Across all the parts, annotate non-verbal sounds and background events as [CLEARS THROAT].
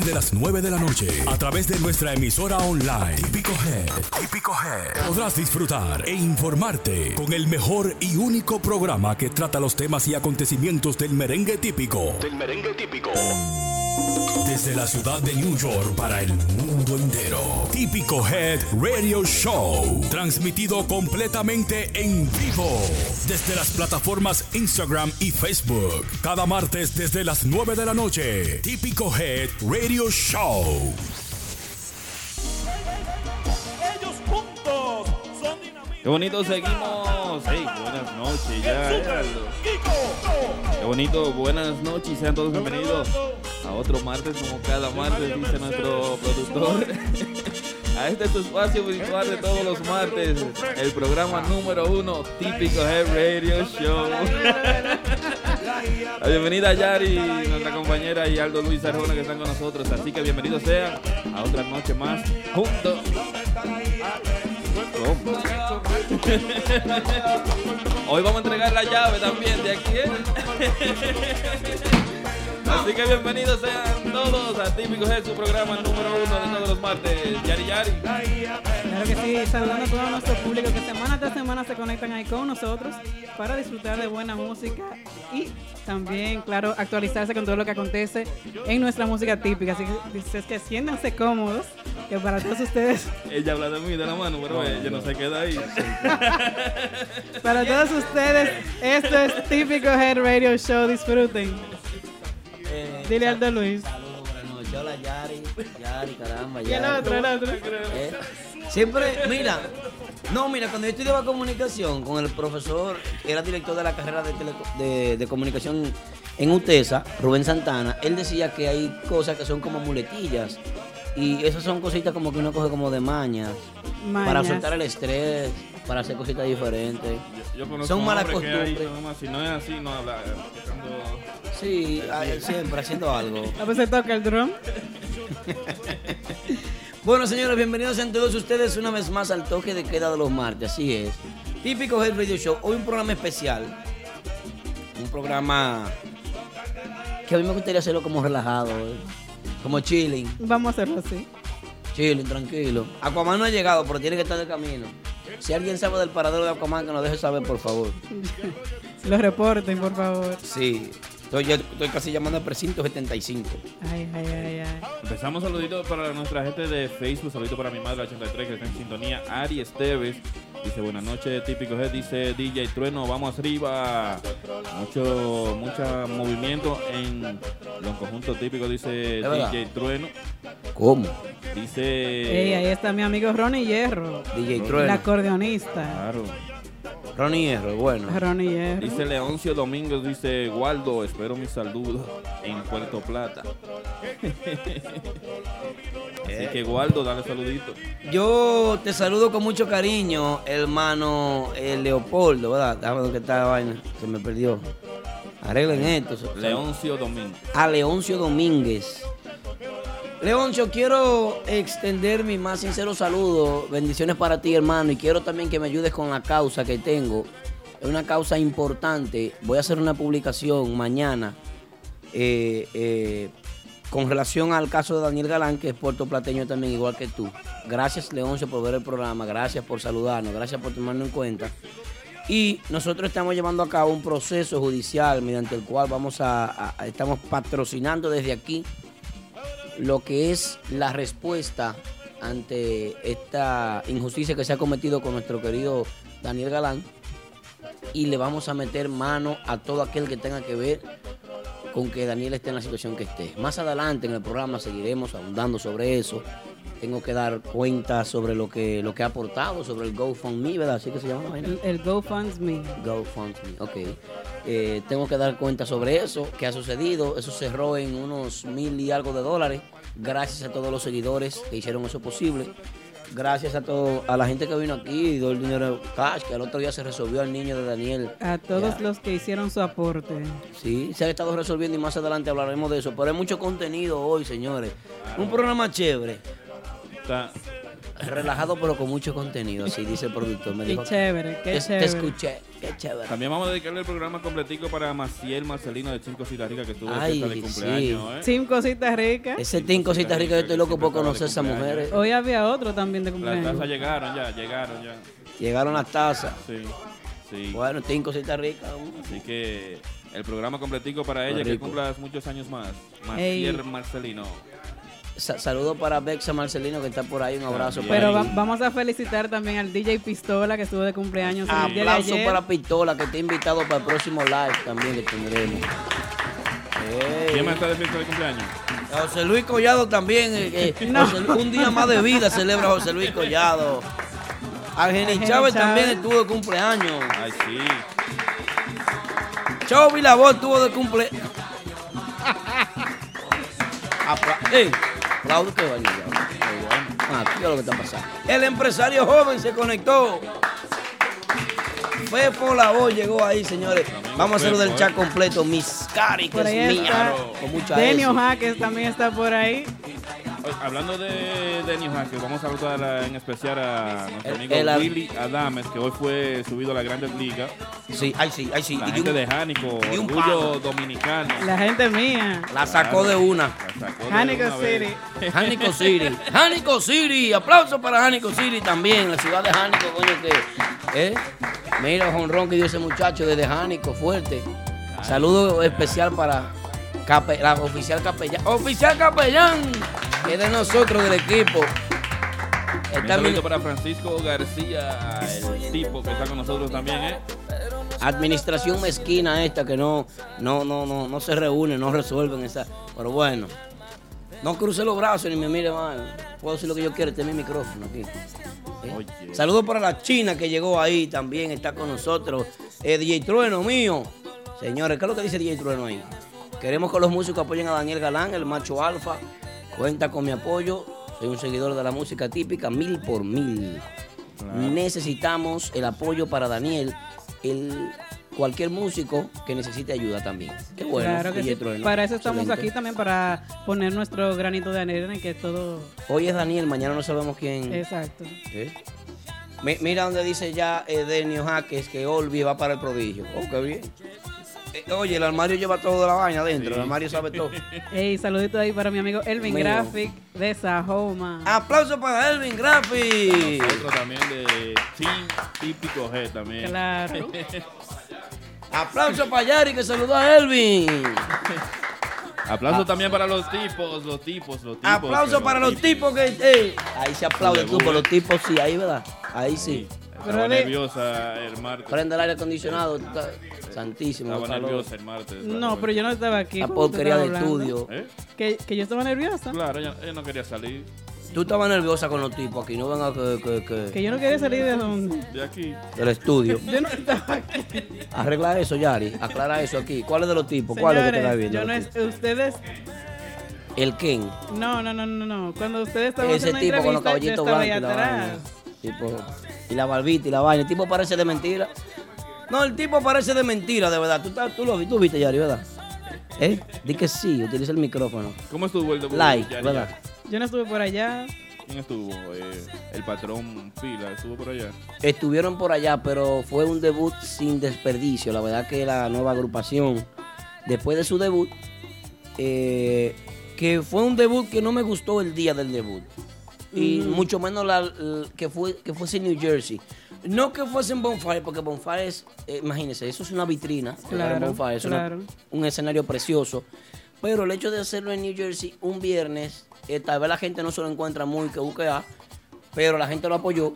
de las 9 de la noche, a través de nuestra emisora online, Típico Head, Típico Head, podrás disfrutar e informarte con el mejor y único programa que trata los temas y acontecimientos del merengue típico. Del merengue típico. Desde la ciudad de New York para el mundo entero. Típico Head Radio Show. Transmitido completamente en vivo. Desde las plataformas Instagram y Facebook. Cada martes desde las 9 de la noche. Típico Head Radio Show. Ellos juntos son dinamita. Qué bonito seguimos. Hey, buenas noches ya. Qué bonito, buenas noches, sean todos bienvenidos a otro martes como cada martes, dice nuestro productor. [LAUGHS] A este es tu espacio virtual de todos los martes, el programa número uno, típico Head Radio Show. La [LAUGHS] bienvenida Yari, nuestra compañera, y Aldo Luis Arjona que están con nosotros. Así que bienvenidos sean a otra noche más juntos. [LAUGHS] Hoy vamos a entregar la llave también de aquí. ¿eh? Así que bienvenidos sean todos a Típico Head, su programa número uno de todos los martes. Yari Yari. Claro que sí, saludando a todo nuestro público que semana tras semana se conectan ahí con nosotros para disfrutar de buena música y también, claro, actualizarse con todo lo que acontece en nuestra música típica. Así que, es que siéntanse cómodos, que para todos ustedes, Ella habla de mí de la mano, pero ella no se queda ahí. para todos ustedes, esto es típico Head Radio Show. Disfruten. Eh, Dile Aldo Luis. Saludos, buenas noches. Hola, Yari. Yari, caramba, Y el Yari. otro, el otro. Eh, Siempre, mira, no, mira, cuando yo estudiaba comunicación con el profesor, que era director de la carrera de, teleco- de, de comunicación en UTESA, Rubén Santana, él decía que hay cosas que son como muletillas. Y esas son cositas como que uno coge como de mañas, para soltar el estrés, para hacer cositas diferentes. Yo, yo conozco Son malas costumbres. si no es así, no habla. eh, tocando- Sí, siempre haciendo algo. [LAUGHS] A veces toca el drum. [LAUGHS] Bueno, señores, bienvenidos a todos ustedes una vez más al toque de queda de los martes. Así es. Típico Head Radio Show. Hoy un programa especial. Un programa que a mí me gustaría hacerlo como relajado, ¿eh? como chilling. Vamos a hacerlo así. Chilling, tranquilo. Aquaman no ha llegado, pero tiene que estar de camino. Si alguien sabe del paradero de Aquaman, que nos deje saber, por favor. Los reporten, por favor. Sí. Estoy, ya- estoy casi llamando al precinto 75. Ay, ay, ay, ay. Empezamos saluditos para nuestra gente de Facebook, saludito para mi madre 83 que está en sintonía, Ari Esteves. Dice buenas noches, típico Head, dice DJ Trueno, vamos arriba. Mucho, mucho movimiento en los conjuntos típicos, dice. DJ Trueno. ¿Cómo? Dice. Ey, ahí está mi amigo Ronnie Hierro, DJ el Trueno. acordeonista. Claro. Ronnie Hierro, bueno. Ronnie Hierro. Dice Leoncio Domingos, dice Waldo, espero mis saludos en Puerto Plata. [LAUGHS] Así que Waldo, dale saludito. Yo te saludo con mucho cariño, hermano eh, Leopoldo, ¿verdad? Déjame ver qué tal la vaina, se me perdió. Arreglen esto. Leoncio Domingos. A Leoncio Domínguez. Leoncio, quiero extender mi más sincero saludo, bendiciones para ti, hermano, y quiero también que me ayudes con la causa que tengo. Es una causa importante. Voy a hacer una publicación mañana eh, eh, con relación al caso de Daniel Galán, que es puertoplateño también, igual que tú. Gracias, Leoncio, por ver el programa. Gracias por saludarnos. Gracias por tomarnos en cuenta. Y nosotros estamos llevando a cabo un proceso judicial mediante el cual vamos a- a- estamos patrocinando desde aquí lo que es la respuesta ante esta injusticia que se ha cometido con nuestro querido Daniel Galán y le vamos a meter mano a todo aquel que tenga que ver con que Daniel esté en la situación que esté. Más adelante en el programa seguiremos ahondando sobre eso. Tengo que dar cuenta sobre lo que, lo que ha aportado, sobre el GoFundMe, ¿verdad? Así que se llama la vaina. El, GoFundMe. GoFundMe, ok. Eh, tengo que dar cuenta sobre eso, que ha sucedido. Eso cerró en unos mil y algo de dólares. Gracias a todos los seguidores que hicieron eso posible. Gracias a todo, a la gente que vino aquí y dio el dinero cash, que al otro día se resolvió al niño de Daniel. A todos Ya. los que hicieron su aporte. Sí, se ha estado resolviendo y más adelante hablaremos de eso. Pero hay mucho contenido hoy, señores. Un programa chévere. Está, Relajado pero con mucho contenido, así dice el productor. Me Qué dijo, chévere, qué te, te chévere. escuché, qué chévere. también vamos a dedicarle el programa completico para Maciel Marcelino de Cinco Citas Ricas que estuvo Ay, fiesta de sí. cumpleaños. ¿eh? Sin cositas ricas. Ese team cositas ricas, yo estoy loco por conocer a esas mujeres. Hoy había otro también de Las cumpleaños. tazas llegaron ya, llegaron ya. Llegaron las tazas. Sí, sí. Bueno, team cositas ricas. Así que el programa completico para ella, que rico. cumpla muchos años más. Ey. Maciel Marcelino. Sa- saludos para Bexa Marcelino que está por ahí. Un abrazo También. Pero va- vamos a felicitar también al DJ Pistola que estuvo de cumpleaños de Aplauso ayer. para Pistola que está invitado para el próximo live también que tendremos. Ey. ¿Quién más está de fiesta de cumpleaños? José Luis Collado también. eh, eh, [LAUGHS] No. José Lu- un día más de vida celebra José Luis Collado. Argenis Chávez Chávez. también estuvo de cumpleaños. Ay, sí. Chavo Vilabor estuvo de cumple. Apla [LAUGHS] ¡Ey! Ah. El empresario joven se conectó. Fefo la voz llegó ahí, señores. Vamos a hacerlo del chat completo. Mis cari, que Por ahí es mía. Con mucha Denio. Jaques también está por ahí. Hablando de, de New Hacker, vamos a saludar a- en especial a nuestro El- amigo el Willy Adames, que hoy fue subido a la Grandes Ligas. Sí, ay sí, ay sí. La Y gente un- de Jánico, orgullo dominicano. La gente mía. La sacó de una. La sacó de Jánico. City. [LAUGHS] Jánico City. Jánico City. Aplauso para Jánico City también. La ciudad de Jánico, coño, que. ¿eh? Mira, jonrón que dio ese muchacho desde Jánico, fuerte. Saludo especial para cape- la oficial capellán. ¡Oficial capellán! Que es de nosotros, del equipo. Un saludito para Francisco García, el tipo que está con nosotros también, ¿eh? administración mezquina esta que no, no, no, no, no se reúne, no resuelven esa. Pero bueno, no cruce los brazos ni me mire mal. Puedo decir lo que yo quiera, este es mi micrófono aquí. ¿Eh? Saludos para la China que llegó ahí también, está con nosotros. Eh, DJ Trueno mío. Señores, ¿qué es lo que dice DJ Trueno ahí? Queremos que los músicos apoyen a Daniel Galán, el macho alfa. Cuenta con mi apoyo. Soy un seguidor de la música típica, mil por mil. Necesitamos el apoyo para Daniel, el, cualquier músico que necesite ayuda también. Qué bueno. claro que sí. Para eso estamos Excelente. aquí también, para poner nuestro granito de arena y que todo... Hoy es Daniel, mañana no sabemos quién. Exacto. ¿Eh? Mi- Mira donde dice ya eh, Denio Jaques que Olvi va para el prodigio. Oh, qué bien. Eh, oye, el armario lleva toda la vaina adentro. El armario sabe todo. [LAUGHS] Ey, saludito ahí para mi amigo Elvin Mío. Graphic de Sahoma. Aplauso para Elvin Graphic. Otro también de Team Típico G también. Claro. [LAUGHS] Aplauso para Yari que saludó a Elvin. Aplauso también para los tipos, los tipos, los tipos. Aplauso para los tipos que. eh, ahí se aplaude tú, por los tipos sí, ahí, ¿verdad? Ahí sí. Estaba nerviosa el martes. Prende el aire acondicionado. tú estás- Santísimo. Estaba calor. nerviosa el martes. No, pero yo no estaba aquí. La porquería de estudio. ¿Eh? Que, que yo estaba nerviosa. Claro, ella, ella no quería salir Tú estabas nerviosa con los tipos aquí, no venga que, que, que- Que yo no quería salir de donde. de aquí. del estudio. [LAUGHS] Yo no estaba aquí. Arregla eso, Yari. Aclara eso aquí. ¿Cuál es de los tipos? ¿Cuál es que te está Señores, viendo? yo no es, ustedes, El Ken. no, no, no, no, no. Cuando ustedes estaban Ese haciendo tipo con los caballitos blancos y la. Tipo, y la barbita y la vaina. El tipo parece de mentira. No, el tipo parece de mentira, de verdad. Tú, tú lo tú viste, Yari, ¿verdad? ¿Eh? Di que sí, utiliza el micrófono. ¿Cómo estuvo el debut? Like, Yari? ¿verdad? Yo no estuve por allá. ¿Quién estuvo? Eh, el patrón Pila estuvo por allá. Estuvieron por allá, pero fue un debut sin desperdicio. La verdad que la nueva agrupación, después de su debut, eh, que fue un debut que no me gustó el día del debut. Y mucho menos la, que, fue, que fuese en New Jersey. No que fuese en Bonfire, porque Bonfire es, eh, imagínense, eso es una vitrina. Claro, Bonfire, es una- claro. un escenario precioso. Pero el hecho de hacerlo en New Jersey un viernes, eh, tal vez la gente no se lo encuentra muy que busca, pero la gente lo apoyó.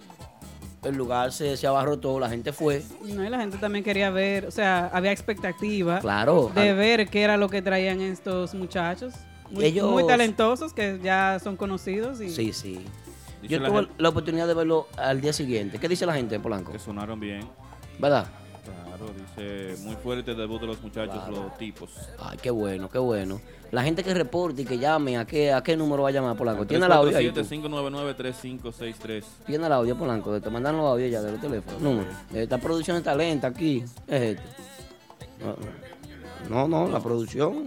El lugar se, se abarrotó, la gente fue. No, y la gente también quería ver, o sea, había expectativa Claro. de al- ver qué era lo que traían estos muchachos. Muy, Ellos- muy talentosos que ya son conocidos. Y Sí, sí. Dice Yo la tuve gente- la oportunidad de verlo al día siguiente. ¿Qué dice la gente, Polanco? Que sonaron bien. ¿Verdad? Claro, dice muy fuerte el debut de los muchachos, los tipos. Ay, qué bueno, qué bueno. La gente que reporte y que llame, ¿a qué, a qué número va a llamar, Polanco? ¿Tiene el audio ahí? tú? 599-3563. Tiene el audio, Polanco. Te mandan los audios ya de los teléfonos. Número. Esta producción está lenta aquí. Es este. No, no, la producción.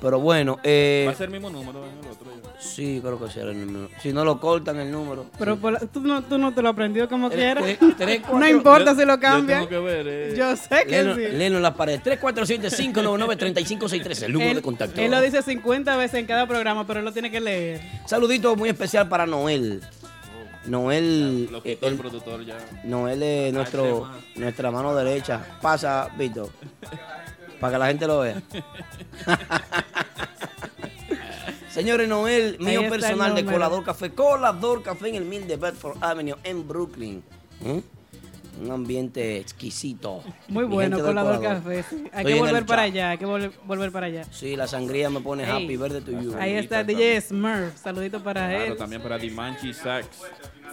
Pero bueno, eh, Va a ser el mismo número en el otro. ya. sí, creo que será el número. Si no lo cortan el número. Pero por la- tú, no, tú no te lo aprendió como quieras. tres- [LAUGHS] tres, No importa Yo- si lo Yo cambian. tengo que ver. eh, Yo sé que Leno, sí. Leno en la pared. 347-599-3563. El número de contacto. él lo dice 50 veces en cada programa, pero él lo tiene que leer. Saludito muy especial para Noel. Noel. Lo eh, quitó el productor ya. Noel es nuestro, nuestra mano derecha. Pasa, Vito. Para que la gente lo vea. [LAUGHS] Señores, Noel, mío personal de. Colador Café. Colador Café en el Mil de Bedford Avenue en Brooklyn. ¿Mm? Un ambiente exquisito. Muy Mi bueno, colador Colador. café. sí. Hay Estoy que volver para allá, hay que vol- volver para allá. Sí, la sangría me pone Ey. happy verde to you. Ahí está DJ Smurf. Saludito para Claro, él. también para Dimanchi Sax.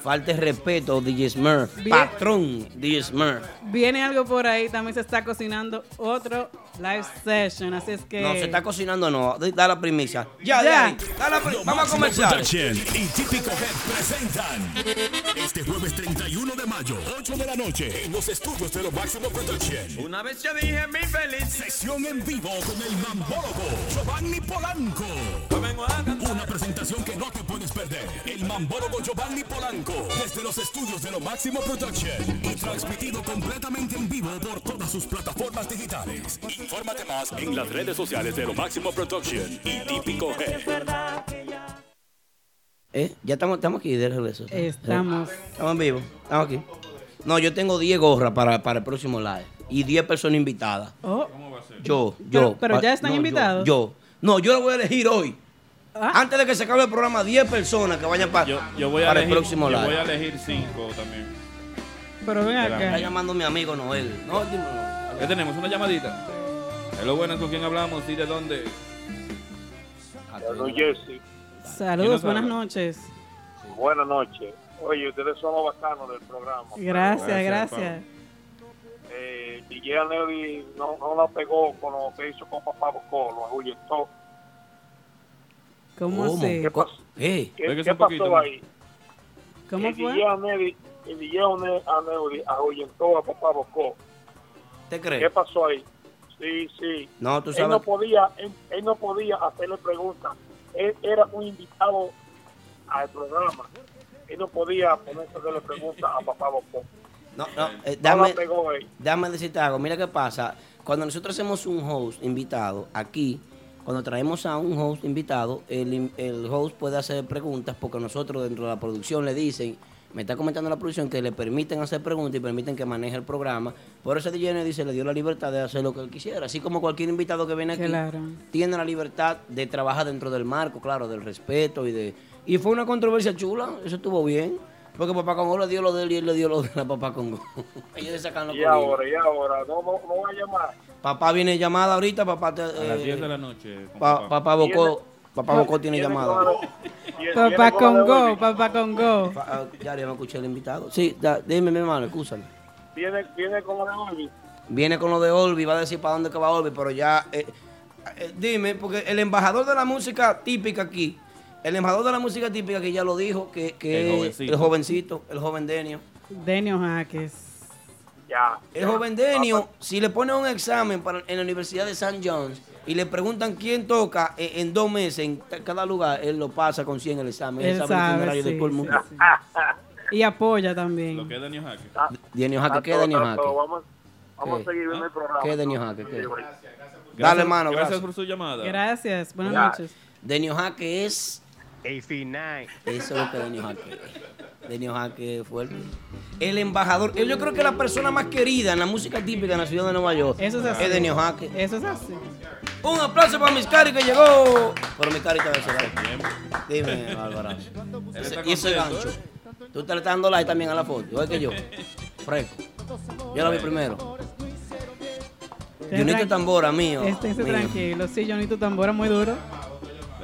Falta de respeto, DJ Smurf. Bien. Patrón, DJ Smurf. Viene algo por ahí, también se está cocinando otro live session, así es que... No, se está cocinando, no. Da la primicia. Ya, Ya. ya. Da la pri- Lo Vamos a. Production y Típico Head presentan este jueves 31 de mayo, 8 de la noche, en los estudios de Lo Máximo Production. Una vez yo dije mi feliz. Sesión en vivo con el mambólogo Giovanni Polanco. Una presentación que no te puedes perder. El mambólogo Giovanni Polanco desde los estudios de Lo Máximo Production y transmitido completamente en vivo por todas sus plataformas digitales. Infórmate más en las redes sociales de Lo Máximo Production y Típico Head. ¿Eh? Ya estamos, estamos aquí de regreso. Estamos. Estamos en vivo. Estamos aquí. No, yo tengo 10 gorras para, para el próximo live. Y 10 personas invitadas. Oh, Yo, yo. pero ya están no, yo, invitados. Yo, No, yo lo voy a elegir hoy. Ah, Antes de que se acabe el programa, 10 personas que vayan para, Yo, yo voy a para elegir, el próximo yo live. voy a elegir cinco también. pero ven Está acá. llamando mi amigo Noel. No, dime, no. ¿Qué tenemos? ¿Una llamadita? Hello, buenas, ¿con quién hablamos y de dónde? Don Jesse, Saludos, ¿Quién nos buenas habla? noches. buenas noches. Oye, ustedes son los bacanos del programa. Gracias, Gracias, gracias. Eh, DJ Nelly no, no la pegó con lo que hizo con Papá Bocó, lo ahuyentó. ¿Cómo así? ¿Qué pasó? Eh, ¿Qué, qué pasó ahí? ¿Cómo el fue? El DJ Nelly ahuyentó a Papá Bocó. ¿te ¿Qué crees? pasó ahí? Sí, sí. No, tú Él no sabes. podía, él, él no podía hacerle preguntas. Él era un invitado al programa. Él no podía ponerse a hacerle preguntas a Papá Bocó. No, no, eh, No dame, ahí. déjame decirte algo. Mira qué pasa. Cuando nosotros hacemos un host invitado aquí, cuando traemos a un host invitado, el, el host puede hacer preguntas porque nosotros dentro de la producción le dicen, me está comentando la producción que le permiten hacer preguntas y permiten que maneje el programa. Por eso DJ dice, le dio la libertad de hacer lo que él quisiera. Así como cualquier invitado que viene aquí Claro. tiene la libertad de trabajar dentro del marco, claro, del respeto y de... Y fue una controversia chula, eso estuvo bien. Porque Papá Congo le dio lo de él y él le dio lo de la Papá Congo. [LAUGHS] Ellos le sacan los Y ahora, y ahora, no, no, no va a llamar. Papá viene llamada ahorita, papá te, A las eh, 10 de la noche. con pa- papá. papá Bocó, papá Bocó tiene llamada. [LAUGHS] Papá Congo, papá Congo. Ah, Ya, ya me escuché el invitado. Sí, da- dime mi hermano, escúchame. Viene, viene con la de Olvi. Viene con lo de Olvi, va a decir para dónde que va Olvi, pero ya, eh, eh, dime, porque el embajador de la música típica aquí, el embajador de la música típica aquí ya lo dijo, que, que El es jovencito. el jovencito, el joven Denio. Denio Jaques. Ya. El ya. joven Denio, si le ponen un examen para, en la Universidad de St. John's y le preguntan quién toca en, en dos meses en cada lugar, él lo pasa con 100 el examen. Él, Él sabe el sabe, itinerario de sí, todo el sí, mundo. sí. Y apoya Lo también. que es Daniel Jaque. Denio Jaque, ¿qué es Denio todo, está todo. Jaque? Vamos, vamos ¿Qué? a seguir viendo el programa. ¿Qué es Denio Jaque? ¿Qué? Sí, güey. Dale, mano, Gracias gracias. por su llamada. Gracias, buenas Ya. noches. Denio Jaque es. AC9. Eso es lo que Denio Jaque. Denio Jaque es fuerte. El embajador. Yo creo que la persona más querida en la música típica en la ciudad de Nueva York Eso es así. es Denio Jaque. Eso es así. Un aplauso para Miscari que llegó. Pero Miscari te va a Dime, está y ese gancho. ¿eh? Tú te le estás dando like también a la foto, igual que yo. Fresco. Yo la vi primero. Junito Tran- Tambora, mío. Esténse mío. tranquilo. Sí, Johnito Tambora muy duro.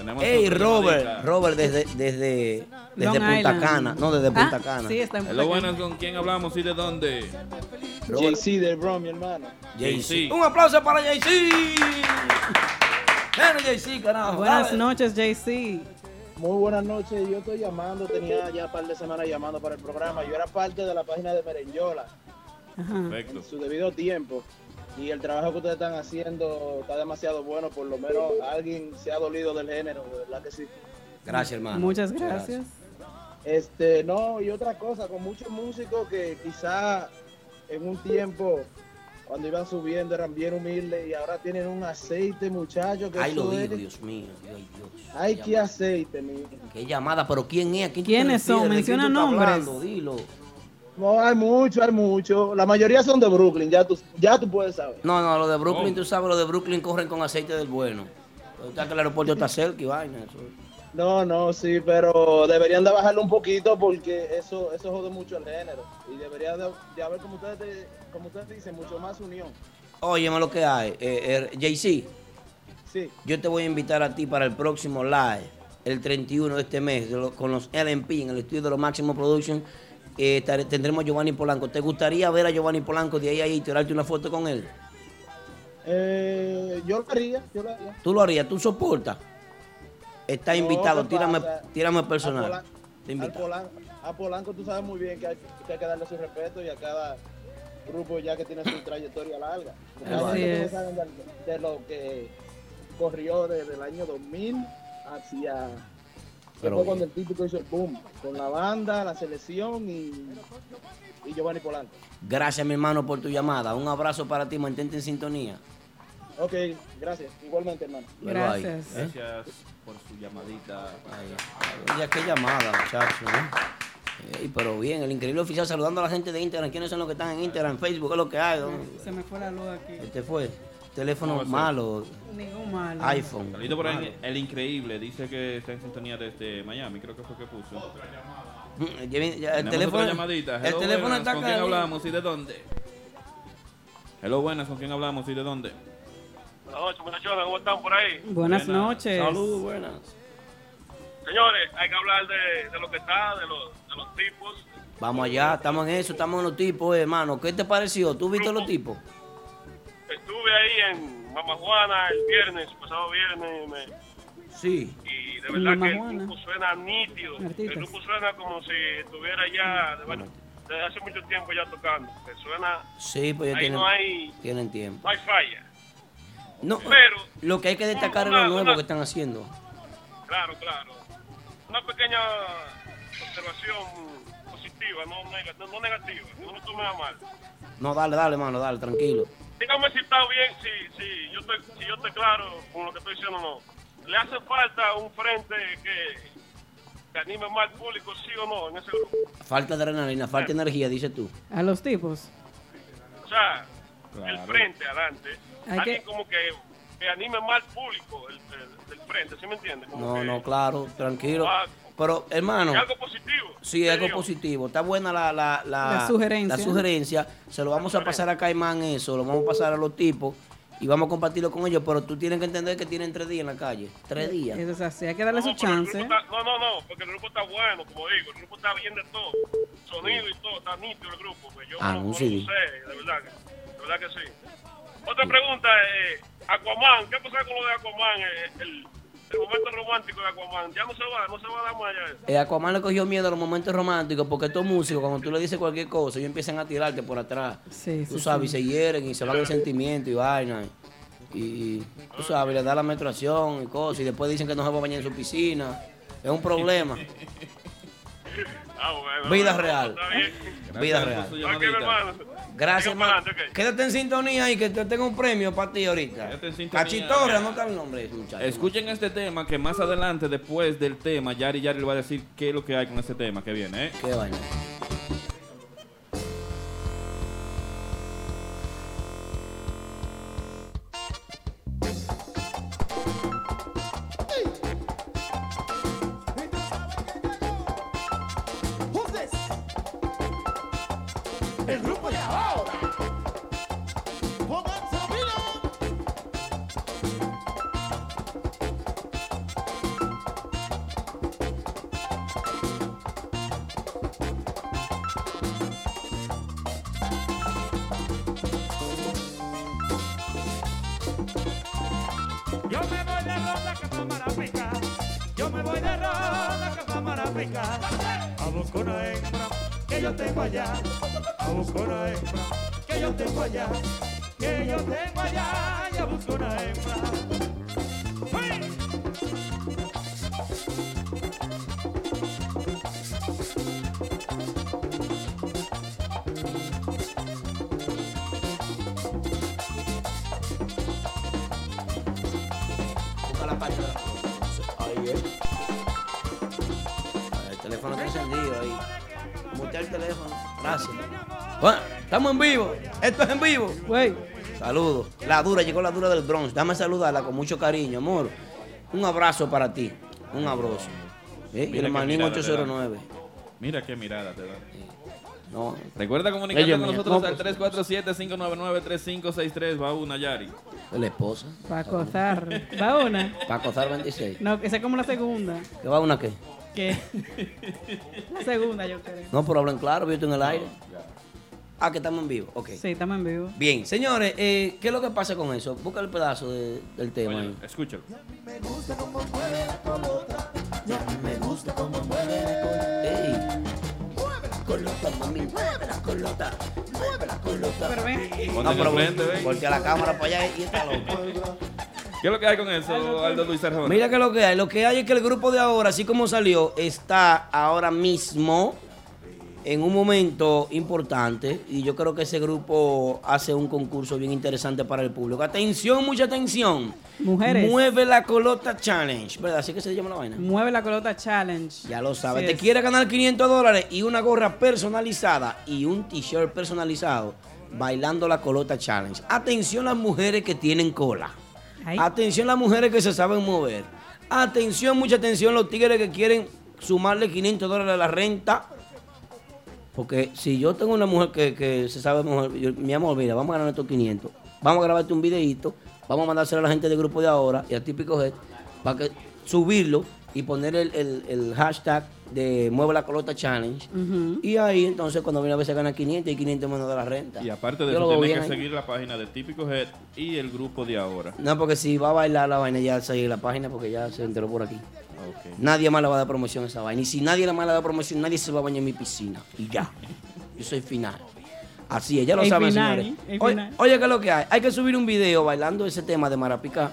Tenemos Ey, otra Robert. Robert desde, desde, desde Long Punta Island. Cana. No, desde Punta Ah, Cana. Sí, está en Punta Hello, Cana. buenas, ¿con quién hablamos y de dónde? JC del Bronx, mi hermano. JC. Un aplauso para JC. Bueno, JC, carajo. Buenas dale. noches, JC. Muy buenas noches. Yo estoy llamando, tenía ya un par de semanas llamando para el programa. Yo era parte de la página de Merenyola Ajá. en Perfecto. su debido tiempo. Y el trabajo que ustedes están haciendo está demasiado bueno, por lo menos alguien se ha dolido del género, verdad que sí. Gracias, hermano. Muchas gracias. Este, no, y otra cosa, con muchos músicos que quizá en un tiempo, cuando iban subiendo, eran bien humildes y ahora tienen un aceite, muchachos. Que Ay, lo digo, Dios mío. Ay, Dios. Ay, qué aceite, mi. Qué llamada, pero ¿quién es? ¿A quién tú te ¿Quiénes son? Menciona nombres. hablando? Dilo. No, hay mucho, hay mucho. La mayoría son de Brooklyn, ya tú, ya tú puedes saber. No, no, lo de Brooklyn, Oh. tú sabes, lo de Brooklyn corren con aceite del bueno. Está que el aeropuerto está cerca y vaina. Eso. No, no, sí, pero deberían de bajarlo un poquito porque eso eso jode mucho el género. Y debería de, de haber, como ustedes, de- como ustedes dicen, mucho más unión. Óyeme lo que hay. Eh, eh, JC, Sí, yo te voy a invitar a ti para el próximo live, el 31 de este mes, de lo- con los LMP en el estudio de los Máximo Production. Eh, tendremos a Giovanni Polanco. ¿Te gustaría ver a Giovanni Polanco de ahí a ahí y tirarte una foto con él? eh, yo lo haría, yo lo haría. ¿Tú lo harías? ¿Tú soportas? Está No, invitado, ¿qué tírame, tírame A, personal. Polan- invito. Polan- a Polanco tú sabes muy bien que hay, que hay que darle su respeto y a cada grupo ya que tiene su trayectoria larga. Porque Así hay gente que no es. saben de, de lo que corrió desde el año 2000 hacia... Pero fue cuando el típico hizo el boom, con la banda, la selección y, y Giovanni Polanco. Gracias, mi hermano, por tu llamada. Un abrazo para ti, mantente en sintonía. Ok, gracias. Igualmente, hermano. Gracias. ¿eh? Gracias por su llamadita. Ay, ya qué llamada, muchacho. ¿eh? Ey, pero bien, el increíble oficial saludando a la gente de Instagram. ¿Quiénes son los que están en Instagram, Facebook? ¿Qué es lo que hay? Se me fue la luz aquí. Este fue teléfono malo, Ningún malo. iPhone. Por ahí, el increíble, dice que está en sintonía desde Miami, creo que fue que puso. Mm, ya viene- ya El teléfono, otra llamadita. el teléfono está ¿Con quién hablamos y de dónde? Hello, buenas, ¿con quién hablamos y de dónde? Buenas noches, muchachones, ¿cómo están por ahí? Buenas Buenas. noches. Saludos, buenas. Señores, hay que hablar de, de lo que está, de los, de los tipos. Vamos allá, estamos en eso, estamos en los tipos, eh, hermano. ¿Qué te pareció? ¿Tú viste los tipos? Estuve ahí en Mama Juana el viernes, pasado viernes, me- Sí. y de verdad Mama que el Juana. grupo suena nítido. Artistas. El grupo suena como si estuviera ya, de- bueno, desde hace mucho tiempo ya tocando. Que suena, Sí, pues ya ahí tienen, no hay, tienen tiempo. no hay falla. No, Pero, lo que hay que destacar es lo Una- nuevo una- que están haciendo. claro, claro. Una pequeña observación positiva, no, neg- no, no negativa, no lo tome a mal. No, dale, dale, hermano, dale, tranquilo. Dígame si está bien, si, si, yo estoy, si yo estoy claro con lo que estoy diciendo o no. ¿Le hace falta un frente que, que anime más al público, sí o no, en ese grupo? Falta de adrenalina, falta de energía, dices tú. A los tipos. O sea, el Claro. frente adelante. Hay Alguien que- como que, que anime más al público el, el- del frente, ¿sí me entiende? Como No, que- no, claro, tranquilo. Ah, Pero, hermano, es algo positivo. sí, algo Digo, positivo. Está buena la, la, la, La sugerencia. la sugerencia. Se lo vamos a pasar a Caimán eso, lo vamos a pasar a los tipos y vamos a compartirlo con ellos. Pero tú tienes que entender que tienen tres días en la calle. Tres días. Eso es así. Hay que darle no, su chance. está- no, no, no, porque el grupo está bueno, como digo, el grupo está bien de todo. Sonido y todo, está nítido el grupo. Pues yo Ah, no, lo sé, de verdad, que, de verdad que sí. Otra pregunta, eh, Aquaman, ¿qué pasa con lo de Aquaman? Eh, el, el momento romántico de Aquaman, ya no se va, no se va a dar más allá. Eh, Aquaman le cogió miedo a los momentos románticos porque estos músicos, cuando tú le dices cualquier cosa, ellos empiezan a tirarte por atrás. Sí, Tú sí, sabes, sí. y se hieren y se van el sentimiento y vaina. Y, y, tú sabes, le da la menstruación y cosas. Y después dicen que no se va a bañar en su piscina. Es un problema. [LAUGHS] Ah, bueno. Vida bueno, real. Vida real. Gracias, adelante. Quédate en sintonía y que te tengo un premio para ti ahorita. Quédate en sintonía. Cachitorra, no está el nombre de ese muchacho. Escuchen este tema que más adelante, después del tema, Yari Yari le va a decir qué es lo que hay con ese tema que viene, ¿eh? Qué vaina. Güey, Saludos. La dura, llegó la dura del Bronx. Dame saludarla con mucho cariño, amor. Un abrazo para ti. Un abrazo. ¿Eh? Y el qué manín mirada te 809. Mira qué mirada te da. No. Recuerda comunicarte con nosotros No, al 347-599-3563. Va una Yari. La esposa. para acosar. ¿Va una? [LAUGHS] Para acosar 26. No, esa es como la segunda. ¿Qué va una qué? Que [LAUGHS] la segunda, yo creo. No, pero hablen claro, yo estoy en el aire. Ah, que estamos en vivo. Ok. Sí, estamos en vivo. Bien, señores, eh, ¿qué es lo que pasa con eso? Busca el pedazo de- del tema. Oye, ahí. escúchalo. Ey. Colota, mami, mueve la colota. Mueve la colota. Pero ven, Ponte No, en pero el frente, ven. porque a la cámara para allá y está loco. [LAUGHS] ¿Qué es lo que hay con eso, Aldo Luis Arjona? Mira que lo que hay, lo que hay es que el grupo de ahora, así como salió, está ahora mismo en un momento importante y yo creo que ese grupo hace un concurso bien interesante para el público. Atención, mucha atención. Mujeres. Mueve la colota challenge, ¿verdad? Así que se llama la vaina. mueve la colota challenge. Ya lo sabes. Te es. quieres ganar 500 dólares y una gorra personalizada y un t-shirt personalizado bailando la colota challenge. Atención las mujeres que tienen cola. Ay. Atención las mujeres que se saben mover. Atención, mucha atención los tigres que quieren sumarle 500 dólares a la renta. Porque si yo tengo una mujer que, que se sabe mover, yo- mi amor, mira, vamos a ganar estos 500. Vamos a grabarte un videito, vamos a mandárselo a la gente del grupo de ahora y al típico Head para que subirlo y poner el, el- el hashtag de Mueve la Colota Challenge. Y ahí entonces cuando viene a veces gana 500 y 500 menos de la renta. Y aparte de Yo eso, veo tienes que ahí. seguir la página de Típico Head y el grupo de ahora. No, porque si va a bailar la vaina ya sigue la página porque ya se enteró por aquí. Nadie más le va a dar promoción a esa vaina. Y si nadie más le da promoción, nadie se va a bañar en mi piscina. Y ya. Yo soy final. Así es, ya lo El saben, final, señores. Oye, final. oye, ¿qué es lo que hay? Hay que subir un video bailando ese tema de Marapicá.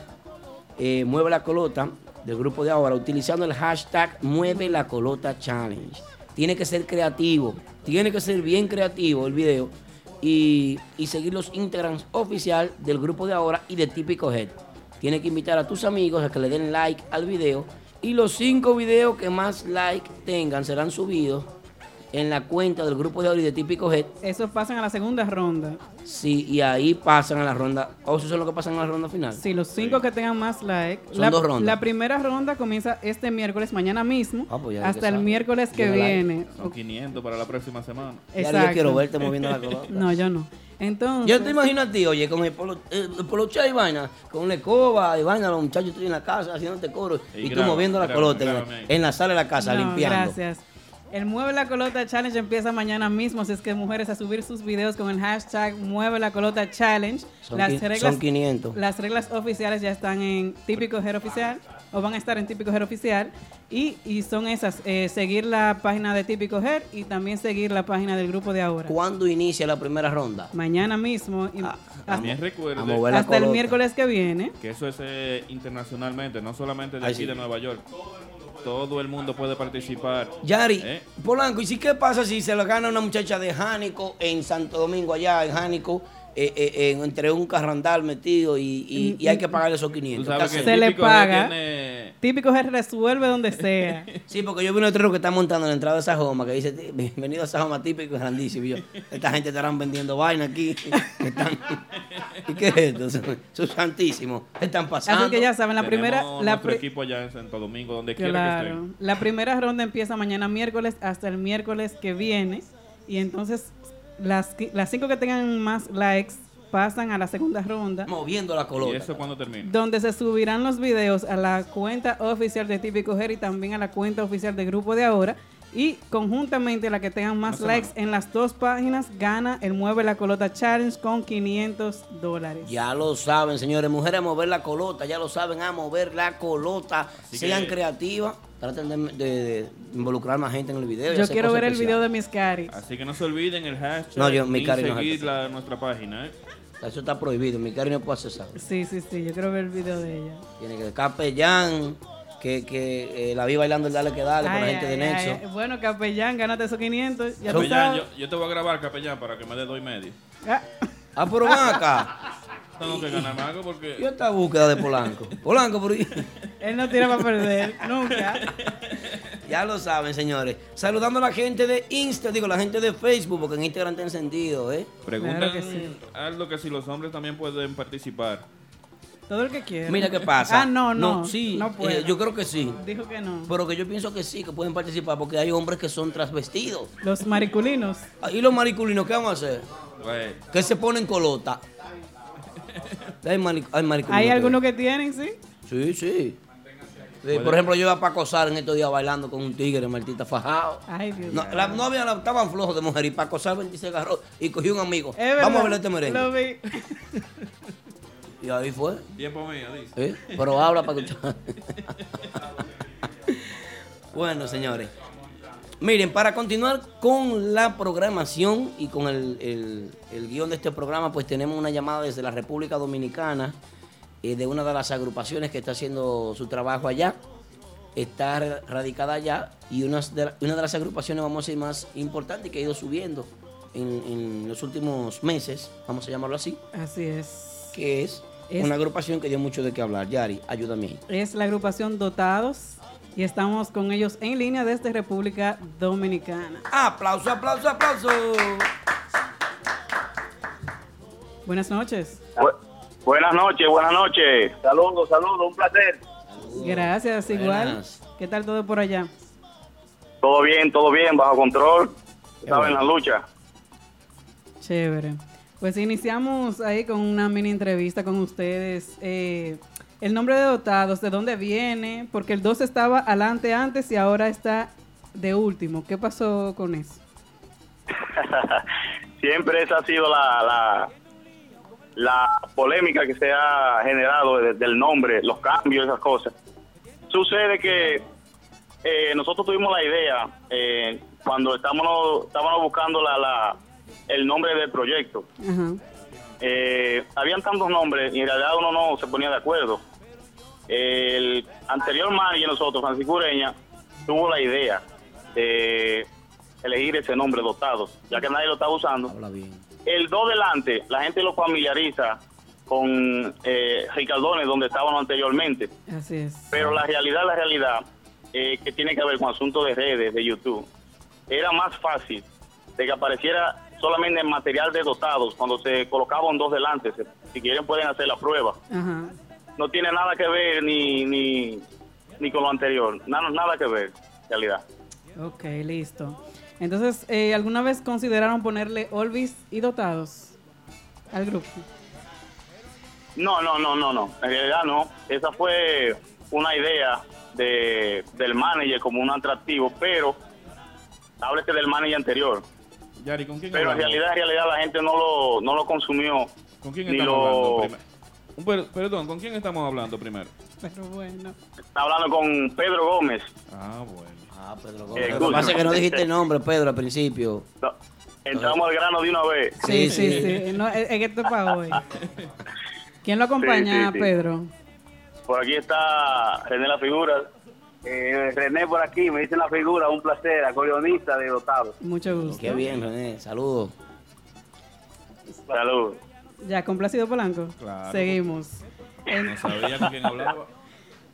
eh, Mueve la Colota, del grupo de ahora, utilizando el hashtag Mueve la Colota Challenge. Tiene que ser creativo, tiene que ser bien creativo el video. Y, y seguir los Instagrams oficial del grupo de ahora y de Típico Head. Tiene que invitar a tus amigos a que le den like al video. Y los cinco videos que más like tengan serán subidos en la cuenta del grupo de y de Típico Head. Esos pasan a la segunda ronda. Sí, y ahí pasan a la ronda. ¿O eso es lo que pasan a la ronda final? Si los cinco que tengan más like. Son la, dos rondas. La primera ronda comienza este miércoles, mañana mismo, Ah, pues ya hasta el miércoles que viene. Son 500 para la próxima semana. Ya Exacto. yo quiero verte moviendo la colota. No, yo no. Entonces, Yo te imagino a ti, oye, con el polo, eh, el poloche y vaina, con la escoba y vaina, los muchachos estoy en la casa haciéndote coro Y y, tú moviendo la colota en la- en sala de la casa, no, limpiando. gracias. El Mueve la Colota Challenge empieza mañana mismo, así es que mujeres a subir sus videos con el hashtag Mueve la Colota Challenge. Son, las, reglas, son 500. las reglas oficiales ya están en Típico Her Oficial, o van a estar en Típico Her Oficial, y, y son esas, eh, seguir la página de Típico Her y también seguir la página del grupo de ahora. ¿Cuándo inicia la primera ronda? Mañana mismo, y Ah, hasta, También recuerde hasta el miércoles que viene. que eso es eh, internacionalmente, no solamente de aquí de Nueva York. Todo el mundo puede participar. Yari, ¿Eh? Polanco, ¿y si qué pasa si se lo gana una muchacha de Jánico en Santo Domingo, allá en Jánico, eh, eh, en- entre un carrandal metido y, y- y hay que pagarle esos 500? Tú sabes ¿Qué que Se le Típico paga. tiene- Típico Her resuelve donde sea. [LAUGHS] Sí, porque yo vi un letrero que está montando en la entrada de Sajoma que dice, bienvenido a Sajoma típico y grandísimo. Y yo, esta gente estarán vendiendo vaina aquí. [LAUGHS] Están- ¿Y qué es esto? Eso es santísimo. Están pasando. Así que ya saben, la tenemos primera... La nuestro pri- equipo allá en Santo Domingo, donde quiera que Claro. estén. La primera ronda empieza mañana miércoles hasta el miércoles que viene. Y entonces las, las cinco que tengan más likes pasan a la segunda ronda. Moviendo la ¿Y colota. eso cuando termina? Donde se subirán los videos a la cuenta oficial de Típico Her y también a la cuenta oficial de Grupo de Ahora. Y conjuntamente la que tengan más likes semana. en las dos páginas gana el Mueve la Colota Challenge con 500 dólares. Ya lo saben, señores. Mujeres a mover la colota. Ya lo saben, a mover la colota. Así Sean que- creativas. Traten de, de- de involucrar más gente en el video. y Yo quiero ver el video de Miss Cari. Así que no se olviden el hashtag No, yo- mi ni cari seguir la- nuestra página. ¿eh? Eso está prohibido. Mi cariño no puede hacer eso. Sí, sí, sí, yo quiero ver el video de ella. Tiene que capellán, que, que eh, la vi bailando el dale que dale con la Ay, gente de Nexo. ay. Bueno, capellán, gánate esos 500. Ya tú Capellán, sabes. yo, yo te voy a grabar, capellán, para que me dé dos y medio. Ah, Ah, pero ven acá. [LAUGHS] Tengo que ganarme algo porque... Yo esta búsqueda de Polanco. Polanco, por ahí. [LAUGHS] él no tira para perder, nunca. [LAUGHS] Ya lo saben, señores. Saludando a la gente de Insta, digo, la gente de Facebook, porque en Instagram está encendido, ¿eh? Preguntan Claro que sí. algo que si los hombres también pueden participar. Todo el que quiera. Mira qué pasa. Ah, no, no. sí, no puede. eh, yo creo que sí. Dijo que no. Pero que yo pienso que sí, que pueden participar, porque hay hombres que son transvestidos. Los mariculinos. Ah, ¿Y los mariculinos qué vamos a hacer? Güey, Que se ponen colota. Hay, mani- hay mariculinos. Hay que- algunos que tienen, sí. Sí, sí. Sí, por ejemplo, yo iba para acosar en estos días bailando con un tigre, Martita Fajado. Ay, Dios No, la novia la- estaban flojos de mujer y para acosar 26 agarró y cogió un amigo. Es verdad. Vamos a ver este merengue. Lo vi. [LAUGHS] Y ahí fue. tiempo mío, dice. ¿eh? Pero habla para escuchar. [LAUGHS] bueno, señores. Miren, para continuar con la programación y con el, el- el guion de este programa, pues tenemos una llamada desde la República Dominicana eh, de una de las agrupaciones que está haciendo su trabajo allá. Está ra- radicada allá y una de, la- una de las agrupaciones, vamos a decir, más importantes que ha ido subiendo en, en los últimos meses, vamos a llamarlo así, Así es. que es, Es- una agrupación que dio mucho de qué hablar. Yari, ayúdame. Es la agrupación Dotados y estamos con ellos en línea desde República Dominicana. Aplauso, aplauso, aplauso. Buenas noches. Bu- buenas noches, buenas noches. Saludos, saludos, un placer. Gracias, igual. Buenas. ¿Qué tal todo por allá? Todo bien, todo bien, bajo control. Saben bueno. la lucha. Chévere. Pues iniciamos ahí con una mini entrevista con ustedes. Eh, el nombre de Dotados, ¿de dónde viene? Porque el 2 estaba adelante antes y ahora está de último. ¿Qué pasó con eso? [LAUGHS] Siempre esa ha sido la, la, la polémica que se ha generado de- del nombre, los cambios, esas cosas. Sucede que eh, nosotros tuvimos la idea eh, cuando estábamos, estábamos buscando la, la, el nombre del proyecto. Eh, habían tantos nombres y en realidad uno no se ponía de acuerdo. El anterior manager nosotros, Francisco Ureña, tuvo la idea de elegir ese nombre dotado, ya que nadie lo estaba usando. Habla bien. El 2 delante, la gente lo familiariza con eh, Ricardones, donde estábamos anteriormente. Así es. Pero la realidad, la realidad, eh, que tiene que ver con asuntos de redes, de YouTube, era más fácil de que apareciera solamente en material de dotados, cuando se colocaban dos delante. Si quieren pueden hacer la prueba. Ajá. No tiene nada que ver ni, ni, ni con lo anterior, nada, nada que ver, en realidad. Ok, listo. Entonces, eh, ¿alguna vez consideraron ponerle Olvis y Dotados al grupo? No, no, no, no, no. En realidad no. Esa fue una idea de, del manager como un atractivo, pero háblese del manager anterior. Yari, ¿con quién Pero en realidad, en realidad la gente no lo, no lo consumió. ¿Con quién estamos lo- hablando primero? Perdón, ¿con quién estamos hablando primero? Pero bueno. Está hablando con Pedro Gómez. Ah, bueno. Ah, Pedro Eh, Gómez. Lo que pasa es que no dijiste el [LAUGHS] nombre, Pedro, al principio. No, entramos al grano de una vez. Sí, Sí, sí. No, es, es que esto es para hoy. [LAUGHS] ¿Quién lo acompaña, Sí, sí, sí. Pedro? Por aquí está René La Figura. Eh, René por aquí, me dicen la figura, un placer, acordeonista de Dotado. Mucho gusto. Qué bien, René. Saludos. Salud. Ya, complacido Polanco. Claro. Seguimos. No sabía con quién hablaba.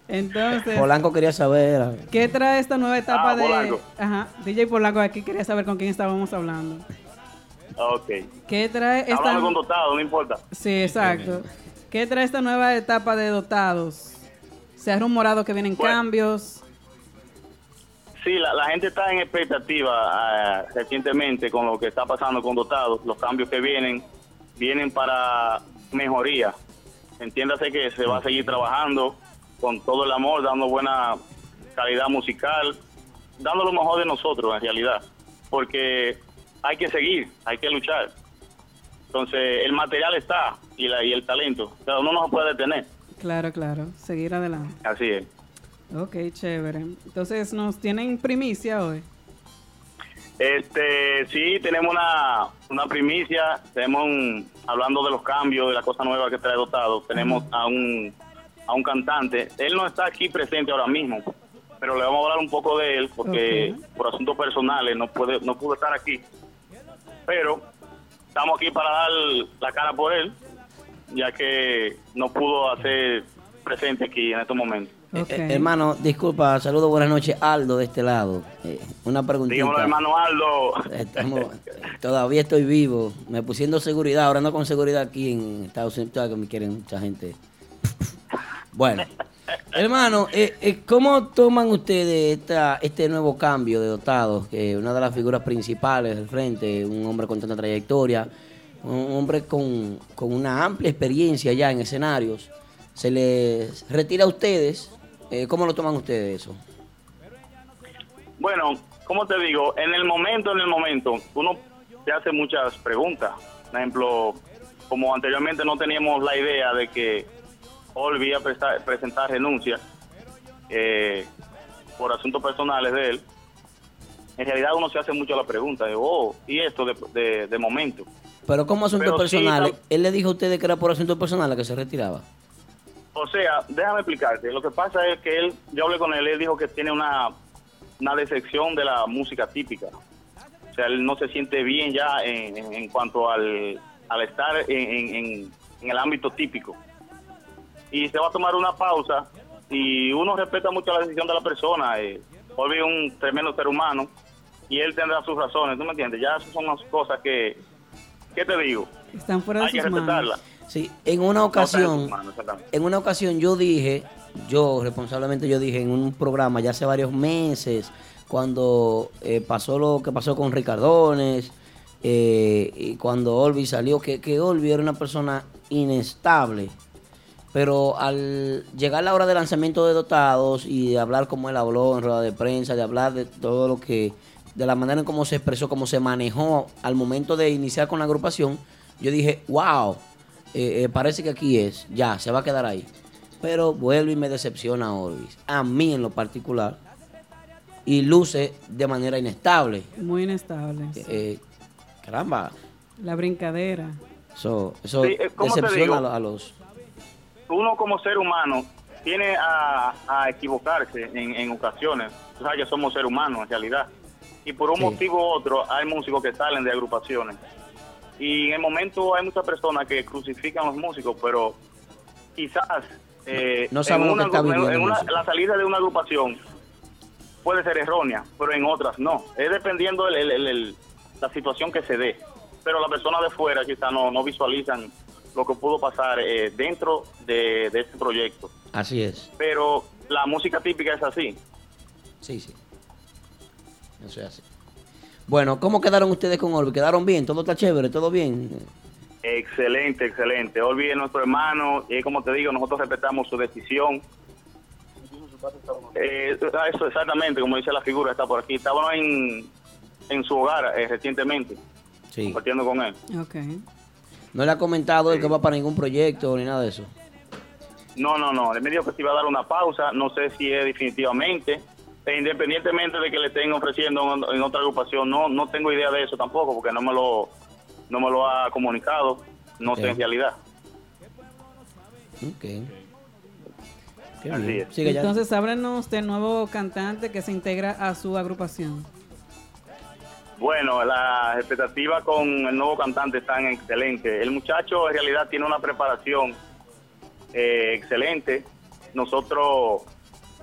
entonces, Polanco quería saber. ¿qué trae esta nueva etapa Ah, de. Polanco. Ajá, DJ Polanco aquí quería saber con quién estábamos hablando. Ok. ¿Qué trae esta. Hablando con dotado, no importa. Sí, exacto. ¿Qué trae esta nueva etapa de dotados? Se ha rumorado que vienen Bueno. cambios. Sí, la, la gente está en expectativa ah, recientemente con lo que está pasando con dotados, los cambios que vienen, vienen para mejoría. Entiéndase que se va a seguir trabajando con todo el amor, dando buena calidad musical, dando lo mejor de nosotros en realidad, porque hay que seguir, hay que luchar. Entonces, el material está y, la, y el talento, o sea, uno no se puede detener, Claro, claro. Seguir adelante. así es. Ok, chévere. Entonces, ¿nos tienen primicia hoy? Este, sí, tenemos una, una primicia, tenemos un, hablando de los cambios, de la cosa nueva que trae dotado, tenemos a un, a un cantante. Él no está aquí presente ahora mismo, pero le vamos a hablar un poco de él porque por asuntos personales no puede no pudo estar aquí. Pero estamos aquí para dar la cara por él, ya que no pudo hacer presente aquí en estos momentos. Eh, hermano, disculpa, saludos, buenas noches, Aldo de este lado. Eh, una preguntita. Dígamelo, hermano Aldo. Estamos- todavía estoy vivo. Me pusiendo seguridad, ahora ando con seguridad aquí en Estados Unidos, que me quieren mucha gente. Bueno, [LAUGHS] hermano, eh, eh, ¿cómo toman ustedes esta, este nuevo cambio de dotados? Que una de las figuras principales del frente, un hombre con tanta trayectoria, un hombre con, con una amplia experiencia ya en escenarios, se les retira a ustedes. Eh, ¿Cómo lo toman ustedes eso? Bueno, como te digo, en el momento, en el momento, uno se hace muchas preguntas. Por ejemplo, como anteriormente no teníamos la idea de que Olvi iba a prestar- presentar renuncia eh, por asuntos personales de él, en realidad uno se hace mucho la pregunta de, oh, ¿y esto de- de momento? Pero como asuntos Pero sí, personales, tam- él le dijo a ustedes que era por asuntos personales que se retiraba. O sea, déjame explicarte. Lo que pasa es que él, yo hablé con él, él dijo que tiene una, una decepción de la música típica. O sea, él no se siente bien ya en, en- en cuanto al, al estar en, en- el ámbito típico. Y se va a tomar una pausa y uno respeta mucho la decisión de la persona. Eh, Olvi es un tremendo ser humano y él tendrá sus razones, ¿tú me entiendes? Ya esas son las cosas que, ¿qué te digo? Están fuera de Hay que sus manos. respetarla. Sí, en una No ocasión, manos, en una ocasión yo dije, yo responsablemente yo dije en un programa ya hace varios meses, cuando eh, pasó lo que pasó con Ricardones, eh, y cuando Olvi salió, que, que Olvi era una persona inestable. Pero al llegar la hora del lanzamiento de dotados y de hablar como él habló en rueda de prensa, de hablar de todo lo que, de la manera en cómo se expresó, cómo se manejó al momento de iniciar con la agrupación, yo dije, wow, eh, eh, parece que aquí es, ya, se va a quedar ahí. Pero vuelve y me decepciona Orvis, a mí en lo particular, y luce de manera inestable. Muy inestable. sí. Eh, caramba, La brincadera. eso, eso Sí, eh, ¿cómo te decepciona a lo- a los... uno como ser humano tiene a, a equivocarse en, en ocasiones. Tú sabes que somos seres humanos en realidad. Y por un Sí. motivo u otro hay músicos que salen de agrupaciones. Y en el momento hay muchas personas que crucifican a los músicos, pero quizás eh, No en una, en la salida de una agrupación puede ser errónea, pero en otras no. Es dependiendo el- el- el- el- la situación que se dé. Pero las personas de fuera quizás no, no visualizan lo que pudo pasar eh, dentro de, de este proyecto. Así es, Pero la música típica es así. sí, sí. Eso es así. Bueno, ¿cómo quedaron ustedes con Orbi? ¿Quedaron bien? ¿Todo está chévere? ¿Todo bien? Excelente, excelente. Olvide nuestro hermano y como te digo, nosotros respetamos su decisión. Eh, eso exactamente, como dice la figura, está por aquí. Estábamos en, en su hogar eh, recientemente, Sí. compartiendo con él. Ok. ¿No le ha comentado él que va para ningún proyecto ni nada de eso? No, no, no. Él me dijo que se iba a dar una pausa. No sé si es definitivamente. E independientemente de que le estén ofreciendo en, otra agrupación, no no tengo idea de eso tampoco, porque no me lo no me lo ha comunicado. No sé en realidad. Ok. Qué Así bien. es. Sigue ya. Entonces, háblenos del nuevo cantante que se integra a su agrupación. Bueno, las expectativas con el nuevo cantante están excelentes. El muchacho en realidad tiene una preparación eh, excelente. Nosotros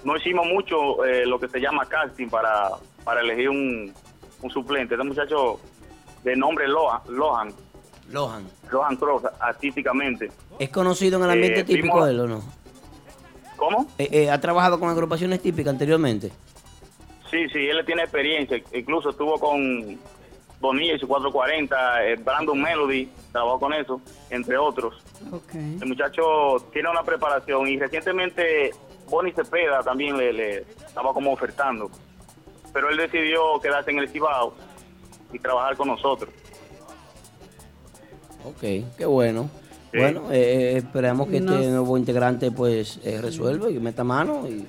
no hicimos mucho eh, lo que se llama casting para, para elegir un, un suplente. Este muchacho de nombre Lohan, Lohan, Lohan. Lohan Cross, artísticamente. ¿Es conocido en el ambiente Eh, típico vimos- él o no? ¿Cómo? Eh, eh, ¿Ha trabajado con agrupaciones típicas anteriormente? Sí, sí, él tiene experiencia. Incluso estuvo con Bonilla y su 440, eh, Brandon Melody, trabajó con eso, entre otros. El muchacho tiene una preparación y recientemente Bonnie Cepeda también le, le estaba como ofertando. Pero él decidió quedarse en el Cibao y trabajar con nosotros. Ok, qué bueno. Sí. Bueno, eh, eh, esperamos que Nos- este nuevo integrante pues eh, resuelva y meta mano y,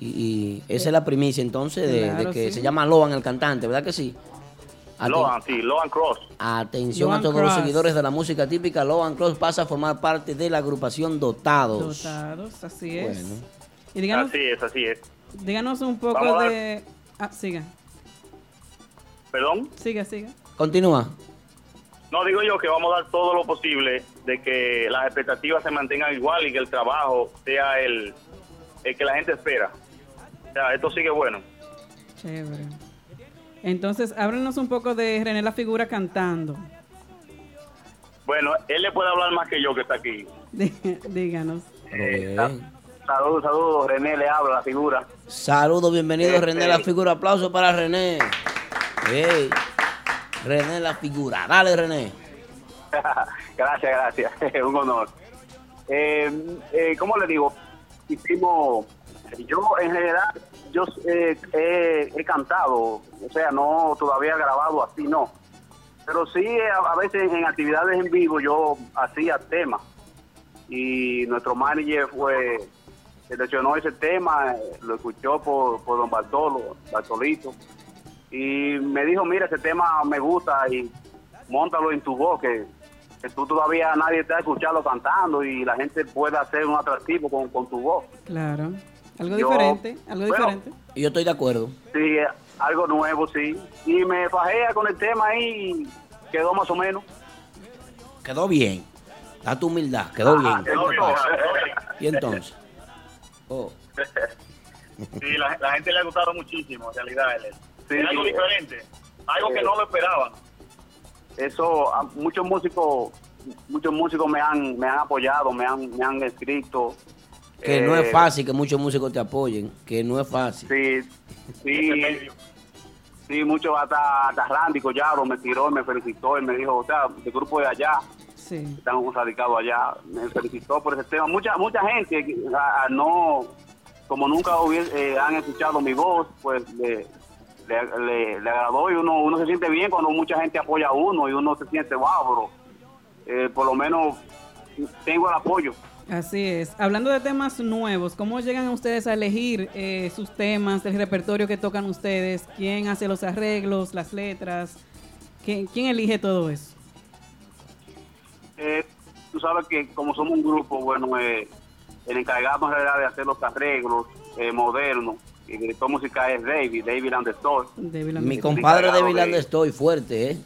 y- y esa es la primicia entonces de, que sí. se llama Lohan el cantante, ¿verdad que sí? Aten- Loan, sí, Loan Cross. Atención a Loan todos los seguidores de la música típica. Loan Cross pasa a formar parte de la agrupación Dotados. Dotados, así es. Bueno. Y díganos, Así es, así es. díganos un poco Vamos de... Ah, siga, Perdón. siga, siga. Continúa. No, digo yo que vamos a dar todo lo posible de que las expectativas se mantengan igual y que el trabajo sea el, el que la gente espera. O sea, esto sigue bueno. Chévere. Entonces, háblenos un poco de René La Figura cantando. Bueno, él le puede hablar más que yo que está aquí. Dí- [LAUGHS] Díganos. Bien. Saludos, saludos. René le habla, la figura. Saludos, bienvenido Este- René La Figura. Aplauso para René. René La Figura. Dale, René. [LAUGHS] gracias, gracias. [LAUGHS] Un honor. Eh, eh, ¿Cómo le digo? Hicimos, yo en general, yo eh, he, he cantado, o sea, no todavía grabado así, no. Pero sí, a, a veces en actividades en vivo yo hacía temas. Y nuestro manager fue, seleccionó ese tema, lo escuchó por, por don Bartolo, Bartolito. Y me dijo, mira, ese tema me gusta y montalo en tu voz, que, que tú todavía nadie te ha escuchado cantando y la gente puede hacer un atractivo con, con tu voz. Claro. Algo Yo- diferente, algo bueno, diferente. Y yo estoy de acuerdo. Sí, algo nuevo, sí. Y me fajea con el tema ahí y quedó más o menos. Quedó bien. Da tu humildad. Quedó Ajá, bien. quedó bien. Y entonces. Oh. [LAUGHS] Sí, la, la gente le ha gustado muchísimo, en realidad. Sí, es algo sí. diferente, algo que Eh, no lo esperaban. Eso, a- muchos músicos, muchos músicos me han, me han apoyado, me han, me han escrito. Que no Eh, es fácil que muchos músicos te apoyen. Que no es fácil. Sí, sí, sí, mucho hasta, hasta Randy Collado me tiró y me felicitó y me dijo, o sea, el grupo de allá, Sí. están radicados allá, me felicitó por ese tema. Mucha mucha gente que, a- a no, como nunca hubies- eh, han escuchado mi voz, pues le, le, le- le agradó y uno, uno se siente bien cuando mucha gente apoya a uno y uno se siente, wow, bro, eh, por lo menos tengo el apoyo. Así es. Hablando de temas nuevos, ¿cómo llegan ustedes a elegir eh, sus temas, el repertorio que tocan ustedes? ¿Quién hace los arreglos, las letras? ¿Quién, quién elige todo eso? Eh, tú sabes que como somos un grupo, bueno, eh, el encargado en realidad de hacer los arreglos eh, modernos, y el director musical es David, David Anderson. Mi compadre de Vilanda estoy fuerte, ¿eh?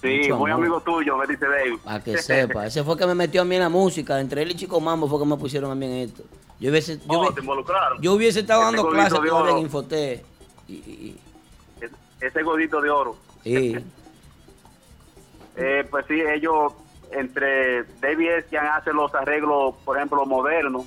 Sí, Mucho muy amor. amigo tuyo, me dice David. Para que sepa. Ese fue que me metió a mí en la música. Entre él y Chico Mambo fue que me pusieron a mí en esto. Yo hubiese, yo, Oh, hubiese- yo hubiese estado Ese dando clases de todavía en. Infoté. Y, y- Ese godito de oro. y- [LAUGHS] Eh, pues sí, ellos, entre David es quien hace los arreglos, por ejemplo, modernos.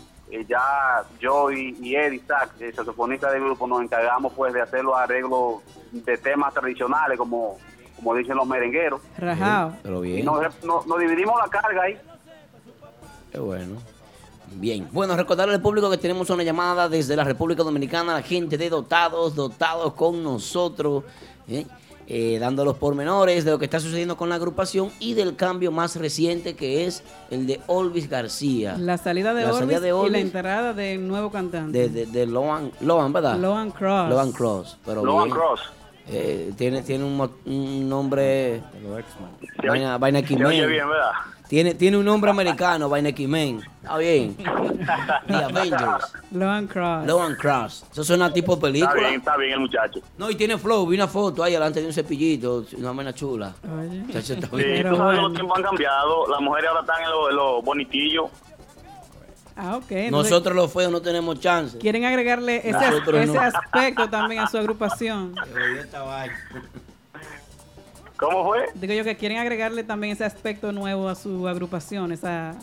ya yo y, y Ed Isaac, el saxofonista del grupo, nos encargamos pues de hacer los arreglos de temas tradicionales, como, como dicen los merengueros. Rajao. Pero Y bien. nos, nos- nos dividimos la carga ahí. Qué bueno. Bien. Bueno, recordarle al público que tenemos una llamada desde la República Dominicana, la gente de Dotados, Dotados con nosotros, ¿eh? Eh, dando los pormenores de lo que está sucediendo con la agrupación y del cambio más reciente que es el de Olvis García. La salida de La Orbis salida de y la entrada del nuevo cantante. de, de, de Loan, Loan, ¿verdad? Loan Cross. Loan Cross. Pero Loan bien. Cross. Eh, tiene, tiene un, mo- un nombre. Vaina, vaina oye bien, ¿verdad? Tiene, tiene un nombre americano, Vaina Quimen. Está bien. [LAUGHS] The Avengers. Loan Cross. Loan Cross. Eso suena tipo Está película. bien, está bien el muchacho. No, y tiene flow. Vi una foto ahí delante de un cepillito. Una vaina chula. Oye. Muchacho, está Sí, bien. tú sabes que los tiempos han cambiado. Las mujeres ahora están en los en los bonitillos. Ah, ok. Entonces, Nosotros los feos no tenemos chance. quieren agregarle ese, as- ese no. aspecto también a su agrupación. [LAUGHS] ¿Cómo fue? Digo yo que quieren agregarle también ese aspecto nuevo a su agrupación, esa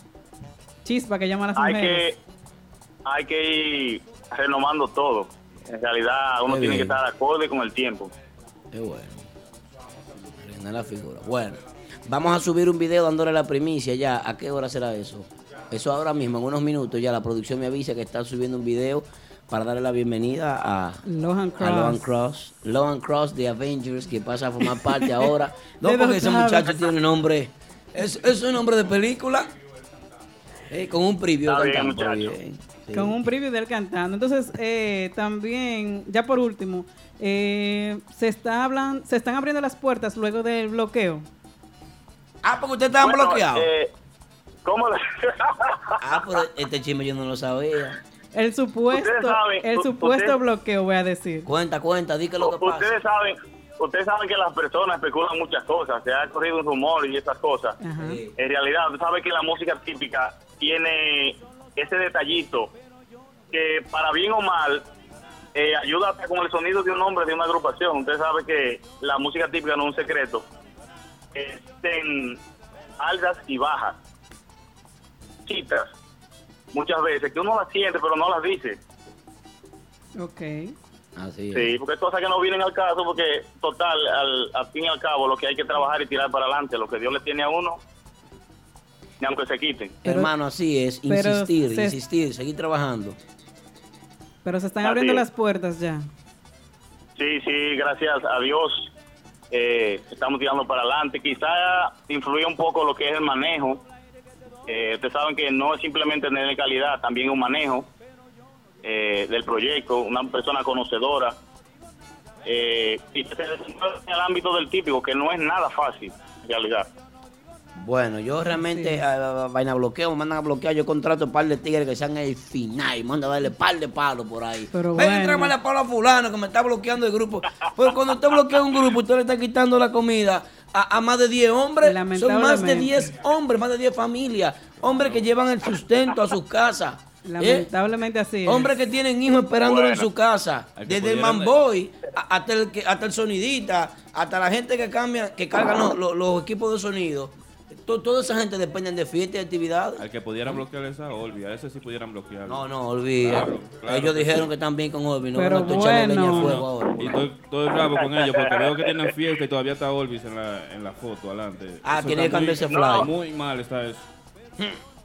chispa que llaman las Hay mujeres. que, hay que ir renomando todo. En realidad, uno Qué tiene que estar acorde con el tiempo. Qué bueno. Arreglar la figura. Bueno, vamos a subir un video dándole la primicia ya. ¿A qué hora será eso? Eso ahora mismo, en unos minutos ya la producción me avisa que está subiendo un video para darle la bienvenida a, Lohan a Cross. Lohan Cross. Lohan Cross de Avengers, que pasa a formar parte [LAUGHS] ahora. No, porque ese muchacho tiene nombre. Es, es un nombre de película. Eh, con un preview Está bien, cantando. Con un preview de él cantando. Entonces, eh, también, ya por último, eh, se, está hablan, se están abriendo las puertas luego del bloqueo. Ah, porque ustedes estaban Bueno, bloqueados. eh, ¿Cómo? le- Ah, pero este chisme yo no lo sabía. El supuesto, saben, el supuesto ustedes- bloqueo, voy a decir. Cuenta, cuenta, di que lo que pasa. Ustedes saben, ustedes saben que las personas especulan muchas cosas, se ha corrido un rumor y esas cosas. Ajá. En realidad, tú sabes que la música típica tiene ese detallito que para bien o mal eh, ayuda hasta con el sonido de un hombre de una agrupación. Usted sabe que la música típica no es un secreto. Estén altas y bajas, chitas, muchas veces, que uno las siente pero no las dice. Ok. Así es. Sí, porque hay cosas que no vienen al caso, porque total, al, al fin y al cabo, lo que hay que trabajar y tirar para adelante, lo que Dios le tiene a uno, ni aunque se quiten. Pero- Hermano, así es. Insistir, se- insistir, seguir trabajando. Pero se están Así abriendo es. las puertas ya. Sí, sí, gracias a Dios eh, estamos tirando para adelante. Quizá influye un poco lo que es el manejo. Eh, ustedes saben que no es simplemente tener calidad, también un manejo eh, del proyecto, una persona conocedora. Eh, y se en el ámbito del típico, que no es nada fácil, en realidad. Bueno, yo realmente, Sí. a, a- vaina bloqueo, me mandan a bloquear. Yo contrato un par de tigres que sean el final y manda a darle par de palos por ahí. Pero Ven, bueno. tráeme la palo a fulano que me está bloqueando el grupo. Pero cuando usted bloquea un grupo, usted le está quitando la comida a, a más de 10 hombres. Son más de Lamentablemente. 10 hombres, más de 10 familias. Hombres que llevan el sustento a sus casas. ¿eh? Lamentablemente así es. Hombres que tienen hijos esperándolo en su casa. Desde el manboy a- hasta el, que- hasta el sonidita, hasta la gente que cambia, que carga los, los- los equipos de sonido. To- toda esa gente depende de fiestas y actividades. Al que pudieran bloquear esa Olvi, a ese sí pudieran bloquear. No, no, olvida. Claro, claro Ellos que dijeron sí. que están bien con Olvi. No Pero leña al bueno. fuego ahora. Y estoy, estoy bravo con ellos porque veo que tienen fiesta y todavía está Olvis en la, en la foto adelante. Ah, Eso tiene que muy- cambiarse flyer. Muy mal está eso.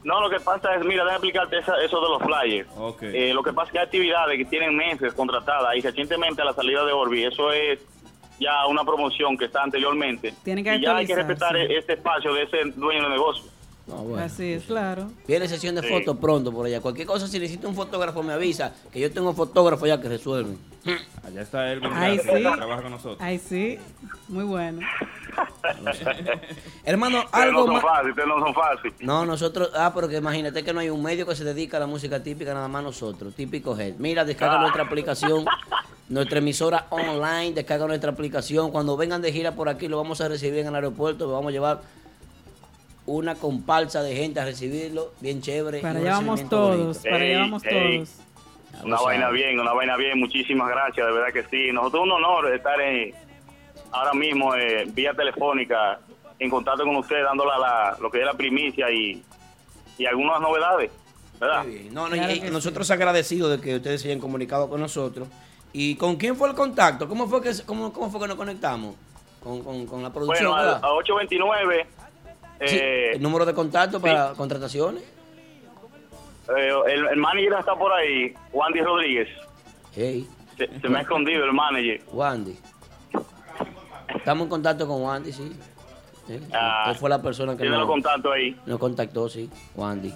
No, lo que pasa es, mira, déjame explicarte esa- eso de los flyers. Ok. Eh, lo que pasa es que hay actividades que tienen meses contratadas y recientemente a la salida de Orbi, eso es ya una promoción que está anteriormente. Tienen que y ya hay que respetar sí. este espacio de ese dueño de negocio. No, bueno. Así es, claro. Viene sesión de Sí. fotos pronto por allá. Cualquier cosa, si necesita un fotógrafo, me avisa. Que yo tengo fotógrafo ya que resuelven. Allá está Ay, Garza, sí. que trabaja con nosotros. Ay, sí. Muy bueno. [LAUGHS] Hermano, Ustedes no algo son más. fáciles, ustedes no son fáciles. No, nosotros, ah, porque imagínate que no hay un medio que se dedica a la música típica, nada más nosotros, típico Head. Mira, descarga nuestra aplicación, [LAUGHS] nuestra emisora online, descarga nuestra aplicación. Cuando vengan de gira por aquí, lo vamos a recibir en el aeropuerto, vamos a llevar una comparsa de gente a recibirlo, bien chévere. Para allá vamos todos. bonito. Para allá vamos ey. todos. Una lo vaina bien, una vaina bien. Muchísimas gracias, de verdad que sí. Nosotros un honor estar en- ahora mismo eh, vía telefónica en contacto con usted, dándole la, lo que es la primicia y, y algunas novedades, ¿verdad? Muy bien. No, no, y- nosotros agradecidos de que ustedes se hayan comunicado con nosotros. ¿Y con quién fue el contacto? ¿Cómo fue que, cómo, cómo fue que nos conectamos? Con, con- con la producción, Bueno, a, a 829, Sí, eh, el número de contacto para contrataciones. eh, el, el manager está por ahí, Wandy Rodríguez. Hey, Se, se me ha escondido el manager. Wandy. Estamos en contacto con Wandy, sí. Ah, Él fue la persona que nos, contactos ahí. nos contactó, sí. Wandy.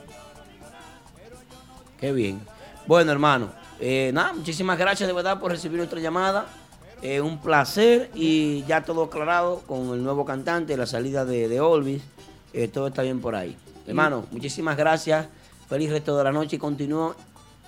Qué bien. Bueno, hermano. Eh, nada, muchísimas gracias de verdad por recibir nuestra llamada. Eh, un placer y ya todo aclarado con el nuevo cantante, la salida de, de Olvis. Eh, todo está bien por ahí. Hermano, muchísimas gracias. Feliz resto de la noche y continúo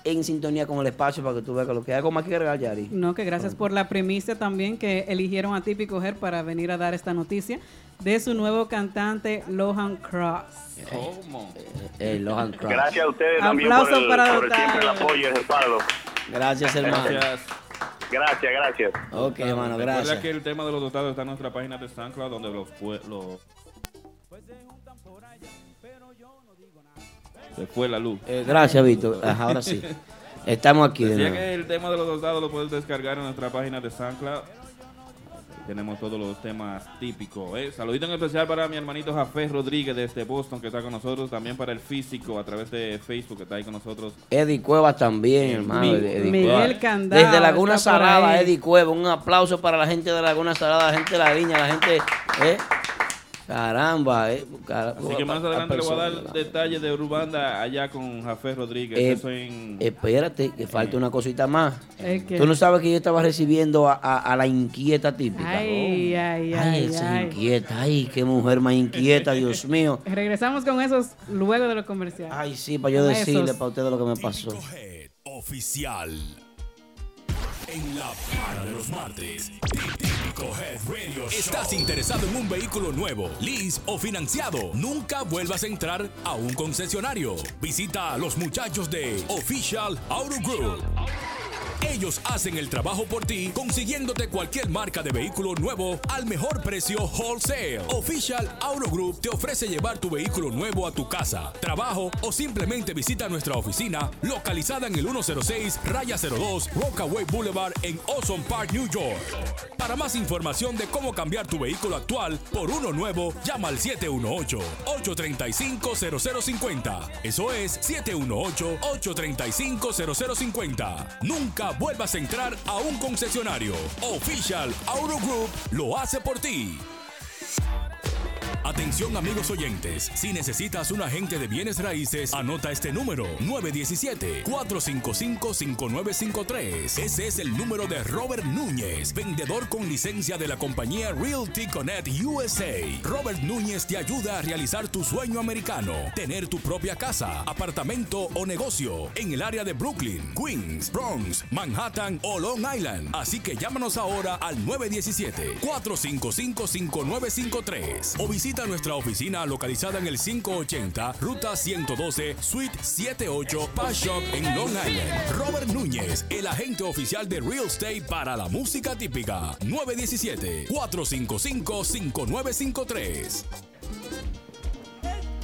en sintonía con el espacio para que tú veas que lo que hay. ¿Algo más que agregar, Yari? No, que gracias por la primicia también que eligieron a Típico Her para venir a dar esta noticia de su nuevo cantante Lohan Cross. ¿Cómo? Eh, Lohan Cross. Gracias a ustedes también Aplauso por el, para por el siempre el Otávio. apoyo y el respaldo. Gracias, hermano. Gracias. Gracias, gracias. Ok, hermano, Recuerda gracias. que el tema de los dotados está en nuestra página de SoundCloud donde los- se fue la luz. Eh, gracias, Víctor. [LAUGHS] Ajá, ahora sí. Estamos aquí de Decía nuevo. que el tema de los dotados lo puedes descargar en nuestra página de SoundCloud. Tenemos todos los temas típicos. ¿eh? Saludito en especial para mi hermanito Jafé Rodríguez desde Boston que está con nosotros. También para el físico a través de Facebook que está ahí con nosotros. Eddie Cuevas también, hermano. Mi- Eddie Miguel. Candado Desde Laguna ahí. Eddie Cuevas. Un aplauso para la gente de Laguna Salada, la gente de la línea, la gente. ¿eh? Caramba, eh. Así que más adelante le voy a dar detalles de Urbanda allá con Jafé Rodríguez. Eh, Eso en... Espérate, que falta una cosita más. ¿El qué? Tú no sabes que yo estaba recibiendo a, a- a la inquieta típica. Ay, ay, Ay, ay, esa ay. inquieta, ay, qué mujer más inquieta, Dios [LAUGHS] mío. Regresamos con esos luego de los comerciales. Ay, sí, para yo Con decirle esos. para ustedes lo que me pasó. Oficial. En la para de los martes. Típico Head Radio Show. ¿Estás interesado en un vehículo nuevo, lease o financiado? Nunca vuelvas a entrar a un concesionario. Visita a los muchachos de Official Auto Group. Ellos hacen el trabajo por ti, consiguiéndote cualquier marca de vehículo nuevo al mejor precio wholesale. Official Auto Group te ofrece llevar tu vehículo nuevo a tu casa, trabajo o simplemente visita nuestra oficina localizada en el 106 Raya 02 Rockaway Boulevard en Ozone Park, New York. Para más información de cómo cambiar tu vehículo actual por uno nuevo, llama al 718-835-0050. Eso es 718-835-0050. Nunca vuelvas a entrar a un concesionario. Official Auto Group lo hace por ti. Atención amigos oyentes, si necesitas un agente de bienes raíces, anota este número 917-455-5953. Ese es el número de Robert Núñez, vendedor con licencia de la compañía Realty Connect USA. Robert Núñez te ayuda a realizar tu sueño americano, tener tu propia casa, apartamento o negocio en el área de Brooklyn, Queens, Bronx, Manhattan o Long Island. Así que llámanos ahora al 917-455-5953 o visita nuestra oficina localizada en el 580 Ruta 112 Suite 78 Pass Shop en Long Island. Robert Núñez, el agente oficial de Real Estate para la música típica. 917-455-5953.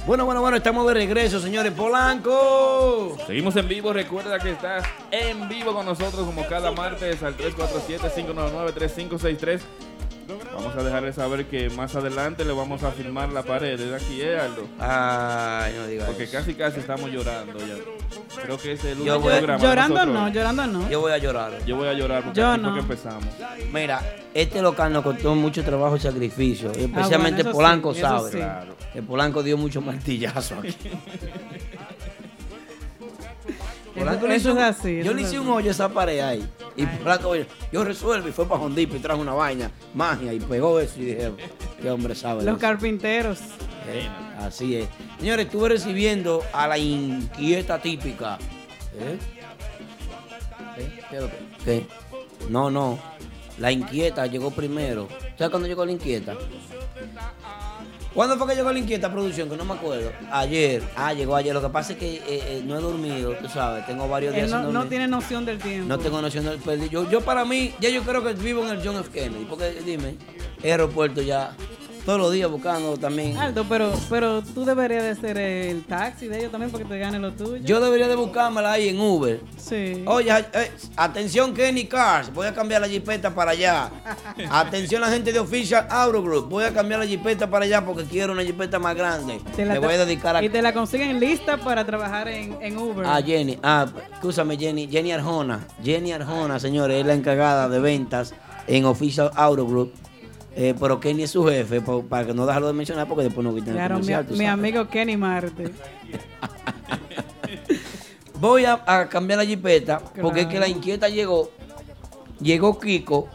Bueno, bueno, bueno, estamos de regreso, señores. Polanco. Seguimos en vivo. Recuerda que estás en vivo con nosotros como cada martes al 347-599-3563. Vamos a dejarles saber que más adelante le vamos a filmar la pared de aquí, ¿eh, Aldo? Ay, no digas Porque eso. casi casi estamos llorando ya. Creo que es el voy- programa. Llorando Nosotros- no, llorando no. Yo voy a llorar. Yo voy a llorar porque Yo así fue no. que empezamos. Mira, este local nos costó mucho trabajo y sacrificio. y Especialmente Ah, bueno, eso Polanco eso sabe. sí. Claro. Que Polanco dio muchos martillazos aquí. [LAUGHS] Polanco Eso hizo- es así, Yo le hice un hoyo a esa pared ahí. Y Polanco, oye, yo resuelvo y fue para Hondipo y trajo una vaina, magia, y pegó eso y dije, qué hombre sabe. Los eso". carpinteros. Eh, Así es. Señores, estuve recibiendo a la inquieta típica. ¿Eh? ¿Eh? No, no. La inquieta llegó primero. ¿Sabes cuándo llegó la inquieta? ¿Cuándo fue que llegó la inquieta producción? Que no me acuerdo. Ayer. Ah, llegó ayer. Lo que pasa es que eh, eh, no he dormido, tú sabes. Tengo varios días Él no, sin no tiene noción del tiempo. No tengo noción del perdido. Yo, yo para mí, ya yo creo que vivo en el John F. Kennedy. Porque dime, aeropuerto ya todos los días buscando también. Aldo, pero, pero tú deberías de ser el taxi de ellos también porque te gane lo tuyo. Yo debería de buscármela ahí en Uber. Sí. Oye, eh, atención Kenny Cars, voy a cambiar la jipeta para allá. [LAUGHS] Atención la gente de Official Auto Group, voy a cambiar la jipeta para allá porque quiero una jipeta más grande. Te la Le voy a dedicar a, Y te la consiguen lista para trabajar en, en Uber. a Jenny. Ah, escúchame Jenny, Jenny Arjona. Jenny Arjona, señores, es la encargada de ventas en Official Auto Group. Eh, pero Kenny es su jefe, para que no dejarlo de mencionar porque después no quitan Claro, mi, comercial, amigo Kenny Marte. Voy a, a cambiar la jipeta porque es que la inquieta llegó. Llegó Kiko.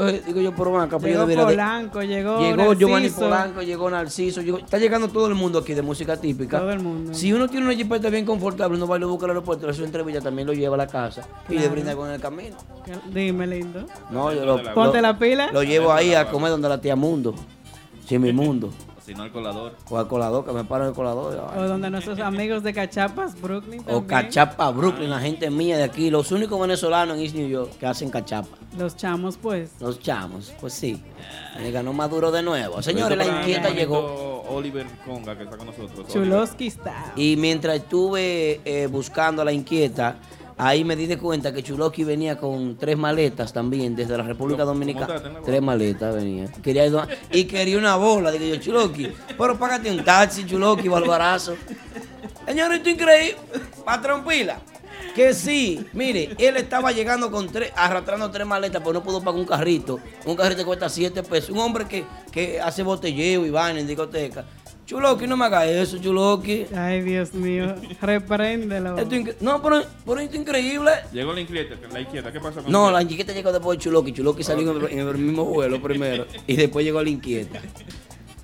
Entonces digo yo, pero acá, pues yo Llegó debería de- Polanco, llegó Llegó Giovanni Narciso. Polanco, llegó Narciso, llegó- está llegando todo el mundo aquí de música típica. Todo el mundo. Si uno tiene una jipeta bien confortable, uno va y lo busca al aeropuerto, le hace una entrevista, también lo lleva a la casa y le brinda con el camino. Dime, lindo. No, yo lo, Ponte lo- la pila. lo llevo ahí a comer donde la tía Mundo, si mi mundo, Si no, el colador. o al colador, que me paro en el colador. O donde nuestros amigos de Cachapas, Brooklyn. O cachapa Brooklyn, la gente mía de aquí, los únicos venezolanos en East New York que hacen cachapa. Los chamos, pues. Los chamos, pues sí. Le ganó Maduro de nuevo. Señores, la inquieta llegó. Oliver Conga, que está con nosotros. Chuloski está. Y mientras estuve eh, buscando a la inquieta, ahí me di de cuenta que Chuloski venía con tres maletas también desde la República ¿Cómo- cómo Dominicana. Tres maletas venía. Quería ir a- y quería una bola. Digo yo, Chuloski, pero págate un taxi, Chuloski, barbarazo. Señor, esto es increíble. Patrón Pila. Que sí, mire, él estaba llegando con tres, arrastrando tres maletas, pero no pudo pagar un carrito. Un carrito que cuesta siete pesos. Un hombre que, que hace botelleo y vaina en discoteca. Chuloqui, no me haga eso, Chuloqui. Ay, Dios mío. Repréndelo. Esto no, pero, pero esto es increíble. Llegó la inquieta, la inquieta. ¿Qué pasó con No, la inquieta llegó después de Chuloqui. Chuloqui salió en el, en el mismo vuelo [LAUGHS] primero. Y después llegó la inquieta.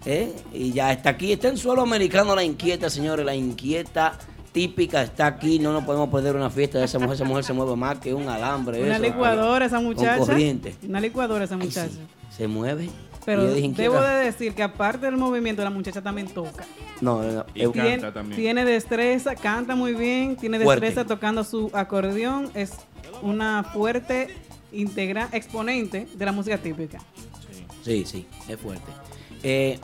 ¿Eh? Y ya está aquí. Está en suelo americano la inquieta, señores. La inquieta típica está aquí. No nos podemos perder una fiesta de esa mujer. Esa mujer se mueve más que un alambre. Una eso. licuadora esa Con muchacha. corriente. Una licuadora esa muchacha. Se mueve. Pero debo de decir que aparte del movimiento, la muchacha también toca. No, no, no. Y Eh, canta también. Tiene destreza, canta muy bien, tiene Fuerte. destreza tocando su acordeón, es una fuerte integra exponente de la música típica. Sí, sí, es fuerte. Eh,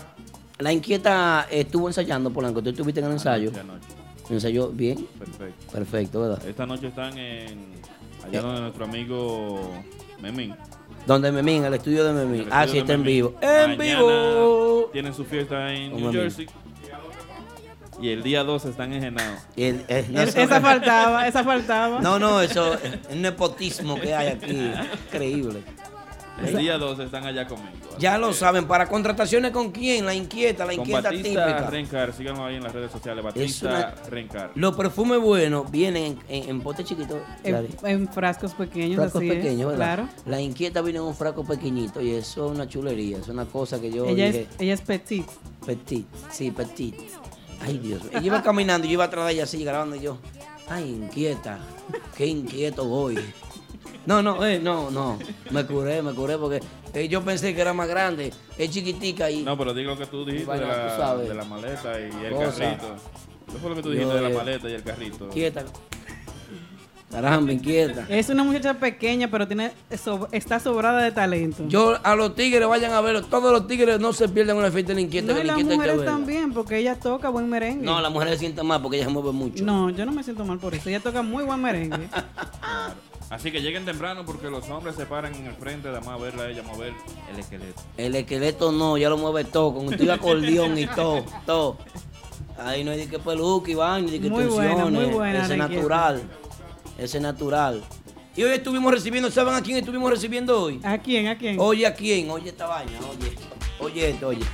la inquieta estuvo ensayando, Polanco. ¿Tú estuviste en el ensayo? Anoche, anoche. ¿Ensayó bien? Perfecto. Perfecto, ¿verdad? Esta noche están en allá donde nuestro amigo Memín. Donde Memín, el estudio de Memín. Ah, sí, está en vivo. ¡En Mañana vivo! Tienen su fiesta en New Memín. Jersey. Y el día 12 están en Genao. El- eh, no, [LAUGHS] esa faltaba, esa faltaba. no, no, eso es un nepotismo que hay aquí. [LAUGHS] Increíble. El día 12 están allá conmigo. Ya lo saben, para contrataciones con quién, la inquieta, la Con inquieta Batista típica. Rencar, síganlo ahí en las redes sociales. Es Batista una- Rencar. Los perfumes buenos vienen en, en, en potes chiquitos. En, frascos pequeños, frascos así es, pequeños, ¿verdad? Claro. La inquieta viene en un frasco pequeñito y eso es una chulería, es una cosa que yo Ella dije, es, ella es petit. petit, sí, petit. Ay, Dios. Ella iba caminando, yo iba atrás de ella así, grabando y yo, ay, inquieta, qué inquieto voy. No, no, eh, no, no, me curé, me curé porque eh, yo pensé que era más grande, es chiquitica y... No, pero digo lo que tú dijiste de, tú la, sabes. de la maleta y el Cosa. carrito. ¿Qué fue lo que tú Yo, dijiste de la maleta y el carrito? Inquieta. Caramba, inquieta. Es una muchacha pequeña, pero tiene so- está sobrada de talento. Yo a los tigres vayan a verlo. Todos los tigres no se pierden una fiesta de la inquieta. no, que y la las que mujeres también, porque ella toca buen merengue. No, las mujeres se sienten más porque ellas se mueven mucho. No, yo no me siento mal por eso. Ella toca muy buen merengue. [LAUGHS] Así que lleguen temprano porque los hombres se paran en el frente, de más a verla a ella mover el esqueleto. El esqueleto no, ya lo mueve todo, con tu acordeón y todo, todo. Ahí no hay de que peluca y baño, ni que Muy buena, tensiones. muy buena Ese natural. Ese es natural. Y hoy estuvimos recibiendo, ¿saben a quién estuvimos recibiendo hoy? ¿A quién? ¿A quién? Oye, ¿a quién? Oye esta vaina, oye. Oye esto, oye.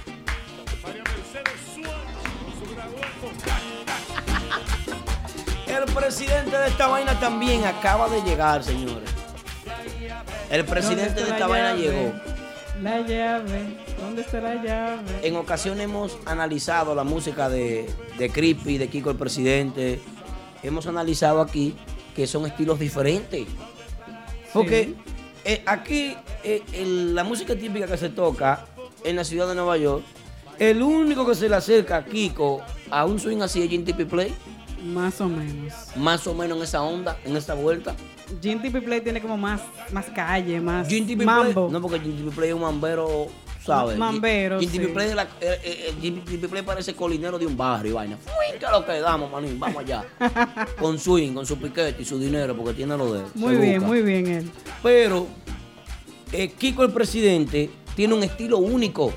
El presidente de esta vaina también acaba de llegar, señores. El presidente ¿Dónde de esta vaina llave? llegó. La llave. ¿Dónde está la llave? En ocasiones hemos analizado la música de, de Creepy, de Kiko el Presidente. Hemos analizado aquí que son estilos diferentes. Porque eh, aquí eh, el- la música típica que se toca en la ciudad de Nueva York, el único que se le acerca a Kiko a un swing así es Tippy Play, Más o menos. más o menos en esa onda, en esa vuelta. Tippy Play tiene como más, más calle, más mambo. Play, no porque Tippy Play es un mambero, ¿sabes? Mambero, Tippy sí. Play, la- eh, eh, eh, Play parece colinero de un barrio vaina. Fui, ¿Qué es lo que damos, manín? Vamos allá. [LAUGHS] con swing, con su piquete y su dinero, porque tiene lo de él. Muy bien, busca. muy bien él. Pero eh, Kiko el presidente tiene un estilo único.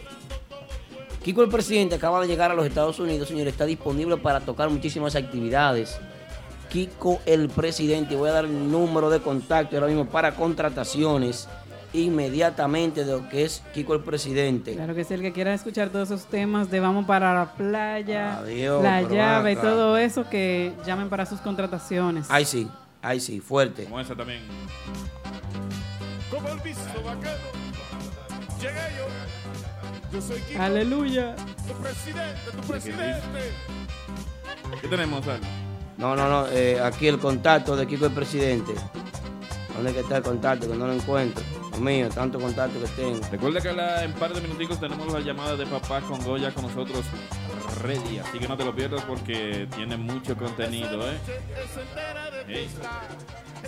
Kiko el presidente acaba de llegar a los Estados Unidos, señor, está disponible para tocar muchísimas actividades. Kiko el presidente, voy a dar el número de contacto ahora mismo para contrataciones inmediatamente de lo que es Kiko el presidente. Claro que sí, el que quiera escuchar todos esos temas de vamos para la playa, Adiós, la llave y acá. todo eso, que llamen para sus contrataciones. Ay sí, ay sí, fuerte. Como esa también. Como el visto vaquero, llegué yo. Yo soy Kiko, Aleluya. tu presidente, tu presidente. ¿Qué tenemos, Al? No, no, no, eh, aquí el contacto de Kiko el presidente. ¿Dónde que está el contacto? Que no lo encuentro. Dios mío, tanto contacto que tengo. Recuerda que la- en par de minuticos tenemos la llamada de papá con Goya con nosotros ready. Así que no te lo pierdas porque tiene mucho contenido, ¿eh?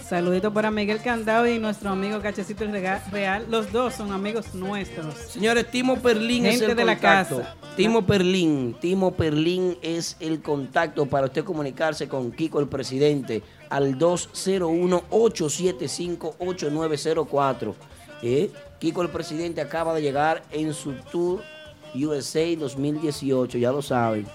Saludito para Miguel Candado y nuestro amigo Cachecito Real. Los dos son amigos nuestros. Señores, Timo Perlín es el de la contacto. casa. Timo Perlín, Timo Perlín es el contacto para usted comunicarse con Kiko el presidente al 201-875-8904. ¿Eh? Kiko el presidente acaba de llegar en su tour USA 2018, ya lo saben.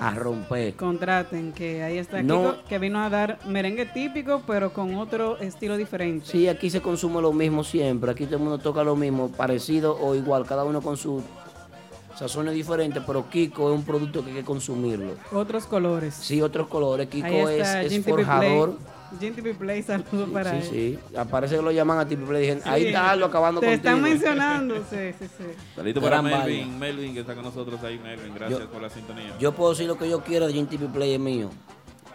A romper. Contraten, que ahí está No. Kiko, que vino a dar merengue típico, pero con otro estilo diferente. Sí, aquí se consume lo mismo siempre. Aquí todo el mundo toca lo mismo, parecido o igual, cada uno con su sazones diferentes, pero Kiko es un producto que hay que consumirlo. Otros colores. Sí, otros colores. Kiko es, es forjador. Play. Gin TV Play, saludos para él. Sí, sí. Aparece que lo llaman a ti, pero le dicen, Sí. ahí está Aldo acabando Te contigo. están mencionando, [LAUGHS] sí, sí, sí. Saludito para Melvin. Melvin que está con nosotros ahí, Melvin. Gracias Yo- por la sintonía. Yo puedo decir lo que yo quiera de Gin TV Play es mío.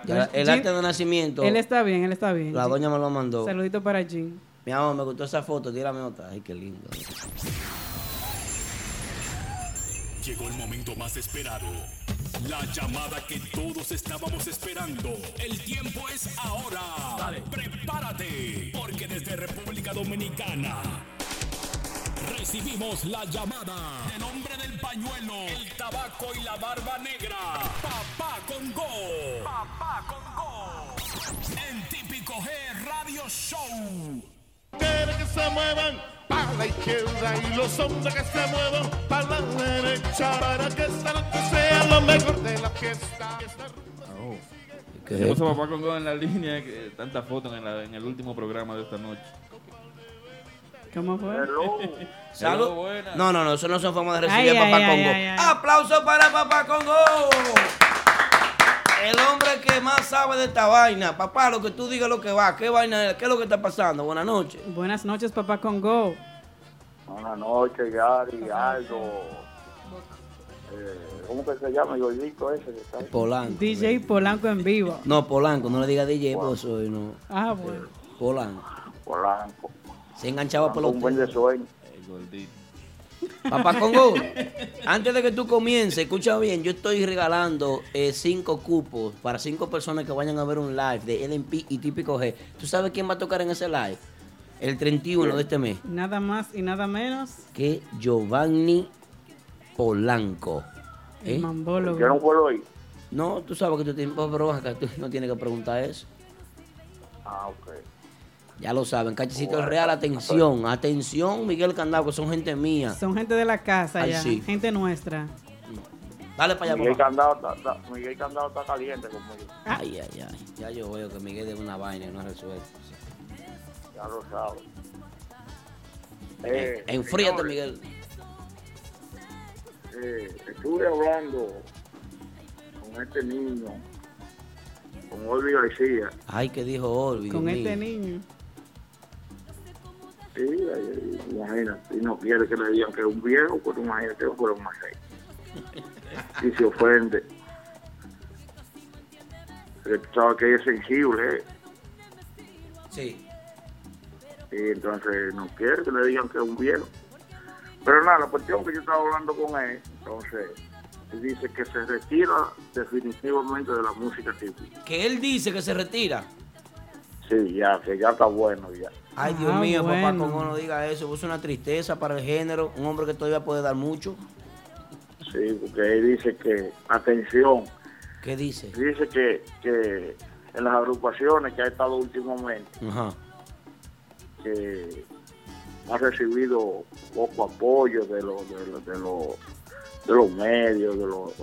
Ya, el arte de nacimiento, Él está bien, él está bien. la doña me lo mandó. Saludito para Jim. Mi amor, me gustó esa foto, tírame otra. Ay, qué lindo. Llegó el momento más esperado. La llamada que todos estábamos esperando. El tiempo es ahora. Prepárate, porque desde República Dominicana recibimos la llamada del hombre del pañuelo, el tabaco y la barba negra. Papá Congo. Papá Congo. En Típico G Radio Show. Quiere que se muevan para la izquierda y los hombres que se muevan para la derecha para que esta noche sea lo mejor de la fiesta. ¿Qué Se es puso papá Congo en la [LAUGHS] línea, que tantas fotos en, la- en el último programa de esta noche. ¿Cómo fue? [LAUGHS] Salud. No, no, no, eso no son formas de recibir Ay, a Papá ay, ay, Congo. ay, ay. ¡Aplauso para Papá Congo! El hombre que más sabe de esta vaina. Papá, lo que tú digas lo que va. ¿Qué vaina es? ¿Qué es lo que está pasando? Buenas noches. Buenas noches, papá Congo. Buenas noches, Gary, Aldo. Eh, ¿Cómo que se llama el gordito ese que está ahí? Polanco. DJ Polanco en vivo. No, Polanco, no le diga DJ, pues soy, no. Ah, bueno. Polanco. Polanco. Se enganchaba por Un buen de sueño. El gordito. Papá Congo, antes de que tú comiences, escucha bien, yo estoy regalando eh, cinco cupos para cinco personas que vayan a ver un live de LMP y Típico G. ¿Tú sabes quién va a tocar en ese live? El 31 de este mes. Nada más y nada menos. Que Giovanni Polanco. El ¿Eh? mambólogo. Yo no puedo ir. No, tú sabes que tú tienes, pero acá tú no tienes que preguntar eso. Ah, ok. Ya lo saben, Cachecito Real, atención, atención, Miguel Candado, que son gente mía. Son gente de la casa Ay, ya. sí. Gente nuestra. Dale para allá, Miguel papá. Candado, está, está- Miguel Candado está caliente conmigo. Ay, ay, ay. Ya yo veo que Miguel es una vaina y no ha resuelto. Ya lo sabes. Eh, enfríate, señores, Miguel. eh, estuve hablando con este niño, con Olvi García. Ay, que dijo Olvi. Con Dios este mío. niño. Sí, imagínate, y no quiere que le digan que es un viejo, pues imagínate que fuera un rey. Y se ofende. Tú sabes que ella es sensible, ¿eh? Sí. y entonces no quiere que le digan que es un viejo. Pero nada, la cuestión que yo estaba hablando con él, entonces, él dice que se retira definitivamente de la música típica. Que él dice que se retira. Sí, ya, que ya está bueno ya. Ay, Dios Ah, mío, papá, como no diga eso. Es una tristeza para el género. Un hombre que todavía puede dar mucho. Sí, porque él dice que, atención, ¿Qué dice? dice que, que en las agrupaciones que ha estado últimamente, Ajá. que ha recibido poco apoyo de los de los, de los, de los medios, de los,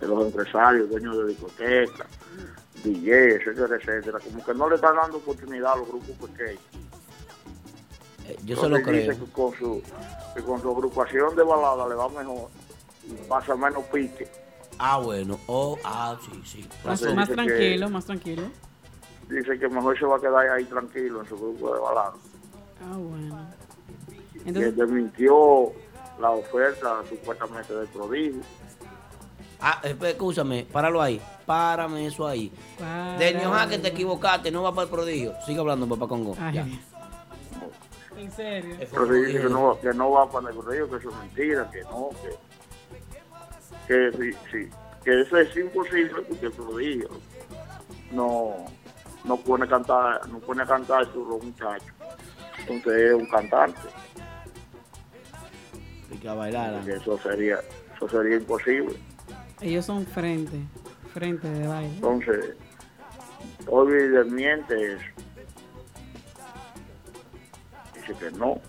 de los empresarios, dueños de discotecas, DJ, etcétera, etcétera. Como que no le están dando oportunidad a los grupos pequeños. Eh, yo se lo Entonces creo. dice que con su que con su agrupación de balada le va mejor y pasa menos pique. Ah, bueno. Oh, ah, sí, sí. Más, Entonces más dice que- tranquilo, más tranquilo. Dice que mejor se va a quedar ahí tranquilo en su grupo de balada. Ah, bueno. que Entonces, desmintió la oferta supuestamente del prodigio. Ah, espera, escúchame, páralo ahí. Párame eso ahí. para- Denio que te equivocaste, no va para el prodigio. Sigue hablando, papá Congo. Ay, Ya. En serio. Pero dice que no, que no va para el prodigio, que eso es mentira, que no, que, que sí, sí, que eso es imposible porque el prodigio no, no pone a cantar, no pone a cantar a los muchachos. Entonces es un cantante, Y que a bailar. que eso sería, eso sería imposible. Ellos son frente, frente de baile. Entonces, Olvi desmiente eso. Dice que no.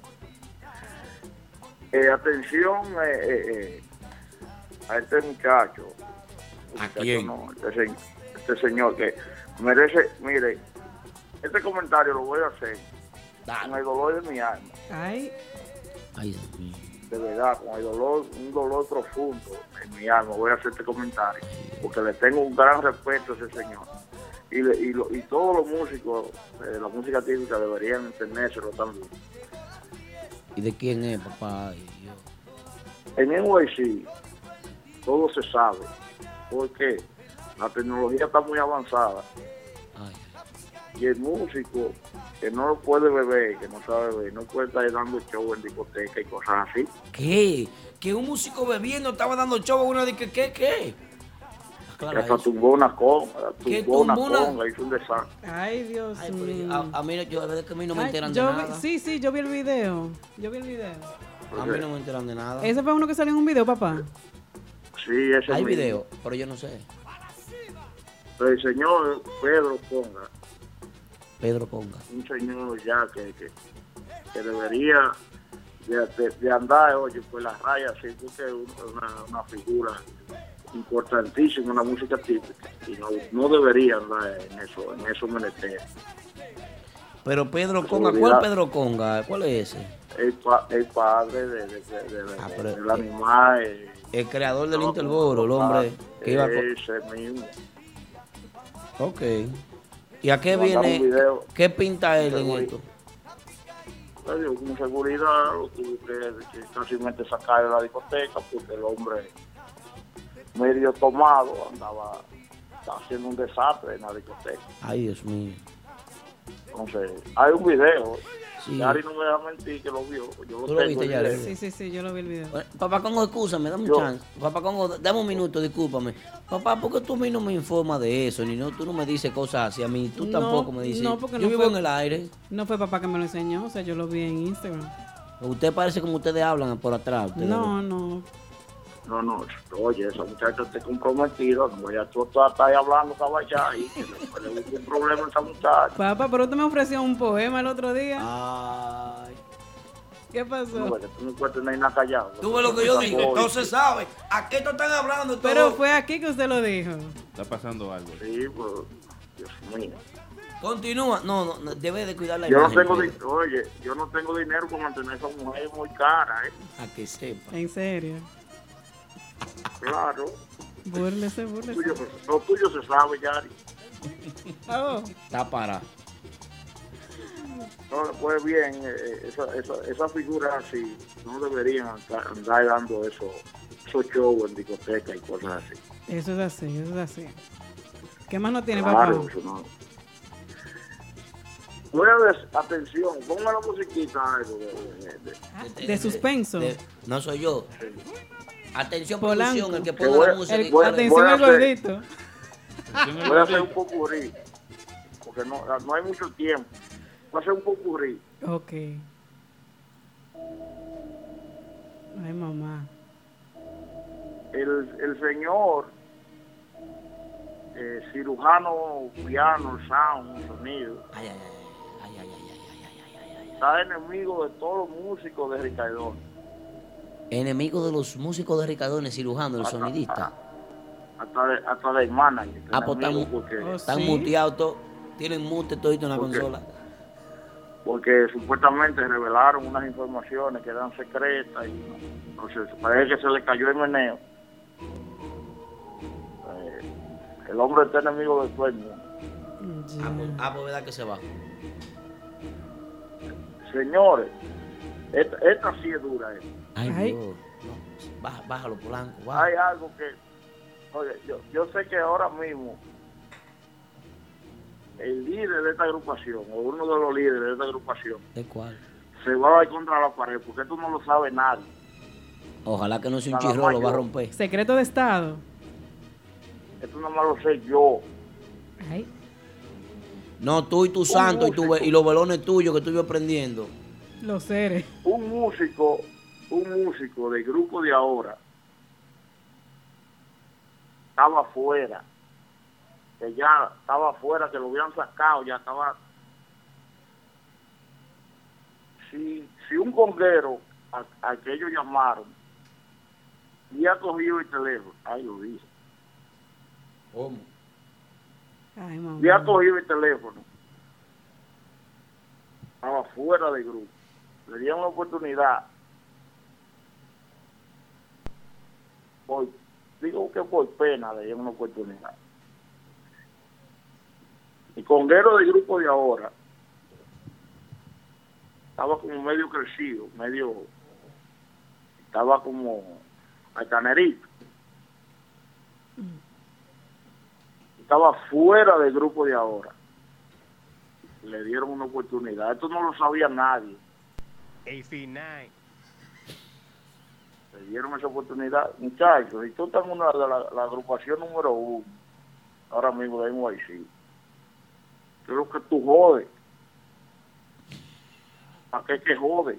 Eh, atención eh, eh, eh, a este muchacho, muchacho quién? no, este, este señor que merece, mire, este comentario lo voy a hacer con el dolor de mi alma, Ay, Ay, Dios mío. De verdad, con el dolor, un dolor profundo en mi alma, voy a hacer este comentario, porque le tengo un gran respeto a ese señor. Y, le- y, lo- y todos los músicos de la música típica deberían entenderselo también. ¿Y de quién es, papá? En NYC todo se sabe, porque la tecnología está muy avanzada. Y el músico que no puede beber, que no sabe beber, no puede estar dando show en discoteca y cosas así. ¿Qué? Que un músico bebiendo estaba dando show a una de que, ¿qué? ¿Qué? Que Aclara hasta eso. tumbó una conga, ¿Qué tumbó una conga, hizo un desastre. ay, Dios mío. A, a mí, no- yo, verdad es que a mí no me Ay, enteran de vi- nada. sí, sí, yo vi el video. Yo vi el video. A mí no me enteran de nada. Ese fue uno que salió en un video, papá. Sí, ese Hay mismo. video, pero yo no sé. El señor Pedro Conga, Pedro Conga. un señor ya que, que, que debería de, de- de andar, oye, pues las rayas, sí, porque es una, una figura importantísima en la música típica y no, no debería andar en eso, en esos menesteres. Pero Pedro Conga, ¿cuál. Pedro Conga? ¿Cuál es ese? El, pa- el padre de, de, de- Ah, del animal. eh, El creador del no, Interboro, el hombre que iba con... Ese mismo. Ok. ¿Y a qué viene? ¿Qué pinta él en esto? Digo, con seguridad lo tuve que, que casi sacar de la discoteca porque el hombre medio tomado andaba haciendo un desastre en la discoteca. Ay, Dios mío. Entonces, hay un video. Sí. Yari no me deja mentir que lo vio. Yo lo ¿Tú lo tengo viste, el Yari? video. Sí, sí, sí, yo lo vi el video. Bueno, Papá Congo, escúchame, dame un Yo- chance. Papá Congo, dame un minuto, discúlpame. Papá, ¿por qué tú a mí no me informas de eso? Ni no, tú no me dices cosas así a mí, tú No, tampoco me dices. no, porque Yo no vivo fue- en el aire. No fue papá que me lo enseñó, o sea, yo lo vi en Instagram. Usted parece como ustedes hablan por atrás. ustedes No, no. No, no, oye, esa muchacha está comprometida. No voy a tú estás ahí hablando caballá y que le, le un problema a esa muchacha. Papá, pero usted me ofreció un poema el otro día. Ay. ¿Qué pasó? No, que tú no puedes tener nada callado. Tú ves lo que yo digo, entonces sabe. ¿A qué te están hablando? todo? Pero fue aquí que usted lo dijo. Está pasando algo. Sí, pues, Dios mío. Continúa. No, no, no, debe de cuidar la Yo no tengo, oye, yo no tengo dinero para mantener a esa mujer muy cara, ¿eh? A que sepa. En serio. Claro. Búrlese, Lo búrlese. tuyo, lo tuyo se sabe, Yari. Oh, Está para. No, pues bien, eh, esa, esa, esa figura así no deberían andar, andar dando eso, esos shows en discoteca y cosas así. eso es así, eso es así. ¿Qué más no tiene, Claro, papá? eso no. Bueno, atención, ponga la musiquita algo de, de- de- De suspenso. De- no soy yo. Atención, Polanco. producción, el que Que ponga voy la música. El- voy atención voy hacer- gordito. Voy a hacer un popurrí, porque no, no hay mucho tiempo. Voy a hacer un popurrí. Ok. Ay, mamá. El, el señor eh, cirujano, piano, sound, sonido, Ay, ay, ay, ay, ay, ay, ay, ay, ay. está enemigo de todos los músicos de Ricardón. Enemigo de los músicos de Ricardones, cirujano, el sonidista. Hasta, de, hasta del manager. Ah, pues están- porque, Oh, Están ¿Sí? muteados todos. Tienen mute todito en la consola. porque supuestamente revelaron unas informaciones que eran secretas y entonces parece que se le cayó el meneo. Eh, el hombre está enemigo de todo el mundo. Ya. Ah, pues, ah, pues verdad que se va. Señores, esta, esta sí es dura. eh. Ay, Ay. Dios. No, baja- bájalo, Polanco. baja. Hay algo que, oye, yo, yo sé que ahora mismo el líder de esta agrupación, o uno de los líderes de esta agrupación, ¿De cuál? se va a dar contra la pared, porque esto no lo sabe nadie. Ojalá que no sea un chirro, lo va a romper. Secreto de Estado. Esto no más lo sé yo. Ay, No, tú y tu santo y, tu, y los velones tuyos que tú ibas prendiendo. los seres. Un músico, un músico del grupo de ahora, estaba afuera, que ya estaba afuera, que lo habían sacado, ya estaba... Si, si un conguero a, a que ellos llamaron, y ha cogido el teléfono, ahí lo dice, ¿Cómo? Ay, mamá. Ya cogí mi teléfono. Estaba fuera del grupo. Le dieron una oportunidad. Por, digo que por pena le dieron una oportunidad. El conguero del grupo de ahora estaba como medio crecido, medio, estaba como altanerito. Estaba fuera del grupo de ahora. Le dieron una oportunidad. Esto no lo sabía nadie. AC9. Le dieron esa oportunidad. Muchachos, y tú estás en una de la, la agrupación número uno, ahora mismo de NYC. Creo que tú jodes. ¿Para qué que jode?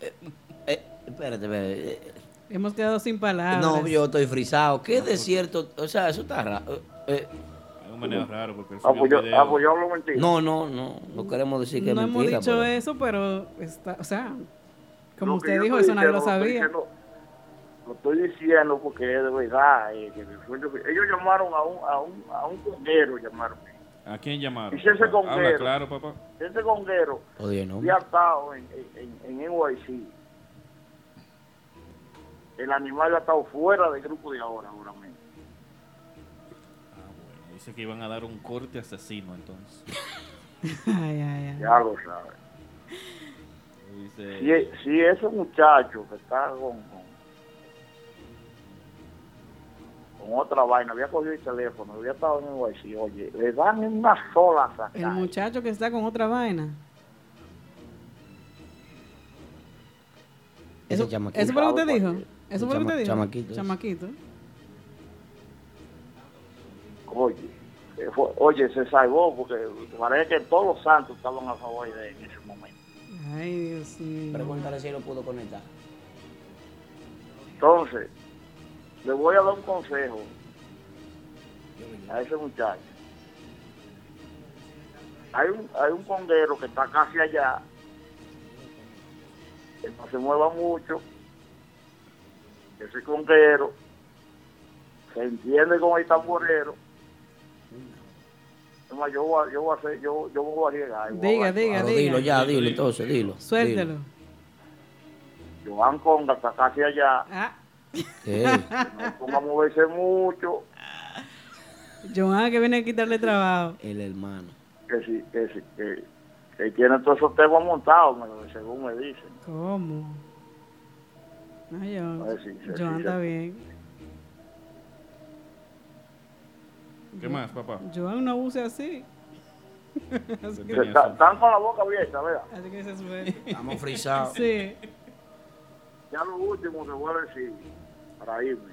Eh, espérate, espérate. eh, Hemos quedado sin palabras. No, yo estoy frisado. ¿Qué desierto? O sea, eso está raro. Eh, Es un manejo raro porque Ah, pues yo, ah, pues yo hablo mentira. no, no, no. No queremos decir que no es hemos mentira. dicho pero- eso, pero está, o sea, como Lo usted dijo, eso nadie lo estoy sabía. diciendo- Lo estoy diciendo porque es de verdad. eh, que ellos llamaron a un, a un, a un conguero, llamaron. ¿A quién llamaron? Y si ese? Habla conguero, claro, papá. ese conguero Oye, no. había estado en, en, en NYC. El animal ha estado fuera del grupo de ahora, ahora mismo. Dice que iban a dar un corte asesino entonces. [LAUGHS] Ay, ay, ay. Ya lo sabes. Dice, Si, si ese muchacho que está con, con, con otra vaina, había cogido el teléfono, había estado en NYC, oye, le dan una sola El sacada. muchacho que está con otra vaina. Ese Eso, chamaquito. ¿Eso fue lo que usted dijo? ¿Eso fue lo que usted dijo? chamaquito. Chamaquito. Oye, fue- oye, se salvó porque parece que todos los santos estaban a favor de él en ese momento. Ay, Dios mío. Pregúntale si lo pudo conectar. Entonces, le voy a dar un consejo a ese muchacho. Hay un, hay un conguero que está casi allá, que no se mueva mucho. Ese conguero se entiende con el tamborero. Yo voy a, yo voy a hacer, yo, yo voy a llegar. Diga, diga, Claro, diga. dilo ya, dilo entonces, dilo. Suéltelo. Joan Conga está casi allá. Ah. ¿Qué? [LAUGHS] No ponga a moverse mucho. Joan que viene a quitarle trabajo. El hermano. que sí, que sí, que, que tiene todos esos temas montados, según me dicen. ¿Cómo? No, Joan. Ay, sí, sí, Joan sí, está sí. bien. ¿Qué más, papá? Joan no use [LAUGHS] así. que. Están con la boca abierta, ¿verdad? así que se suele. Estamos [LAUGHS] frisados. Sí. Ya lo último que voy a decir, para irme.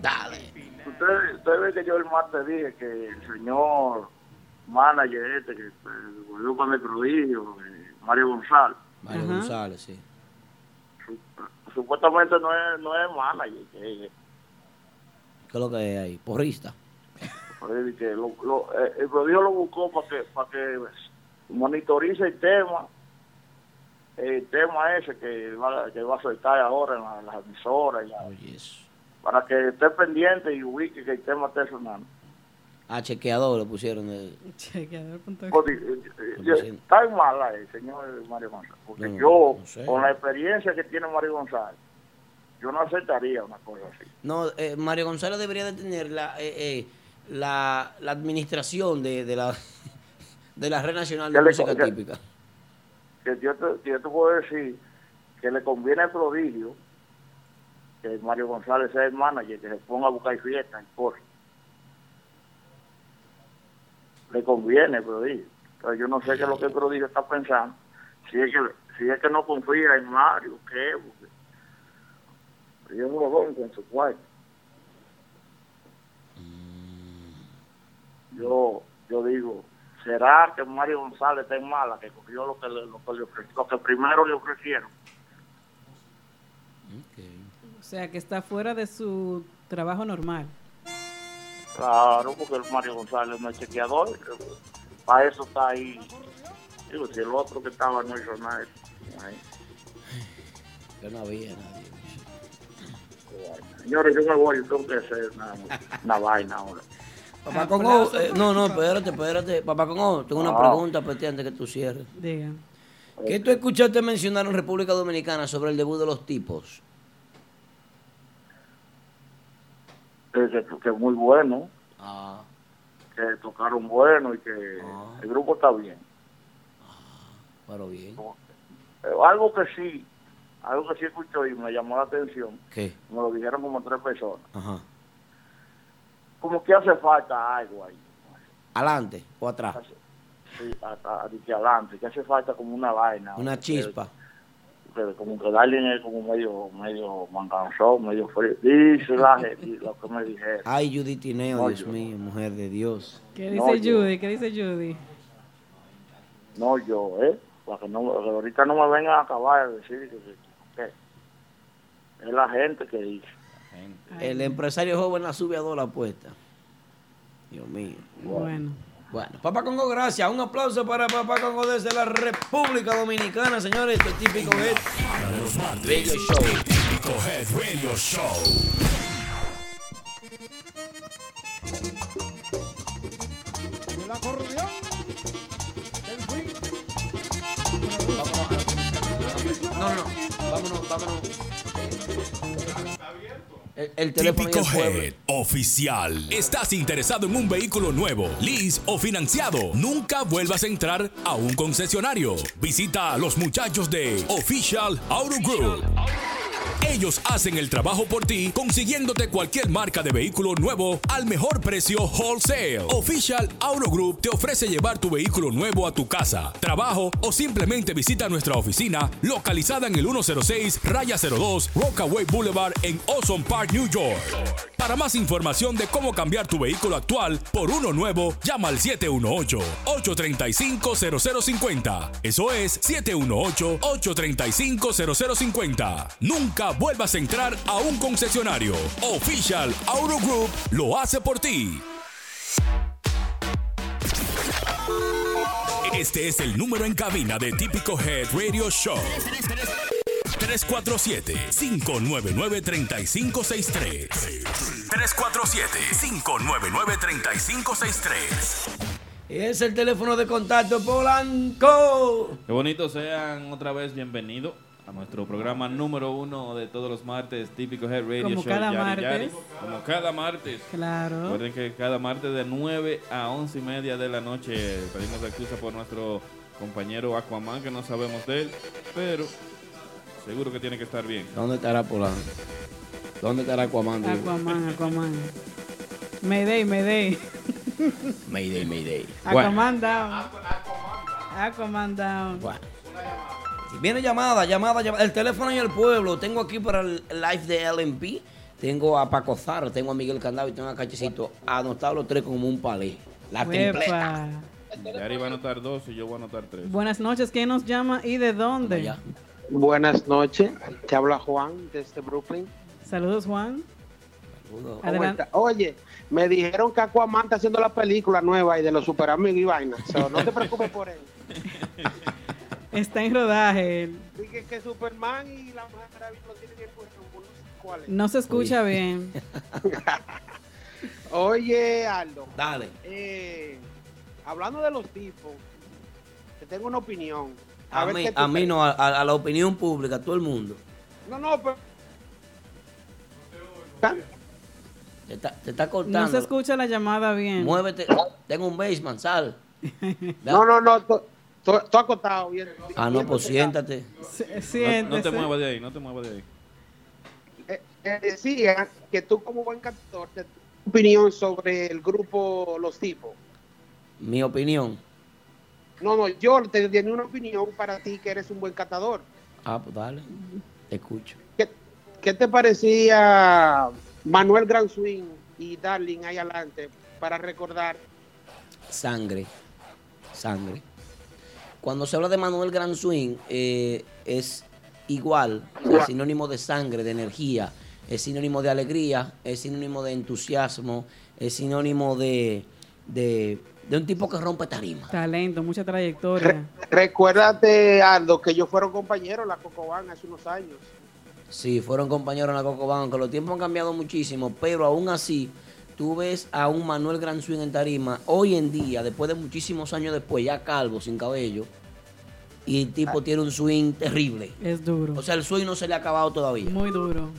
Dale. Ustedes usted ve que yo el martes dije que el señor manager este, que pues, volvió con el prodigio, eh, Mario González, Mario Ajá. González, sí. su- supuestamente no es, no es manager, que, ¿Qué es lo que hay ahí? Porrista. Que- que lo- lo- eh, el prodigio lo buscó para que, para que monitorice el tema el tema ese que va, que va a soltar ahora en la- las emisoras, y la- Oye, eso. para que esté pendiente y ubique que el tema esté sonando. Ah, chequeador le pusieron. de- Chequeador.com. Porque, eh, eh, Como si- Está en mala el señor Mario González, porque No, yo, no sé. con la experiencia que tiene Mario González, yo no aceptaría una cosa así. No, eh, Mario González debería de tener la, eh, eh, la, la administración de, de la [LAUGHS] de la Red Nacional de le- Música Típica. Que yo te, que yo te puedo decir que le conviene al prodigio que Mario González sea el manager, que se ponga a buscar fiestas y cosas. Le conviene prodigio. Pero yo no sé qué es lo que el prodigio está pensando. Si es que, si es que no confía en Mario, ¿qué? Porque ellos no lo ven con su cuarto. Yo, yo digo, ¿será que Mario González está en mala, que cogió lo que, le- lo que, le ofre- lo que primero le ofrecieron? O sea, que está fuera de su trabajo normal. Claro, porque el Mario González no es chequeador. Para eso está ahí. Digo, si el otro que estaba no hizo nada. ahí. Yo no había nadie. Señores, yo me voy, yo tengo que hacer una, una vaina ahora. Papá Congo, eh, no, no, espérate, espérate. Papá Congo, tengo una Ah. pregunta para ti antes que tú cierres. Diga. ¿Qué tú escuchaste mencionar en República Dominicana sobre el debut de los tipos? Que, que, que es muy bueno, Ah, que tocaron bueno y que el grupo está bien. pero bien. Algo que sí, algo que sí escucho y me llamó la atención, ¿Qué? me lo dijeron como tres personas, Ajá. Como que hace falta algo ahí, ¿Adelante o atrás? sí, a- a- de que adelante, que hace falta como una vaina. Una chispa. Que, que como que darle es como medio, medio manganzón, medio frío. Dice la [LAUGHS] gente, lo que me dijeron. Ay, Judith Tineo, No, Dios yo- mío, mujer de Dios. ¿Qué No, dice yo- Judy? ¿Qué dice Judy? No yo, ¿eh? Para que, no, que ahorita no me vengan a acabar de decir que, que- que es la gente que dice. El empresario joven la sube a dos la apuesta. Dios mío. Bueno. Bueno, Papá Congo, gracias. Un aplauso para Papá Congo desde la República Dominicana, señores. Esto es típico Head Radio Show. Típico Head Radio Show. El acordeón. El swing. No, no, vámonos, vámonos. El, el Típico. Head Oficial. ¿Estás interesado en un vehículo nuevo, lease o financiado? Nunca vuelvas a entrar a un concesionario. Visita a los muchachos de Official Auto Group. Ellos hacen el trabajo por ti, consiguiéndote cualquier marca de vehículo nuevo al mejor precio wholesale. Official Auto Group te ofrece llevar tu vehículo nuevo a tu casa, trabajo o simplemente visita nuestra oficina localizada en el 106 Raya 02 Rockaway Boulevard en Ozone Park, New York. Para más información de cómo cambiar tu vehículo actual por uno nuevo, llama al 718-835-0050. Eso es 718-835-0050. Nunca vuelvas a entrar a un concesionario. Official Auto Group lo hace por ti. Este es el número en cabina de Típico Head Radio Show. 347-599-3563. 347-599-3563. Es el teléfono de contacto Polanco. Qué bonito sean otra vez bienvenidos a nuestro programa número uno de todos los martes, típico Head Radio Como Show. cada Yari martes. Yari. Como cada martes. Claro. Recuerden que cada martes de 9 a 11 y media de la noche pedimos excusa por nuestro compañero Aquaman, que no sabemos de él, pero seguro que tiene que estar bien. ¿Dónde estará Polanco? ¿Dónde estará Aquaman? digo? Aquaman, Aquaman. Mayday, Mayday. Mayday, Mayday. Aquaman down. Aquaman down. bueno. Viene llamada, llamada, llamada. El teléfono y el pueblo. Tengo aquí para el live de LMP. Tengo a Paco Zaro, tengo a Miguel Candado y tengo a Cachecito. Anotados los tres como un palé. La tripleta. Uepa. Yari va a anotar dos y yo voy a anotar tres. Buenas noches, ¿quién nos llama y de dónde? Buenas noches, te habla Juan desde Brooklyn. Saludos, Juan. ¿Cómo Adelante. Oye, me dijeron que Aquaman está haciendo la película nueva y de los super amigos y vaina. So, no te preocupes por él. [LAUGHS] Está en rodaje. Dije que Superman y la Mujer Maravilla lo tienen bien puesto. no sé cuál es. No se escucha bien. [LAUGHS] Oye, Aldo. Dale. eh, hablando de los tipos, te tengo una opinión. A, A ver mí, a mí no, a, a la opinión pública, a todo el mundo. No, no, pero... Te está, te está cortando. No se escucha la llamada bien. Muévete. Tengo un basement, sal. [LAUGHS] No, no, no, tú acostado. bien- Ah, no, pues siéntate. No, no te muevas de ahí, no te muevas de ahí. Eh, eh, decía que tú como buen cantor, te- tu opinión sobre el grupo Los Tipos. Mi opinión. No, no, yo te tenía una opinión para ti que eres un buen cantador. Ah, pues dale. Te escucho. ¿Qué, qué te parecía Manuel Gran Swing y Darling ahí adelante para recordar? Sangre. Sangre. Cuando se habla de Manuel Gran Swing, eh, es igual, es sinónimo de sangre, de energía, es sinónimo de alegría, es sinónimo de entusiasmo, es sinónimo de, de, de un tipo que rompe tarima. Talento, mucha trayectoria. Recuérdate, Aldo, que ellos fueron compañeros en la Cocobán hace unos años. Sí, fueron compañeros en la Cocobán, aunque los tiempos han cambiado muchísimo, pero aún así, tú ves a un Manuel Gran Swing en tarima, hoy en día, después de muchísimos años después, ya calvo, sin cabello, y el tipo tiene un swing terrible. Es duro. O sea, el swing no se le ha acabado todavía. Muy duro.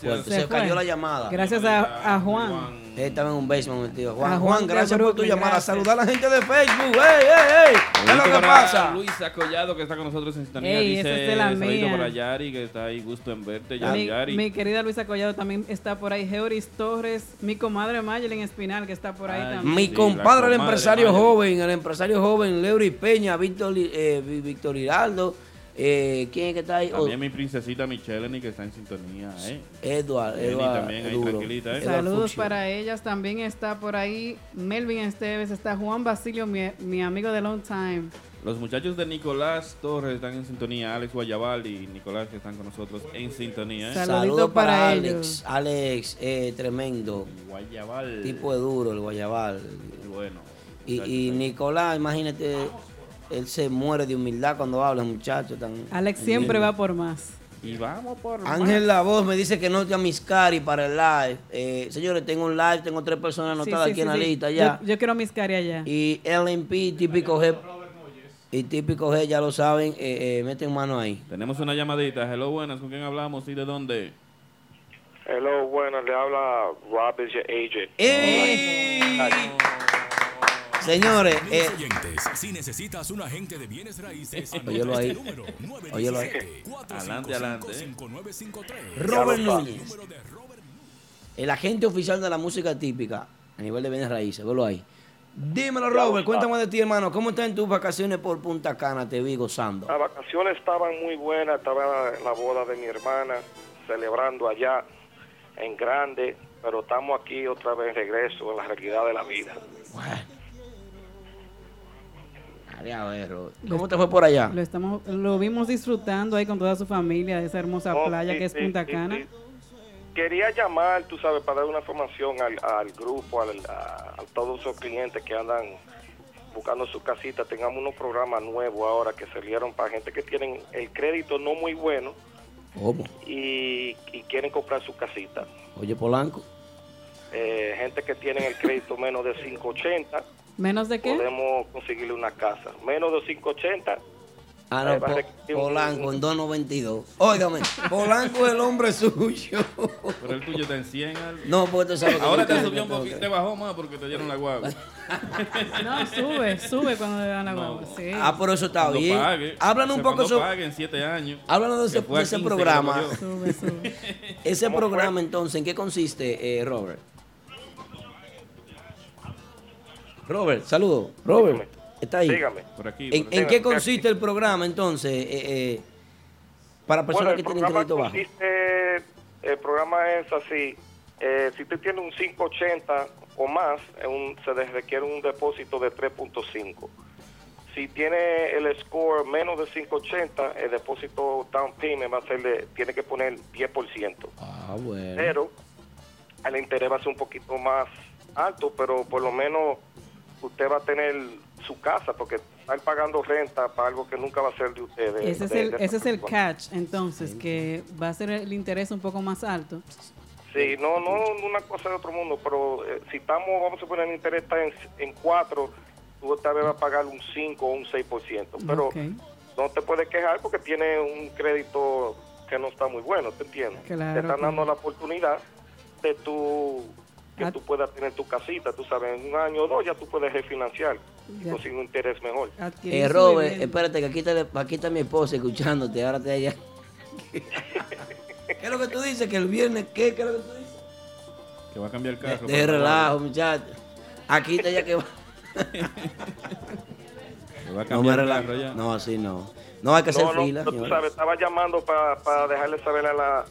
Se Se, cayó la llamada. Gracias a, a Juan. Él estaba en un basement. Juan, A Juan, Juan gracias por tu llamada. Saludar a la gente de Facebook. ¡Ey, ey, ey! ¿Qué es lo que pasa? Luisa Collado, que está con nosotros en sintonía. Ey, dice, es de la saludito mía. para Yari, que está ahí, gusto en verte. Mi, Yari. mi querida Luisa Collado también está por ahí. Georis Torres, mi comadre Mayelin Espinal, que está por ahí también. Mi Sí, compadre, el empresario joven, el empresario joven, Leury Peña, Víctor, eh, Víctor Hiraldo. Eh, ¿Quién es que está ahí? También mi princesita Micheleni, que está en sintonía. ¿eh? Edward, Jenny Edward, también, ahí tranquilita. ¿eh? Saludos para ellas. También está por ahí Melvin Esteves, está Juan Basilio, mi, mi amigo de long time. Los muchachos de Nicolás Torres están en sintonía. Alex Guayabal y Nicolás, que están con nosotros en sintonía. ¿eh? Saludos para, para Alex. Alex, eh, tremendo. Guayabal. Tipo de duro, el Guayabal. Bueno. Y, y Nicolás, imagínate, él se muere de humildad cuando habla, muchacho. Tan Alex siempre humilde. va por más. Y vamos por Ángel La Voz me dice que no te mis cari para el live. Eh, señores, tengo un live, tengo tres personas anotadas sí, aquí sí, en la sí. lista ya. Yo, yo quiero mis cari allá. Y LMP, típico G. Y típico G, ya lo saben, eh, eh, meten mano ahí. Tenemos una llamadita. Hello, buenas. ¿Con quién hablamos y de dónde? Hello, bueno, le habla Rob is your agent. Señores, eh, oyentes, si necesitas un agente de bienes raíces, [LAUGHS] Óyelo ahí. este Óyelo ahí. 917 Adelante, adelante. 5953. Robert Núñez. El agente oficial de la música típica a nivel de bienes raíces, velo ahí. Dímelo, Robert, cuéntame de ti, hermano. ¿Cómo están tus vacaciones por Punta Cana? Te vi gozando. Las vacaciones estaban muy buenas, estaba en la boda de mi hermana, celebrando allá en grande, pero estamos aquí otra vez en regreso en la realidad de la vida. Dale, a ver, Robert. ¿Cómo te fue por allá? Lo, estamos, lo vimos disfrutando ahí con toda su familia de esa hermosa Oh, playa sí, que es sí, Punta sí, Cana. sí. Quería llamar, tú sabes, para dar una información al, al grupo, al- a, a todos esos clientes que andan buscando su casita. Tengamos unos programas nuevos ahora que salieron para gente que tienen el crédito no muy bueno ¿Cómo? y, y quieren comprar su casita. Oye, Polanco. Eh, gente que tienen el crédito menos de 580, ¿Menos de qué? podemos conseguirle una casa. Menos de 580, Ah, no, Po- Polanco en 292. Óigame, Polanco es el hombre suyo. Pero el tuyo está en 100. algo. No, porque tú sabes que Ahora te subió un poquito, te bajó más porque te dieron la guagua. [LAUGHS] No, sube, sube cuando le dan la No. guagua. Sí. Ah, pero eso está Cuando bien. pague. Háblanos O un poco sobre. pague en 7 años. Háblanos de ese, de ese 15 que lo programa. Sube, sube. Ese ¿Cómo fue? programa, entonces, ¿en qué consiste, eh, Robert? Robert, saludo. Robert, está ahí. dígame. Por aquí. ¿En, por en aquí. qué consiste el programa, entonces, eh, eh, para personas Bueno, que tienen crédito bajo? consiste, el programa es así, eh, si tú tienes un 580 o más, un- se les requiere un depósito de 3.5. Si tiene el score menos de 580, el depósito down payment va a ser de, tiene que poner 10%. Ah, bueno. Pero el interés va a ser un poquito más alto, pero por lo menos usted va a tener su casa, porque estar pagando renta para algo que nunca va a ser de ustedes. Ese es el, de- ese es el catch, entonces, que va a ser el interés un poco más alto. Sí, no, no una cosa de otro mundo, pero eh, si estamos, vamos a poner el interés está en, en 4, tú tal vez vas a pagar un 5 o un 6%, pero no te puedes quejar porque tiene un crédito que no está muy bueno, ¿te entiendes? Claro, te están claro. dando la oportunidad de tú, que Ah. tú puedas tener tu casita, tú sabes, en un año o dos ya tú puedes refinanciar y conseguir un interés mejor. Adquirir Eh, Robert, espérate, que aquí está, aquí está mi esposa escuchándote, ahora te allá. [LAUGHS] ¿Qué es lo que tú dices? Que el viernes, ¿qué? ¿Qué es lo que tú dices? Que va a cambiar el carro. De relajo, muchacho. Aquí está ya que va. [LAUGHS] Que va a No cambiar me el relajo. carro ya. No, así no. No hay que hacer No, no, fila, tú sabes, estaba llamando para dejarle saber a la,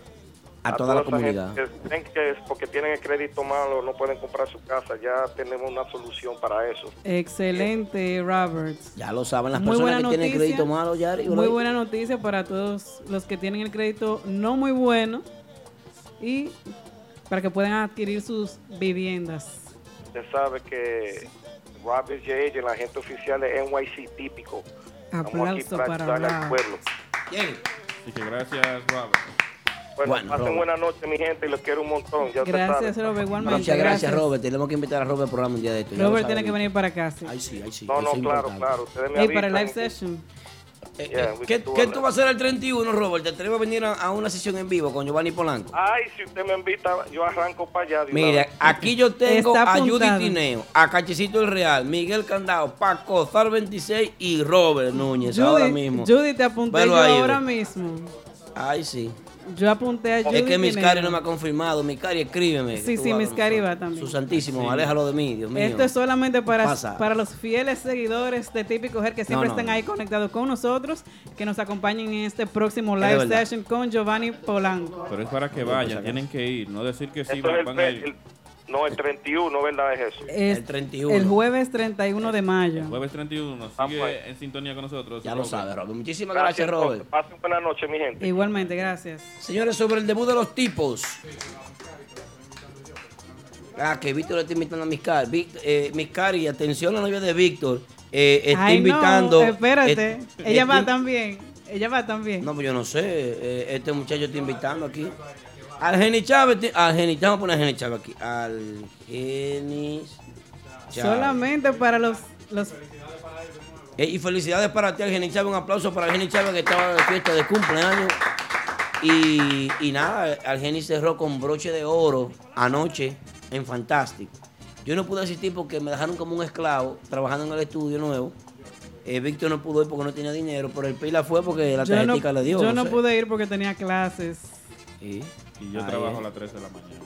A toda la esa comunidad. gente que creen que es porque tienen el crédito malo no pueden comprar su casa. Ya tenemos una solución para eso. Excelente, Robert. Ya lo saben las Muy personas que tienen noticia. crédito malo, Yari. Muy buena noticia para todos los que tienen el crédito no muy bueno y para que puedan adquirir sus viviendas. Usted sabe que Robert J. La gente oficial de NYC típico. Aplauso para para Rob. pueblo. Bien. Así que gracias, Robert. Bueno, Bueno, pasen Robert. buena noche, mi gente, y los quiero un montón. Ya Gracias. Robert, igualmente. Muchas gracias, gracias. Robert. Tenemos que invitar a Robert al programa un día de esto. Robert tiene que venir para acá. Sí. Ay, sí, ay, sí. No, no, claro, importante. claro. Ustedes me para el live session. Eh, Yeah, eh, ¿Qué, qué tú vas a hacer el 31, Robert? ¿Te atreves a venir a, a una sesión en vivo con Giovanni Polanco? Ay, si usted me invita, yo arranco para allá. Mira, aquí yo tengo a Judy. Tineo, a Cachecito el Real, Miguel Candao, Paco, Zar 26 y Robert Núñez ahora mismo. Judy, te apunté yo ahí, ahora mismo. Ay, sí. Yo apunté a Judy. Es que Miss Tineo. Cari no me ha confirmado. Miss Cari, escríbeme. Sí, sí, vas Miss con Cari nosotros. va también. Su santísimo, Sí. aléjalo de mí, Dios mío. Esto es solamente para, Pasa. para los fieles seguidores de Típico Her que siempre No, no, están no. ahí conectados con nosotros, que nos acompañen en este próximo live session con Giovanni Polanco. Pero es para que vayan, tienen que ir, no decir que sí, Esto van, el, a ir. El- no, el 31, ¿verdad? Es eso. Es El 31. el jueves 31 de mayo. Jueves 31, Ah, sigue pues. en sintonía con nosotros. Ya lo sabe, Robert. Muchísimas gracias, Robert. Pasen buena noche, mi gente. Igualmente, gracias. Señores, sobre el debut de los tipos. Ah, que Víctor le está invitando a Miscar. Vic- eh, Miscar, y atención a la novia de Víctor. eh, está Ay, invitando. no, espérate. eh, Ella eh, va eh, también. Ella va también. No, pues yo no sé. eh, este muchacho está invitando aquí. Al Geni Chávez. Al Geni, vamos a poner a Geni Chávez aquí. Al Geni Chávez. Solamente para los, los Eh, y felicidades para ti, Geni Chávez. Un aplauso para Geni Chávez que estaba de fiesta de cumpleaños. Y, y nada, Geni cerró con broche de oro anoche en Fantastic. Yo no pude asistir porque me dejaron como un esclavo trabajando en el estudio nuevo. Eh, Víctor no pudo ir porque no tenía dinero, pero el Pila fue porque la yo no, le dio. yo no sé. pude ir porque tenía clases. Sí. Y yo Ahí trabajo es. a las 3 de la mañana.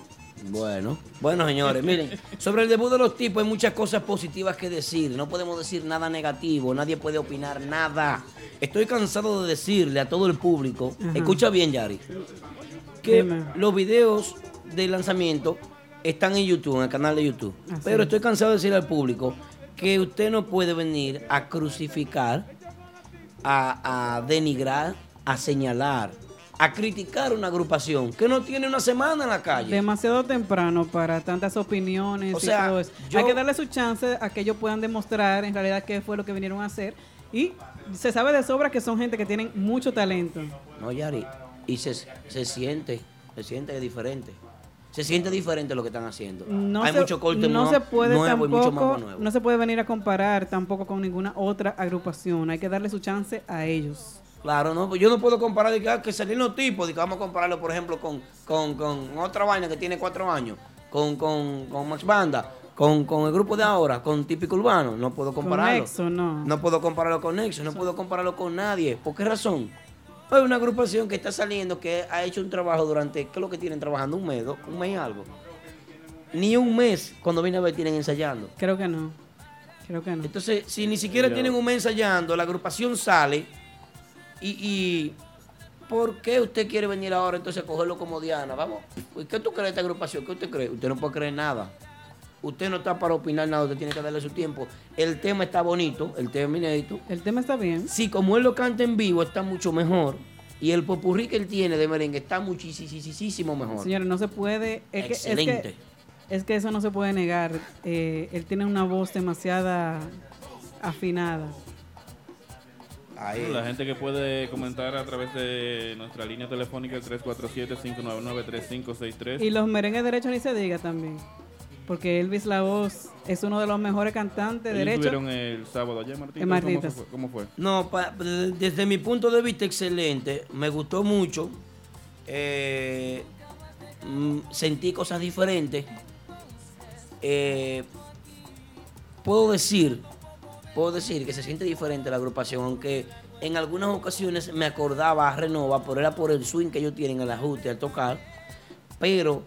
Bueno, bueno señores, miren, sobre el debut de los tipos hay muchas cosas positivas que decir, no podemos decir nada negativo, nadie puede opinar nada. Estoy cansado de decirle a todo el público, Ajá. escucha bien Yari, que Dime. los videos de lanzamiento están en YouTube, en el canal de YouTube. Así Pero es. estoy cansado de decirle al público que usted no puede venir a crucificar, a, a denigrar, a señalar, a criticar una agrupación que no tiene una semana en la calle. Demasiado temprano para tantas opiniones O y sea, todo eso. yo- Hay que darle su chance a que ellos puedan demostrar en realidad qué fue lo que vinieron a hacer. Y se sabe de sobra que son gente que tienen mucho talento. No, Yari. Y se, se siente, se siente diferente. Se siente diferente lo que están haciendo. No Hay se, mucho corte no se puede nuevo y mucho tampoco, nuevo. no se puede venir a comparar tampoco con ninguna otra agrupación. Hay que darle su chance a ellos. Claro, no, pues yo no puedo comparar de que, ah, que salieron los tipos, de que vamos a compararlo, por ejemplo, con, con, con otra vaina que tiene cuatro años, con, con, con Max Banda, con, con el grupo de ahora, con Típico Urbano. No puedo compararlo. Nexo, no. No puedo compararlo con Nexo, no puedo compararlo con nadie. ¿Por qué razón? Hay una agrupación que está saliendo que ha hecho un trabajo durante, ¿qué es lo que tienen trabajando? Un mes, dos- un mes y algo. Ni un mes cuando viene a ver tienen ensayando. Creo que no. Creo que no. Entonces, si ni siquiera Yo- tienen un mes ensayando, la agrupación sale y, y ¿por qué usted quiere venir ahora entonces a cogerlo como Diana? Vamos, ¿y ¿qué tú crees de esta agrupación? ¿Qué usted cree? Usted no puede creer nada. Usted no está para opinar nada, usted tiene que darle su tiempo. El tema está bonito, el tema inédito. El tema está bien. Si como él lo canta en vivo está mucho mejor y el popurrí que él tiene de merengue está muchísimo mejor. Señores, no se puede. Es que, es que- Excelente. es que eso no se puede negar. Eh, él tiene una voz demasiada afinada. Ahí. La gente que puede comentar a través de nuestra línea telefónica el 347-599-3563. Y los merengues derechos ni se diga también. Porque Elvis La Voz es uno de los mejores cantantes de derecho. estuvieron el sábado allá, Martín. En ¿Cómo Martitas. fue? ¿Cómo fue? No, pa- desde mi punto de vista excelente, me gustó mucho. eh, mm, sentí cosas diferentes. Eh, puedo decir, puedo decir que se siente diferente la agrupación, aunque en algunas ocasiones me acordaba a Renova, pero era por el swing que ellos tienen, el ajuste al tocar. Pero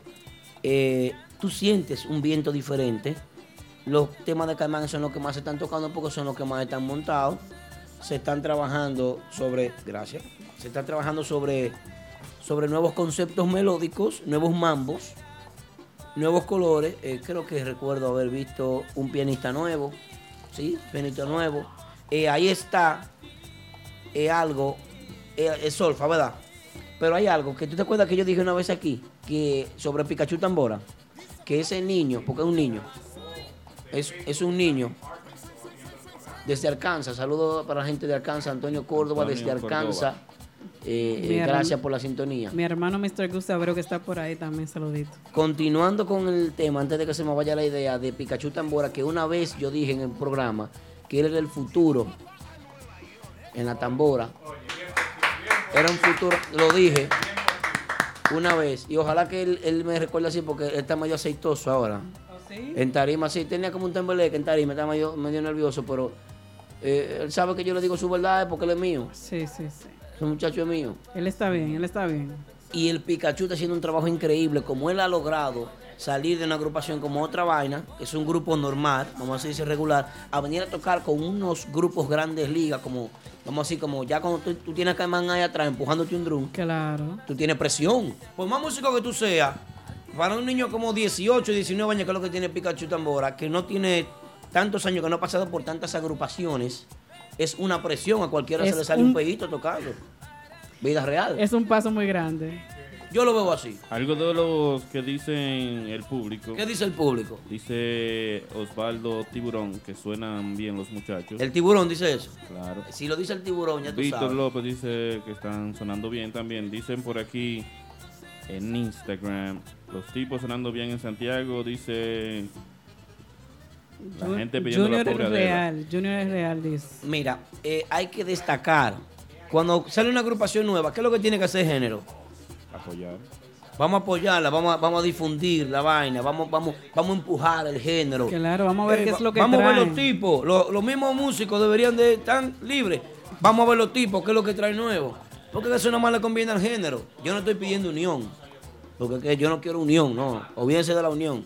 eh, tú sientes un viento diferente. Los temas de Caimán son los que más se están tocando porque son los que más están montados. Se están trabajando sobre, gracias, se están trabajando sobre, sobre nuevos conceptos melódicos, nuevos mambos, nuevos colores. Eh, creo que recuerdo haber visto un pianista nuevo, ¿sí? Pianista nuevo. Eh, ahí está eh, algo, eh, es solfa, ¿verdad? Pero hay algo que tú te acuerdas que yo dije una vez aquí, que sobre Pikachu Tambora, que ese niño, porque es un niño, es, es un niño desde Arkansas, saludos para la gente de Arkansas, Antonio Córdoba Antonio desde Arkansas, eh, hermano- gracias por la sintonía. Mi hermano Mr. Gustavo que está por ahí también, saludito. Continuando con el tema, antes de que se me vaya la idea de Pikachu Tambora, que una vez yo dije en el programa que él era el futuro en la tambora. Era un futuro, lo dije una vez. Y ojalá que él, él me recuerde así porque él está medio aceitoso ahora. En tarima, sí, tenía como un tembleque en tarima, estaba medio, medio nervioso, pero eh, él sabe que yo le digo su verdad porque él es mío. Sí, sí, sí. Ese muchacho es mío. Él está bien, él está bien. Y el Pikachu está haciendo un trabajo increíble, como él ha logrado salir de una agrupación como otra vaina, que es un grupo normal, vamos a decir regular, a venir a tocar con unos grupos grandes ligas, como, vamos a decir, como ya cuando tú, tú tienes a Caimán ahí atrás empujándote un drum, Claro. tú tienes presión. Por más músico que tú seas, para un niño como 18, 19 años, que es lo que tiene Pikachu Tambora, que no tiene tantos años, que no ha pasado por tantas agrupaciones, es una presión, a cualquiera Es se le sale un, un- tocando. Vida real. Es un paso muy grande. Yo lo veo así. Algo de los que dicen el público. ¿Qué dice el público? Dice Osvaldo Tiburón que suenan bien los muchachos. El tiburón dice eso. Claro. Si lo dice el tiburón, ya tú Víctor sabes. López dice que están sonando bien también. Dicen por aquí en Instagram, los tipos sonando bien en Santiago. Dice la Ju- gente pidiendo Junior la es real, Junior es real, dice. Mira, eh, hay que destacar. Cuando sale una agrupación nueva, ¿qué es lo que tiene que hacer género? Apoyar. Vamos a apoyarla, vamos a, vamos a difundir la vaina, vamos, vamos, vamos a empujar el género. Claro, vamos a ver Eh, qué es lo que Vamos a ver los tipos, los, los mismos músicos deberían de estar libres. Vamos a ver los tipos, qué es lo que trae nuevo. Porque eso nada más le conviene al género. Yo no estoy pidiendo unión. Porque es que yo no quiero unión, no. Olvídense de la unión.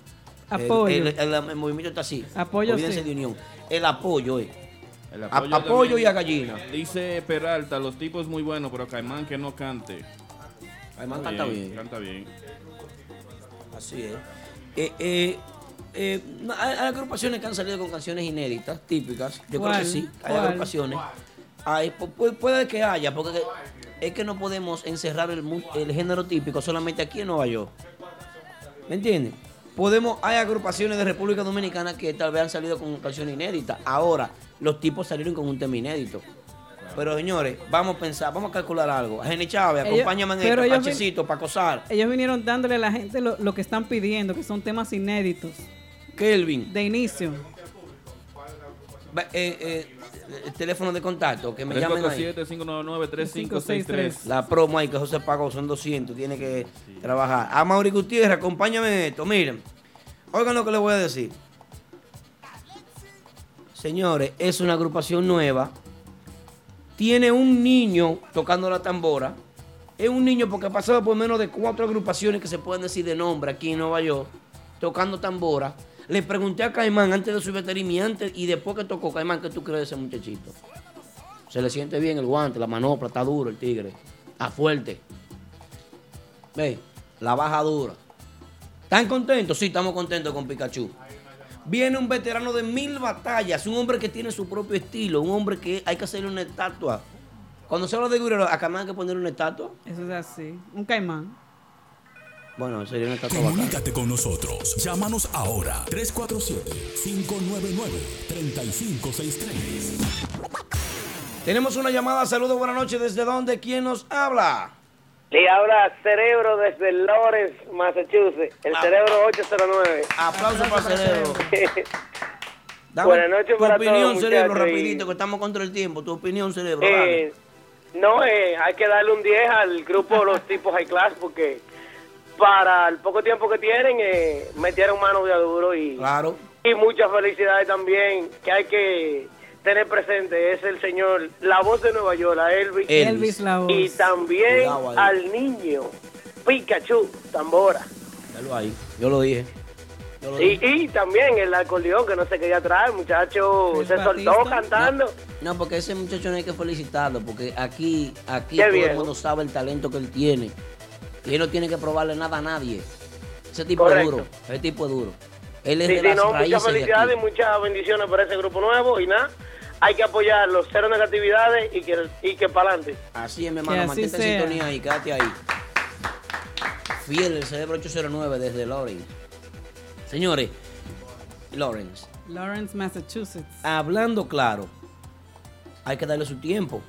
El- Apoyo. El, el- el movimiento está así. Apoyo, Olvídense sí. de unión. El apoyo, eh. El A- apoyo, y a gallina. Dice Peralta, los tipos muy buenos, pero Caimán que no cante. Caimán Está canta bien. Canta bien. Así es. Eh, eh, eh, hay, hay agrupaciones que han salido con canciones inéditas, típicas. Yo creo que sí. Hay ¿Cuál? agrupaciones. Hay, pu- pu- puede que haya, porque es que no podemos encerrar el, el género típico solamente aquí en Nueva York. ¿Me entiendes? Podemos, hay agrupaciones de República Dominicana que tal vez han salido con canciones inéditas. Ahora, los tipos salieron con un tema inédito. Pero señores, vamos a pensar, vamos a calcular algo. Jenny Chávez, Ellos- acompáñame en vin- Pachecito, para acosar. Ellos vinieron dándole a la gente lo, lo que están pidiendo, que son temas inéditos. Kelvin. De inicio. Eh, eh, el teléfono de contacto, que me llamen ahí. 347-599-3563. La promo ahí que José pagó son 200, tiene que trabajar. A Mauri Gutiérrez, acompáñame en esto. Miren, oigan lo que les voy a decir. Señores, es una agrupación nueva. Tiene un niño tocando la tambora. Es un niño porque ha pasado por menos de cuatro agrupaciones que se pueden decir de nombre aquí en Nueva York, tocando tambora. Le pregunté a Caimán antes de subir a tarima y antes y después que tocó Caimán, ¿qué tú crees de ese muchachito? Se le siente bien el guante, la manopla, está duro el tigre. Está fuerte. Ve, la baja dura. ¿Están contentos? Sí, estamos contentos con Pikachu. Viene un veterano de mil batallas, un hombre que tiene su propio estilo, un hombre que hay que hacerle una estatua. Cuando se habla de guerrero, acá me hay que ponerle una estatua. Eso es así. Un caimán. Bueno, sería una estatua bacana. Comunícate con nosotros. Llámanos ahora. 347-599-3563. Tenemos una llamada. Saludos, buenas noches. ¿Desde dónde? ¿Quién nos habla? Le habla Cerebro desde Lawrence, Massachusetts. El Cerebro 809. Aplauso para Cerebro. [LAUGHS] Dame Buenas noches tu para opinión, todos, Cerebro, muchachos, y- rapidito, que estamos contra el tiempo. Tu opinión, Cerebro. Eh, no, eh, hay que darle un 10 al grupo Los Tipos High Class porque para el poco tiempo que tienen eh, metieron mano de duro y, Claro. y muchas felicidades también que hay que tener presente. Es el señor, la voz de Nueva York, a Elvis. Elvis. Elvis la voz. Y también Cuidado al niño, Pikachu, Tambora. Dalo ahí. Yo lo dije. Yo lo Y, dije. y también el acordeón que no se quería traer, muchacho, El se soltó cantando. No, porque ese muchacho no hay que felicitarlo, porque aquí, aquí Qué todo bien. el mundo sabe el talento que él tiene. Y él no tiene que probarle nada a nadie. Ese tipo Correcto. es duro. Ese tipo es duro. Él es Sí, de sí, las no, raíces muchas de felicidades y muchas bendiciones por ese grupo nuevo y nada, hay que apoyarlos, cero negatividades y que, y que para adelante. Así es, mi hermano. Mantente en sintonía ahí, quédate ahí. Fiel, el cerebro 809 desde Lawrence. Señores, Lawrence, Lawrence, Massachusetts. hablando claro, hay que darle su tiempo.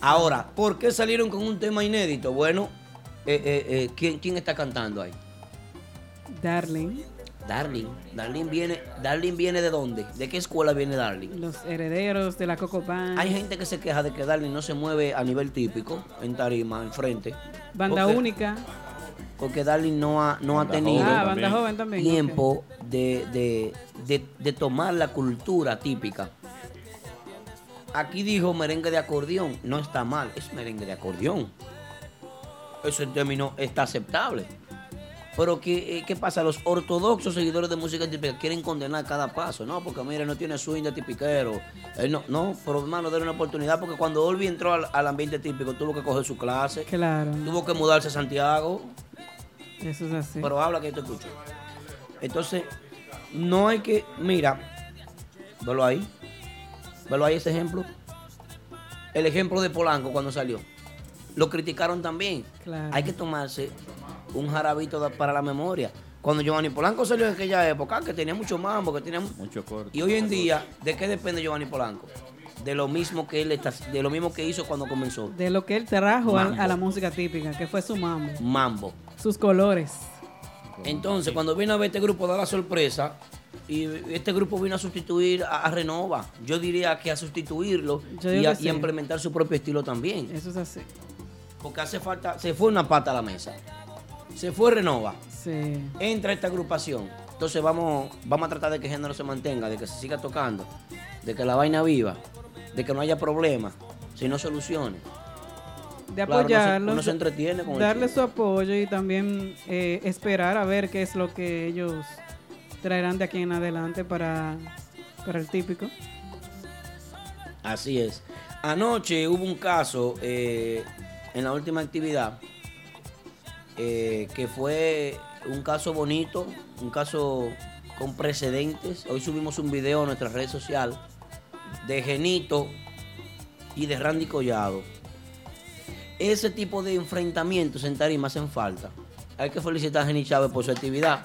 Ahora, ¿por qué salieron con un tema inédito? Bueno, eh, eh, eh, ¿quién, ¿quién está cantando ahí? Darling, Darling. Darling viene, Darling viene de dónde? ¿De qué escuela viene Darling? los herederos de la Coco Band. Hay gente que se queja de que Darling no se mueve a nivel típico, en tarima, en frente. Banda Porque- única. Porque Darling no ha, no ha tenido joven Ah, banda también. joven también, tiempo de, de- de- de tomar la cultura típica. Aquí dijo merengue de acordeón. No está mal, es merengue de acordeón. Ese término está aceptable. Pero ¿qué, eh, ¿qué pasa? Los ortodoxos seguidores de música típica quieren condenar cada paso, ¿no? Porque mire, no tiene swing de tipiquero. Él no, no, pero hermano, darle una oportunidad porque cuando Olvi entró al, al ambiente típico tuvo que coger su clase. Claro. Tuvo que mudarse a Santiago. Eso es así. Pero habla que yo te escucho. Entonces, no hay que. Mira, velo ahí. Velo ahí ese ejemplo. El ejemplo de Polanco cuando salió. Lo criticaron también. Claro. Hay que tomarse un jarabito para la memoria. Cuando Giovanni Polanco salió en aquella época, que tenía mucho mambo, que tenía mucho corte. Y hoy en día, ¿de qué depende Giovanni Polanco? De lo mismo que él está, de lo mismo que hizo cuando comenzó. De lo que él trajo a, la música típica, que fue su mambo. Mambo. Sus colores. Entonces, cuando vino a ver este grupo, da la sorpresa. Y este grupo vino a sustituir a, a Renova. Yo diría que a sustituirlo y digo a, que y a implementar su propio estilo también. Eso es así. Porque hace falta, se fue una pata a la mesa. Se fue Renova. Sí. Entra esta agrupación. Entonces vamos, vamos a tratar de que el género se mantenga, de que se siga tocando, de que la vaina viva, de que no haya problemas, sino soluciones. De Claro, uno se- apoyarlos. uno se entretiene con el Darle su apoyo y también eh, esperar a ver qué es lo que ellos traerán de aquí en adelante para, para el típico. Así es. Anoche hubo un caso eh, en la última actividad eh, que fue un caso bonito, un caso con precedentes. Hoy subimos un video a nuestra red social de Genito y de Randy Collado. Ese tipo de enfrentamientos en tarima hacen falta. Hay que felicitar a Geni Chávez por su actividad.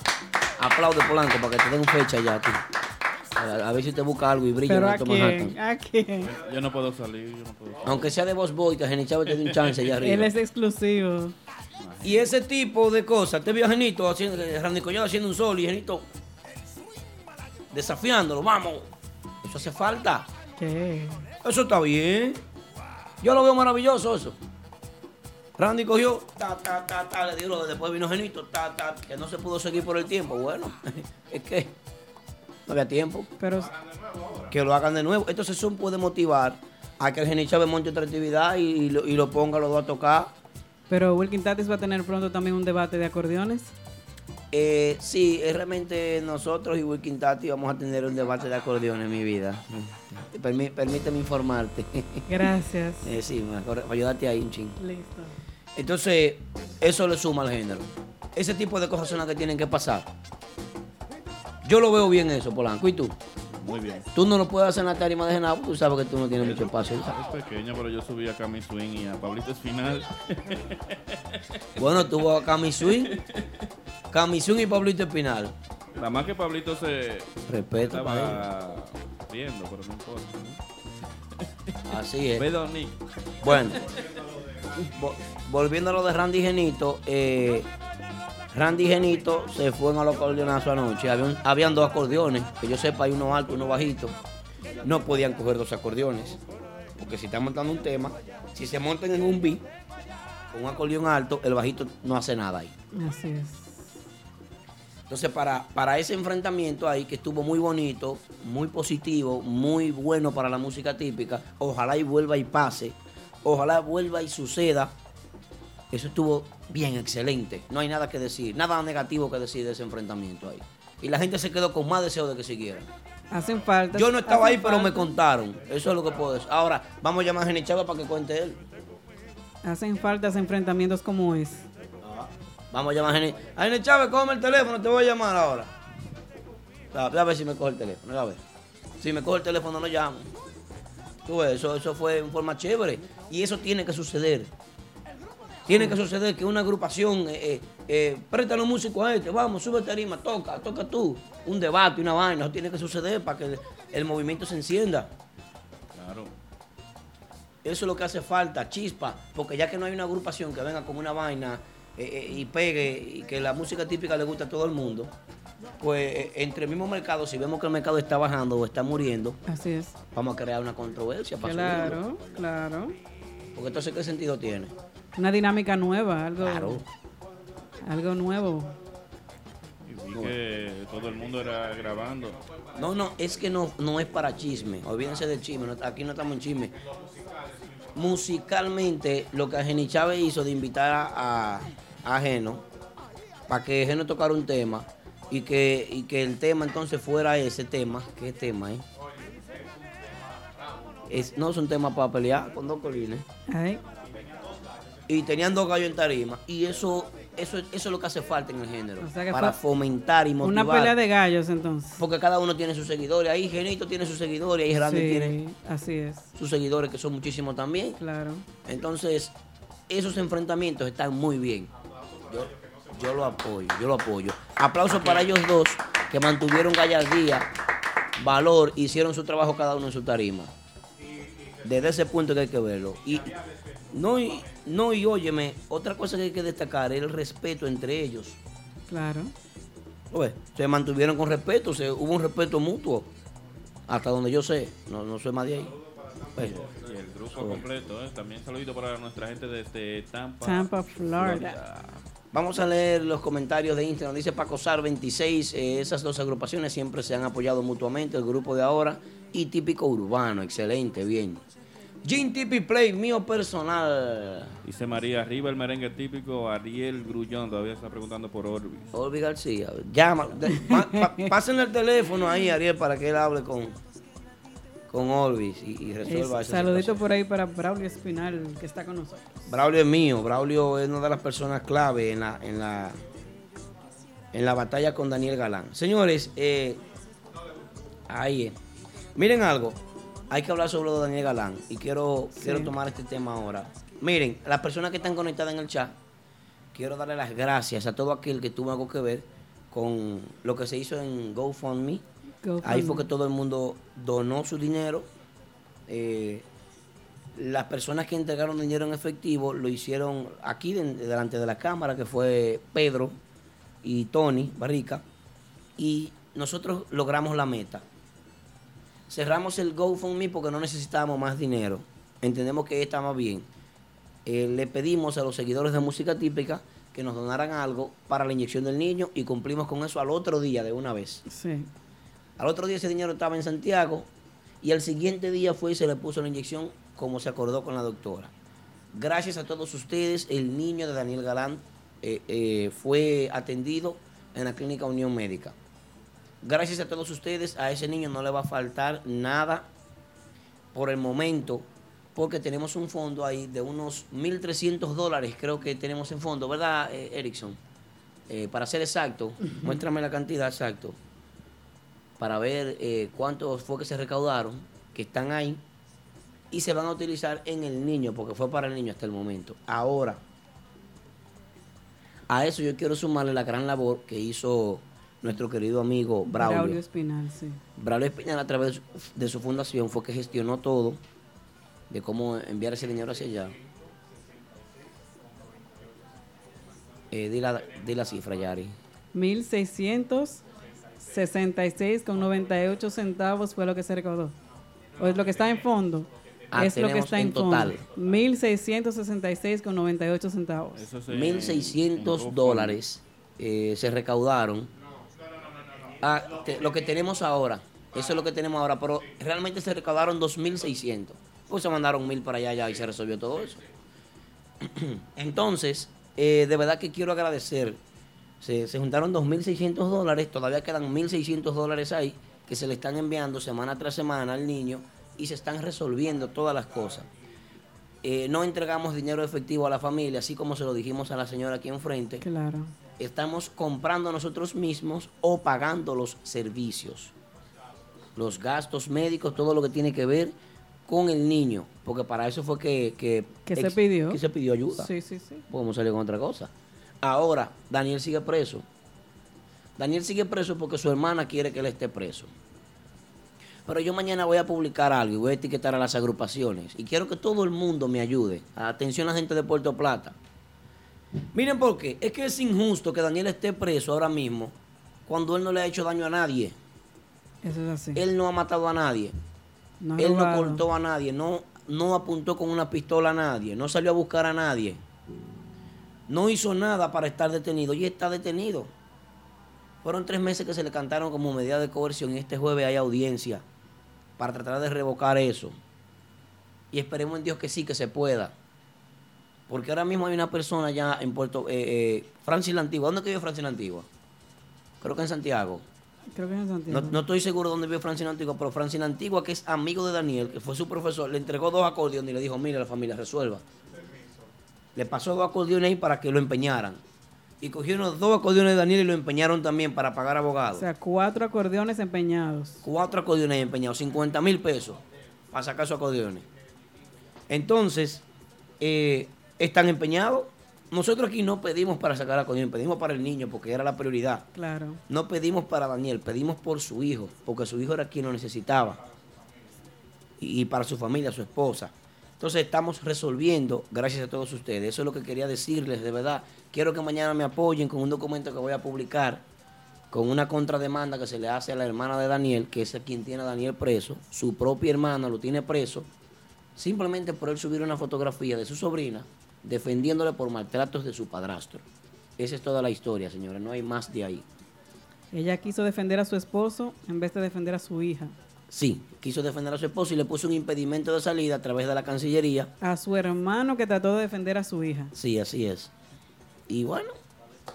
Aplaude Polanco para que te den fecha ya. tú. A, a ver si te busca algo y brilla Pero en a Alto quién, Manhattan. a quién. Yo no puedo salir, yo no puedo salir. Aunque sea de Boss Boy, que Geni Chávez te dé un chance allá arriba. Él es exclusivo. Y ese tipo de cosas, te vio a Genito haciendo, eh, Randy Collado haciendo un sol y Genito desafiándolo, vamos. Eso hace falta. ¿Qué? Eso está bien. Yo lo veo maravilloso eso. Randy cogió, ta, ta, ta, ta, le dio lo de- después vino Genito, ta, ta, que no se pudo seguir por el tiempo. Bueno, [LAUGHS] es que no había tiempo. Pero Que lo hagan de nuevo. Entonces eso puede motivar a que el Genito Chávez monte otra actividad y, y lo, y lo ponga los dos a tocar. Pero Wilkin Tatis va a tener pronto también un debate de acordeones. Eh, sí, es realmente nosotros y Wilkin Tati vamos a tener un debate de acordeón en mi vida. Permí- permíteme informarte. Gracias. [LAUGHS] Eh, sí, para ayudarte ahí un ching. Listo. Entonces, eso le suma al género. Ese tipo de cosas son las que tienen que pasar. Yo lo veo bien eso, Polanco. ¿Y tú? Muy bien. Tú no lo puedes hacer en la tarima de Genao, tú sabes que tú no tienes mucho espacio. Es pequeño, pero yo subí a Cami Swing y a Pablito Espinal. [LAUGHS] Bueno, tuvo a Cami Swing, y Pablito Espinal. Nada más que Pablito se Respeto estaba riendo, pero no importa. ¿no? Así es. Ve, Don Nick. Bueno, vo- volviendo a lo de Randy Genito, eh, Randy Genito se fue a los acordeonazos anoche. Habían, habían dos acordeones, que yo sepa, hay uno alto y uno bajito. No podían coger dos acordeones, porque si están montando un tema, si se montan en un beat, con un acordeón alto, el bajito no hace nada ahí. Así es. Entonces, para, para ese enfrentamiento ahí, que estuvo muy bonito, muy positivo, muy bueno para la música típica, ojalá y vuelva y pase, ojalá vuelva y suceda. Eso estuvo bien, excelente. No hay nada que decir, nada negativo que decir de ese enfrentamiento ahí. Y la gente se quedó con más deseo de que siguiera. Hacen falta. Yo no estaba ahí, pero me contaron. Eso es lo que puedo decir. Ahora, vamos a llamar a Jenny Chávez para que cuente él. Hacen falta enfrentamientos como ese. Vamos a llamar a Jenny. A Jenny Chávez, cógeme el teléfono, te voy a llamar ahora. A, a ver si me coge el teléfono, a ver. Si me coge el teléfono, no llamo. Tú ves, eso, eso fue en forma chévere. Y eso tiene que suceder. Tiene que suceder que una agrupación, eh, eh, eh, presta los músicos a este, vamos, sube tarima, toca, toca tú. Un debate, una vaina, eso tiene que suceder para que el, el movimiento se encienda. Claro. Eso es lo que hace falta, chispa, porque ya que no hay una agrupación que venga con una vaina eh, eh, y pegue y que la música típica le guste a todo el mundo, pues eh, entre el mismo mercado, si vemos que el mercado está bajando o está muriendo, Así es. vamos a crear una controversia para Claro, subirlo. claro. Porque entonces, ¿qué sentido tiene? Una dinámica nueva, algo, Claro. algo nuevo. Y vi que todo el mundo era grabando. No, no, es que no, no es para chisme. Olvídense del chisme. no- aquí no estamos en chisme. Musicalmente, lo que Geni Chávez hizo de invitar a, a, a Geno para que Geno tocara un tema y que, y que el tema entonces fuera ese tema. ¿Qué tema, eh? Es, no es un tema para pelear con dos colines. Ay, Y tenían dos gallos en tarima. Y eso, eso, eso es lo que hace falta en el género. O sea que para fomentar y motivar. una pelea de gallos entonces. Porque cada uno tiene sus seguidores. Ahí Genito tiene sus seguidores, ahí Randy Sí, tiene así es. sus seguidores, que son muchísimos también. Claro. Entonces, esos enfrentamientos están muy bien. Yo, yo lo apoyo, yo lo apoyo. Aplausos para ellos dos que mantuvieron gallardía, valor, hicieron su trabajo cada uno en su tarima. Desde ese punto que hay que verlo. Y no, y, no, y óyeme, otra cosa que hay que destacar es el respeto entre ellos. Claro. Oye, se mantuvieron con respeto, se, hubo un respeto mutuo. Hasta donde yo sé, no, no soy más de ahí. Pues, Y el grupo completo, ¿eh? También saludito para nuestra gente desde Tampa. Tampa, Florida. Vamos a leer los comentarios de Instagram. Dice Paco Sar 26. eh, esas dos agrupaciones siempre se han apoyado mutuamente. El grupo de ahora y típico urbano. Excelente, bien. Gin Tipi Play, mío personal. Dice María, arriba el merengue típico, Ariel Grullón, todavía está preguntando por Orbis. Orbi García. Llama. de- pa- pa- pásenle el teléfono ahí, Ariel, para que él hable con, con Orbis y, y resuelva Es- esa saludito por ahí para Braulio Espinal, que está con nosotros. Braulio es mío. Braulio es una de las personas clave en la, en la, en la batalla con Daniel Galán. Señores, eh, ahí es. Miren algo. Hay que hablar sobre lo de Daniel Galán. Y quiero, Sí. quiero tomar este tema ahora. Miren, las personas que están conectadas en el chat, quiero darle las gracias a todo aquel que tuvo algo que ver con lo que se hizo en GoFundMe. Ahí fue que todo el mundo donó su dinero. Eh, las personas que entregaron dinero en efectivo lo hicieron aquí de- delante de la cámara, que fue Pedro y Tony Barrica, y nosotros logramos la meta. Cerramos el GoFundMe porque no necesitábamos más dinero. Entendemos que estaba bien. Eh, le pedimos a los seguidores de música típica que nos donaran algo para la inyección del niño y cumplimos con eso al otro día de una vez. Sí. Al otro día ese dinero estaba en Santiago y al siguiente día fue y se le puso la inyección como se acordó con la doctora. Gracias a todos ustedes, el niño de Daniel Galán eh, eh, fue atendido en la clínica Unión Médica. Gracias a todos ustedes, a ese niño no le va a faltar nada por el momento, porque tenemos un fondo ahí de unos 1.300 dólares, creo que tenemos en fondo, ¿verdad, eh, Erickson? Eh, para ser exacto, muéstrame la cantidad exacta para ver eh, cuántos fue que se recaudaron, que están ahí, y se van a utilizar en el niño, porque fue para el niño hasta el momento. Ahora, a eso yo quiero sumarle la gran labor que hizo nuestro querido amigo Braulio. Braulio Espinal, sí. Braulio Espinal, a través de su- fundación, fue que gestionó todo, de cómo enviar ese dinero hacia allá. Eh, di, la, di la cifra, Yari. 1.666,98 centavos fue lo que se recaudó. O es lo que está en fondo. Ah, es lo que está en, en total. 1.666,98 centavos. 1.600 dólares eh, se recaudaron. Te- lo que tenemos ahora, eso es lo que tenemos ahora, pero realmente se recaudaron 2.600. Pues se mandaron 1.000 para allá ya y se resolvió todo eso. [CLEARS THROAT] Entonces, eh, de verdad que quiero agradecer. Se, se juntaron 2.600 dólares, todavía quedan 1.600 dólares ahí que se le están enviando semana tras semana al niño y se están resolviendo todas las cosas. Eh, no entregamos dinero efectivo a la familia, así como se lo dijimos a la señora aquí enfrente. Claro. Estamos comprando nosotros mismos o pagando los servicios, los gastos médicos, todo lo que tiene que ver con el niño, porque para eso fue que, que, Que se pidió. que se pidió ayuda. Sí, sí, sí. Podemos salir con otra cosa. Ahora, Daniel sigue preso. Daniel sigue preso porque su hermana quiere que él esté preso. Pero yo mañana voy a publicar algo y voy a etiquetar a las agrupaciones. Y quiero que todo el mundo me ayude. Atención a la gente de Puerto Plata. Miren por qué. Es que es injusto que Daniel esté preso ahora mismo cuando él no le ha hecho daño a nadie. Eso es así. Él no ha matado a nadie. No él no cortó a nadie. No, no apuntó con una pistola a nadie. No salió a buscar a nadie. No hizo nada para estar detenido y está detenido. Fueron tres meses que se le cantaron como medida de coerción y este jueves hay audiencia para tratar de revocar eso. Y esperemos en Dios que sí, que se pueda. Porque ahora mismo hay una persona ya en Puerto... Eh, eh, Francis la Antigua. ¿Dónde que vive Francis la Antigua? Creo que en Santiago. Creo que en Santiago. No, no estoy seguro dónde vive Francina Antigua, pero Francina Antigua, que es amigo de Daniel, que fue su profesor, le entregó dos acordeones y le dijo, mire la familia, resuelva. Le pasó dos acordeones ahí para que lo empeñaran. Y cogieron dos acordeones de Daniel y lo empeñaron también para pagar O abogados. sea, cuatro acordeones empeñados. Cuatro acordeones empeñados, 50 mil pesos para sacar sus acordeones. Entonces, eh, están empeñados. Nosotros aquí no pedimos para sacar acordeones, pedimos para el niño porque era la prioridad. Claro. No pedimos para Daniel, pedimos por su hijo, porque su hijo era quien lo necesitaba. Y, y para su familia, su esposa. Entonces estamos resolviendo, gracias a todos ustedes. Eso es lo que quería decirles, de verdad. Quiero que mañana me apoyen con un documento que voy a publicar, con una contrademanda que se le hace a la hermana de Daniel, que es quien tiene a Daniel preso. Su propia hermana lo tiene preso, simplemente por él subir una fotografía de su sobrina defendiéndole por maltratos de su padrastro. Esa es toda la historia, señores, no hay más de ahí. Ella quiso defender a su esposo en vez de defender a su hija. Sí, quiso defender a su esposo y le puso un impedimento de salida a través de la Cancillería. A su hermano que trató de defender a su hija. Sí, así es. Y bueno,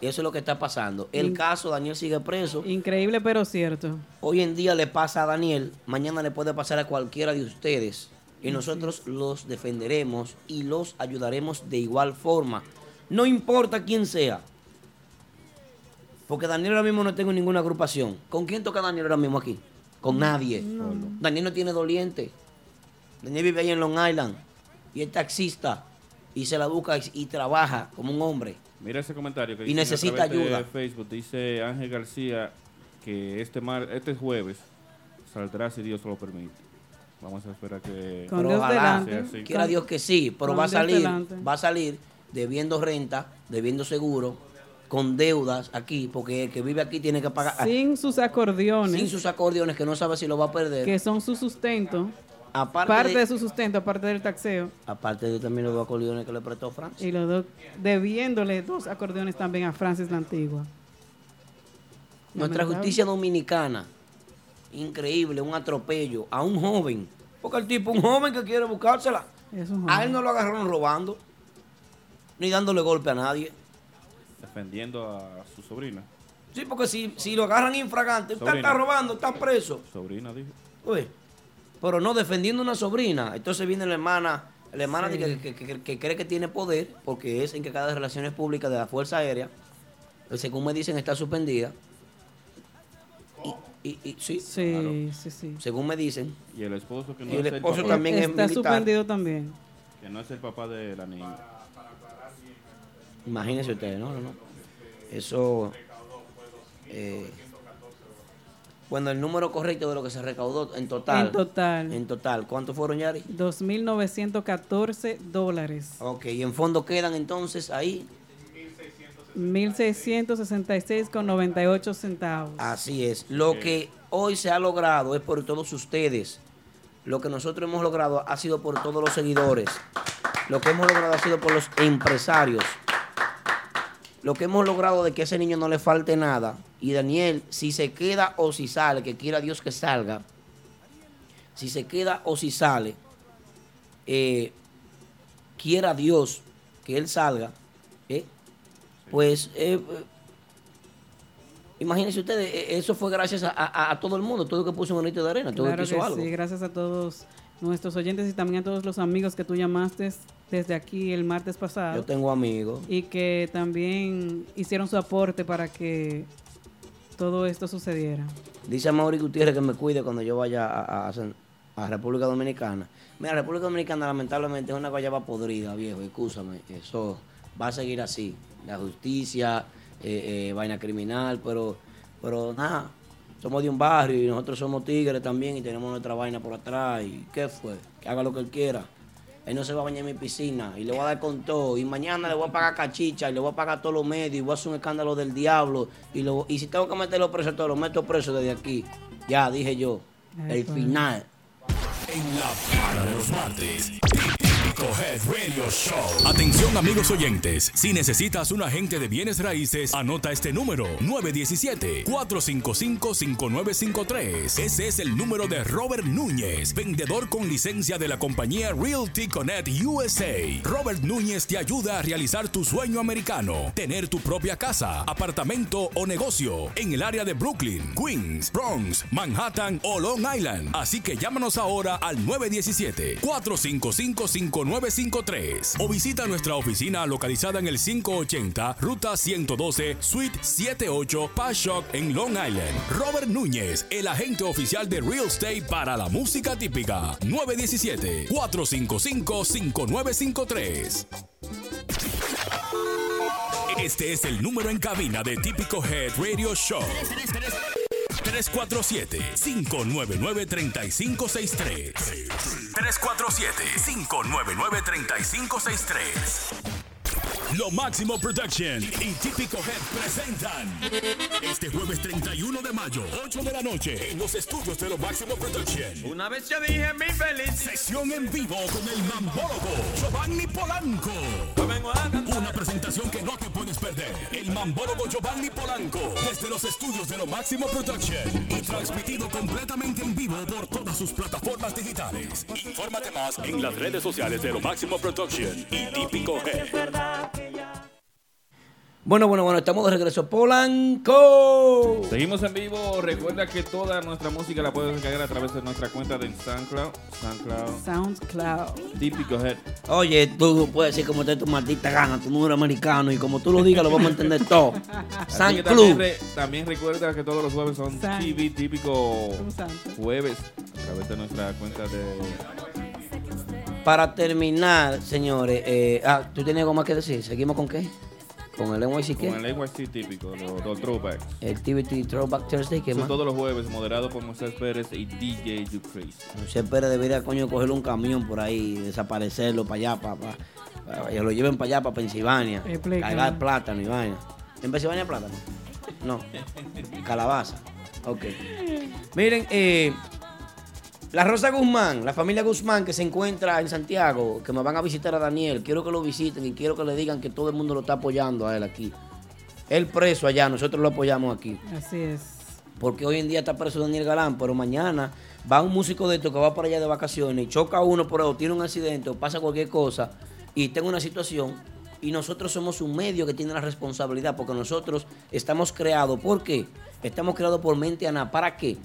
eso es lo que está pasando. El In- caso, Daniel sigue preso. Increíble pero cierto. Hoy en día le pasa a Daniel, mañana le puede pasar a cualquiera de ustedes. Y nosotros los defenderemos y los ayudaremos de igual forma. No importa quién sea. Porque Daniel ahora mismo no tengo ninguna agrupación. ¿Con quién toca Daniel ahora mismo aquí? Con nadie. Daniel no tiene doliente. Daniel vive ahí en Long Island. Y es taxista. Y se la busca y, trabaja como un hombre. Mira ese comentario que Y dicen a necesita de ayuda. Facebook dice Ángel García que este mar, este jueves saldrá si Dios lo permite. Vamos a esperar que Con Pero Dios ojalá, delante. sea así. quiera Dios que sí, pero Con va a salir, delante. va a salir debiendo renta, debiendo seguro, con deudas aquí, porque el que vive aquí tiene que pagar Sin sus acordeones, sin sus acordeones que no sabe si lo va a perder. que son su sustento. aparte parte de, de su sustento, aparte del taxeo. aparte de también los dos acordeones que le prestó Francis. Y los dos, debiéndole dos acordeones también a Francis la Antigua. Nuestra justicia dominicana, increíble, un atropello a un joven. Porque el tipo, un joven que quiere buscársela. Es un A él no lo agarraron robando, ni dándole golpe a nadie. defendiendo a su sobrina. Sí, porque si, si lo agarran infragante, usted Sobrina. está robando, está preso. Sobrina, dijo. Uy, pero no defendiendo una sobrina. Entonces viene la hermana, la hermana Sí. que, que- que- que cree que tiene poder, porque es encargada de relaciones públicas de la Fuerza Aérea. según me dicen, está suspendida. Y, sí, Sí, claro. sí, sí. según me dicen. Y el esposo que no Y el es esposo papá, también es Está militar. suspendido también. que no es el papá de la niña. Imagínense ustedes, no, no, no. Eso. eh, bueno, el número correcto de lo que se recaudó en total. En total. En total. ¿Cuántos fueron, Yari? 2.914 dólares. Ok, y en fondo quedan entonces ahí. 1.666,98 centavos. Así es. Lo que hoy se ha logrado es por todos ustedes. Lo que nosotros hemos logrado ha sido por todos los seguidores. Lo que hemos logrado ha sido por los empresarios. Lo que hemos logrado de que a ese niño no le falte nada. Y Daniel, si se queda o si sale, que quiera Dios que salga. Si se queda o si sale, eh, quiera Dios que él salga. Pues eh, imagínense ustedes, eh, eso fue gracias a, a- a todo el mundo, todo el que puso un granito de arena, todo el Claro que hizo que algo. sí, gracias a todos nuestros oyentes y también a todos los amigos que tú llamaste desde aquí el martes pasado. Yo tengo amigos. y que también hicieron su aporte para que todo esto sucediera. Dice a Mauri Gutiérrez que me cuide cuando yo vaya a, a- a República Dominicana. Mira, República Dominicana lamentablemente es una guayaba podrida, viejo, escúchame. Eso va a seguir así. La justicia, eh, eh, vaina criminal, pero, pero nada. somos de un barrio y nosotros somos tigres también y tenemos nuestra vaina por atrás. ¿Y qué fue? Que haga lo que él quiera. Él no se va a bañar en mi piscina y le voy a dar con todo. Y mañana le voy a pagar cachicha y le voy a pagar todos los medios y voy a hacer un escándalo del diablo. Y, lo, y si tengo que meterlo preso, todo lo meto preso desde aquí. Ya, dije yo. El Eso final. En la para de los martes. Radio Show. Atención amigos oyentes, si necesitas un agente de bienes raíces, anota este número 917-455-5953. Ese es el número de Robert Núñez, vendedor con licencia de la compañía Realty Connect USA. Robert Núñez te ayuda a realizar tu sueño americano, tener tu propia casa, apartamento o negocio en el área de Brooklyn, Queens, Bronx, Manhattan o Long Island. Así que llámanos ahora al 917-455-5953 o visita nuestra oficina localizada en el 580 Ruta 112 Suite 78 Pashock en Long Island. Robert Núñez, el agente oficial de Real Estate para la música típica. 917-455-5953. Este es el número en cabina de Típico Head Radio Show. 347-599-3563. 347-599-3563. Lo Máximo Production y Típico Head presentan este jueves 31 de mayo, 8 de la noche, en los estudios de Lo Máximo Production. Una vez yo dije mi feliz. Sesión en vivo con el mambólogo Giovanni Polanco. Una presentación que no te puedes perder. El mambólogo Giovanni Polanco. Desde los estudios de Lo Máximo Production. Y transmitido completamente en vivo por todas sus plataformas digitales. Infórmate más en las redes sociales de Lo Máximo Production y Típico Head. Bueno, bueno, bueno, estamos de regreso. Polanco. Seguimos en vivo. Recuerda que toda nuestra música la puedes descargar a través de nuestra cuenta de SoundCloud. SoundCloud. SoundCloud. Típico Head. Oye, tú puedes decir como te tu maldita gana, tu número americano, y como tú lo digas, lo vamos a entender todo. [LAUGHS] Que también, re- también recuerda que todos los jueves son San. TV típico Un santo. jueves a través de nuestra cuenta de Para terminar, señores, eh, ah, ¿tú tienes algo más que decir? ¿Seguimos con qué? ¿Con el NYC qué? con el NYC típico, los, los throwbacks. El TVT Throwback Thursday, ¿qué Son más? todos los jueves, moderado por Moisés Pérez y DJ You Crazy. José Pérez debería, coño, cogerle un camión por ahí, desaparecerlo para allá, para, para, que lo lleven para allá, para Pensilvania. Cargar plátano y vaina. ¿En Pensilvania hay plátano? No. [LAUGHS] Calabaza. Ok. Miren, eh, la Rosa Guzmán, la familia Guzmán que se encuentra en Santiago, que me van a visitar a Daniel, quiero que lo visiten y quiero que le digan que todo el mundo lo está apoyando a él aquí. Él preso allá, nosotros lo apoyamos aquí. Así es. Porque hoy en día está preso Daniel Galán, pero mañana va un músico de esto que va para allá de vacaciones y choca a uno por ahí, o tiene un accidente o pasa cualquier cosa y tenga una situación y nosotros somos un medio que tiene la responsabilidad porque nosotros estamos creados. ¿Por qué? Estamos creados por Mente Ana. ¿Para qué?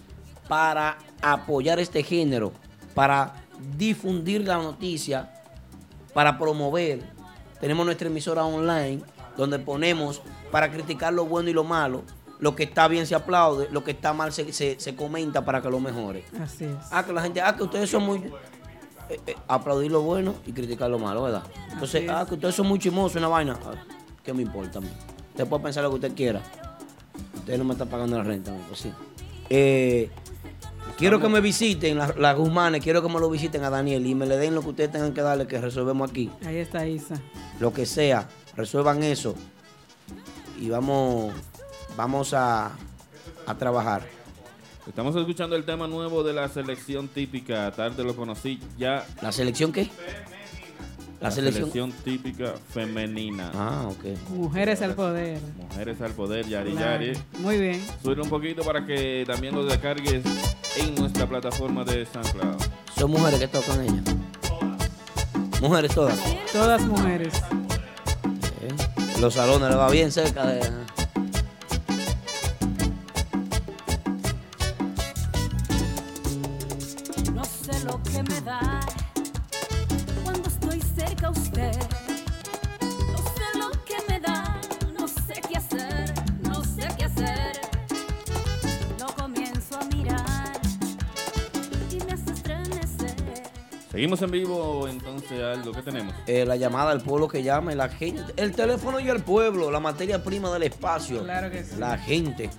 Para apoyar este género, para difundir la noticia, para promover. Tenemos nuestra emisora online donde ponemos para criticar lo bueno y lo malo. Lo que está bien se aplaude, lo que está mal se, se- se comenta para que lo mejore. Así es. Ah, que la gente, ah, que ustedes son muy... eh, eh, aplaudir lo bueno y criticar lo malo, ¿verdad? Entonces, ah, que ustedes son muy chimosos, una vaina. Ah, ¿Qué me importa a mí? Usted puede pensar lo que usted quiera. Usted no me está pagando la renta, amigo, sí. Eh, quiero que me visiten, las la Guzmanes, quiero que me lo visiten a Daniel y me le den lo que ustedes tengan que darle, que resolvemos aquí. Ahí está Isa. Lo que sea, resuelvan eso. Y vamos, vamos a, a trabajar. Estamos escuchando el tema nuevo de la selección típica. Tarde lo conocí ya. ¿La selección qué? La, La selección- selección... típica femenina. Ah, ok. Mujeres al poder. Mujeres al poder, Yari Claro. Yari. Muy bien. Sube un poquito para que también lo descargues en nuestra plataforma de SoundCloud. Son mujeres que tocan ellas. Mujeres todas. Todas mujeres. ¿eh? Los salones le va bien cerca de. Seguimos en vivo, entonces, algo que tenemos. Eh, la llamada al pueblo que llama, y la gente. El teléfono y el pueblo, la materia prima del espacio. Claro que sí. La gente.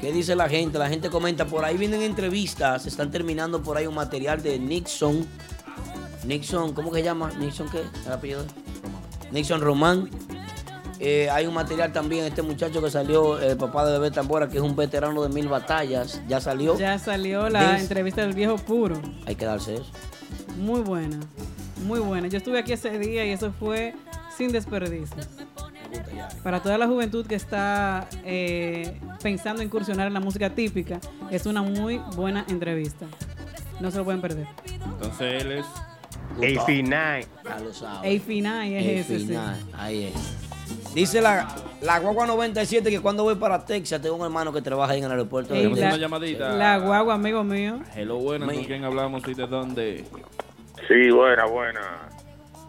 ¿Qué dice la gente? La gente comenta, por ahí vienen entrevistas, se están terminando por ahí un material de Nixon. Nixon, ¿cómo que se llama? Nixon, ¿qué? ¿El apellido? Nixon Román. Eh, hay un material también, este muchacho que salió, el papá de Bebé Tambora, que es un veterano de mil batallas, ya salió. Ya salió la Dice- entrevista del viejo puro. Hay que darse eso. Muy buena, muy buena. Yo estuve aquí ese día y eso fue sin desperdicio. Para toda la juventud que está eh, pensando incursionar en la música típica, es una muy buena entrevista. No se lo pueden perder. Entonces él es. AC9. Ya lo sabe. A-Finai es El ese, sí. Ahí es. Dice la, la guagua 97 que cuando voy para Texas tengo un hermano que trabaja ahí en el aeropuerto. de la, una llamadita. la guagua, amigo mío. Hello, buenas. ¿Con quién hablamos y de dónde? Sí, buena, buena.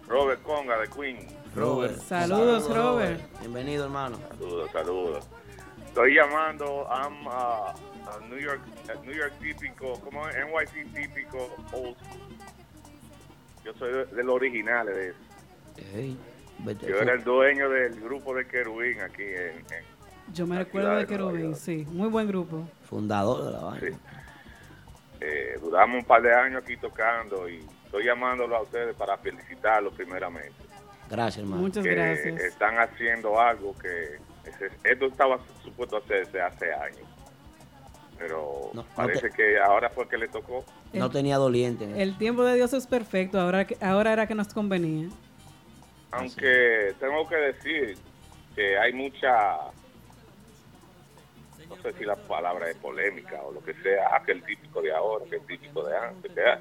Robert Conga de Queen. Robert. Saludos, Robert. Bienvenido, hermano. Saludos, saludos. Estoy llamando I'm, uh, a New York, a New York típico, como NYC típico old school. Yo soy de, del original de eso. Yo era el dueño del grupo de Querubín aquí en, en- Yo me recuerdo de de Querubín, sí. Muy buen grupo. Fundador de la vaina. eh, duramos un par de años aquí tocando y estoy llamándolo a ustedes para felicitarlos primeramente. Gracias, hermano. Muchas que gracias. están haciendo algo que esto estaba supuesto hacerse hace años. Pero No, no parece te- que ahora fue que le tocó. No tenía doliente. El tiempo de Dios es perfecto. Ahora, que- ahora era que nos convenía. Aunque tengo que decir que hay mucha, no sé si la palabra es polémica o lo que sea, ah, que el típico de ahora, que el típico de antes. que,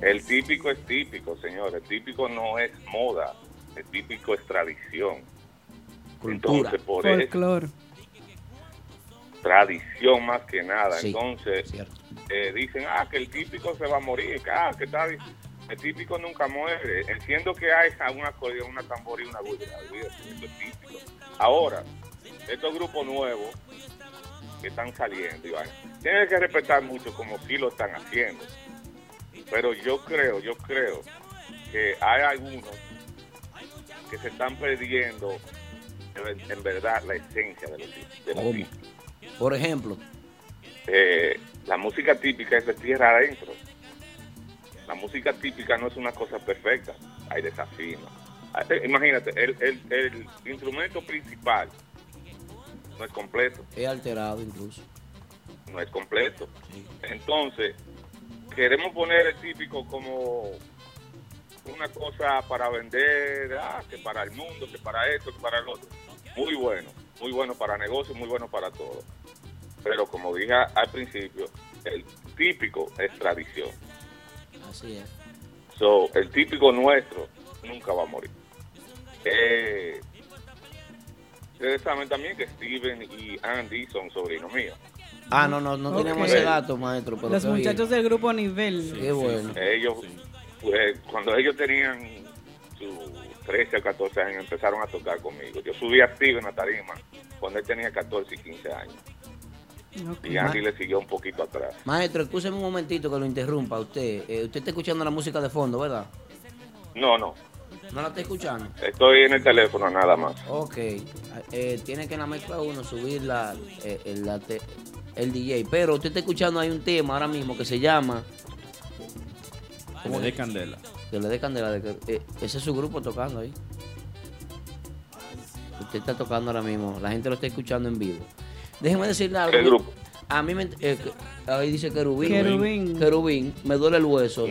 el típico es típico, señor. El típico no es moda. El típico es tradición. Cultura. Entonces, por eso, Folclor. tradición más que nada. Sí, Entonces, eh, dicen, ah, que el típico se va a morir, que, ah, que está... El típico nunca muere. Entiendo que hay un acordeón, una tambora y una Eso típico. Ahora, estos grupos nuevos que están saliendo, y vaina, tienen que respetar mucho como sí lo están haciendo. Pero yo creo, yo creo que hay algunos que se están perdiendo en, en verdad la esencia de los de. Por ejemplo, Eh, la música típica es de tierra adentro. La música típica no es una cosa perfecta, hay desafíos. Eh, Imagínate, el, el, el instrumento principal no es completo, he alterado incluso. no es completo. Entonces, queremos poner el típico como una cosa para vender, ah, que para el mundo, que para esto, que para el otro. Muy bueno, muy bueno para negocios, muy bueno para todo. Pero como dije al principio, el típico es tradición. Así es. So, el típico nuestro nunca va a morir. Eh, ustedes saben también que Steven y Andy son sobrinos míos. Ah, no, no, no Ok. teníamos ese dato, maestro. Pero Los bien. muchachos del grupo Nivel. Qué bueno. Ellos, pues, cuando ellos tenían sus 13 o 14 años, empezaron a tocar conmigo. Yo subí a Steven a tarima cuando él tenía 14 y 15 años. Y Andy le siguió un poquito atrás. Maestro, escúcheme un momentito que lo interrumpa a usted. Eh, usted está escuchando la música de fondo, ¿verdad? No, no. ¿No la está escuchando? Estoy en el teléfono nada más. Ok. Eh, tiene que en la mezcla uno subir la, eh, el, la te- el DJ. Pero usted está escuchando, hay un tema ahora mismo que se llama... Que le dé candela. Que le dé candela. de que- eh, ese es su grupo tocando ahí. Usted está tocando ahora mismo. La gente lo está escuchando en vivo. Déjeme decirle algo. ¿Qué grupo? A mí me... eh, ahí dice querubín. Querubín. Querubín. Me duele el hueso.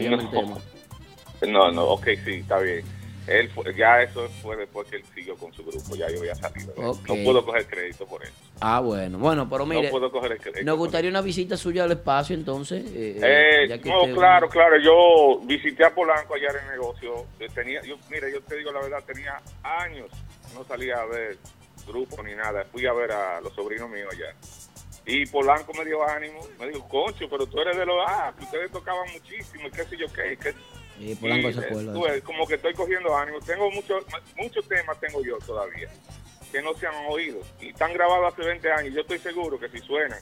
No, no, ok, sí, está bien. Él fue- ya eso fue después que él siguió con su grupo, ya yo había salido. de eso. Ok. No puedo coger crédito por eso. Ah, bueno. Bueno, pero mire... no puedo coger el crédito. Nos gustaría una visita suya al espacio, entonces. eh, Eh, ya que no, usted- claro, claro. Yo visité a Polanco allá en el negocio. Tenía, yo, mira, yo te digo la verdad, tenía años no salía a ver grupo ni nada. Fui a ver a los sobrinos míos allá. Y Polanco me dio ánimo. Me dijo, concho, pero tú eres de los. Ah, que ustedes tocaban muchísimo y qué sé yo qué. qué- Sí, Polanco y, se eh, acuerda tú como que estoy cogiendo ánimo. Tengo muchos muchos temas tengo yo todavía que no se han oído y están grabados hace 20 años. Yo estoy seguro que si suenan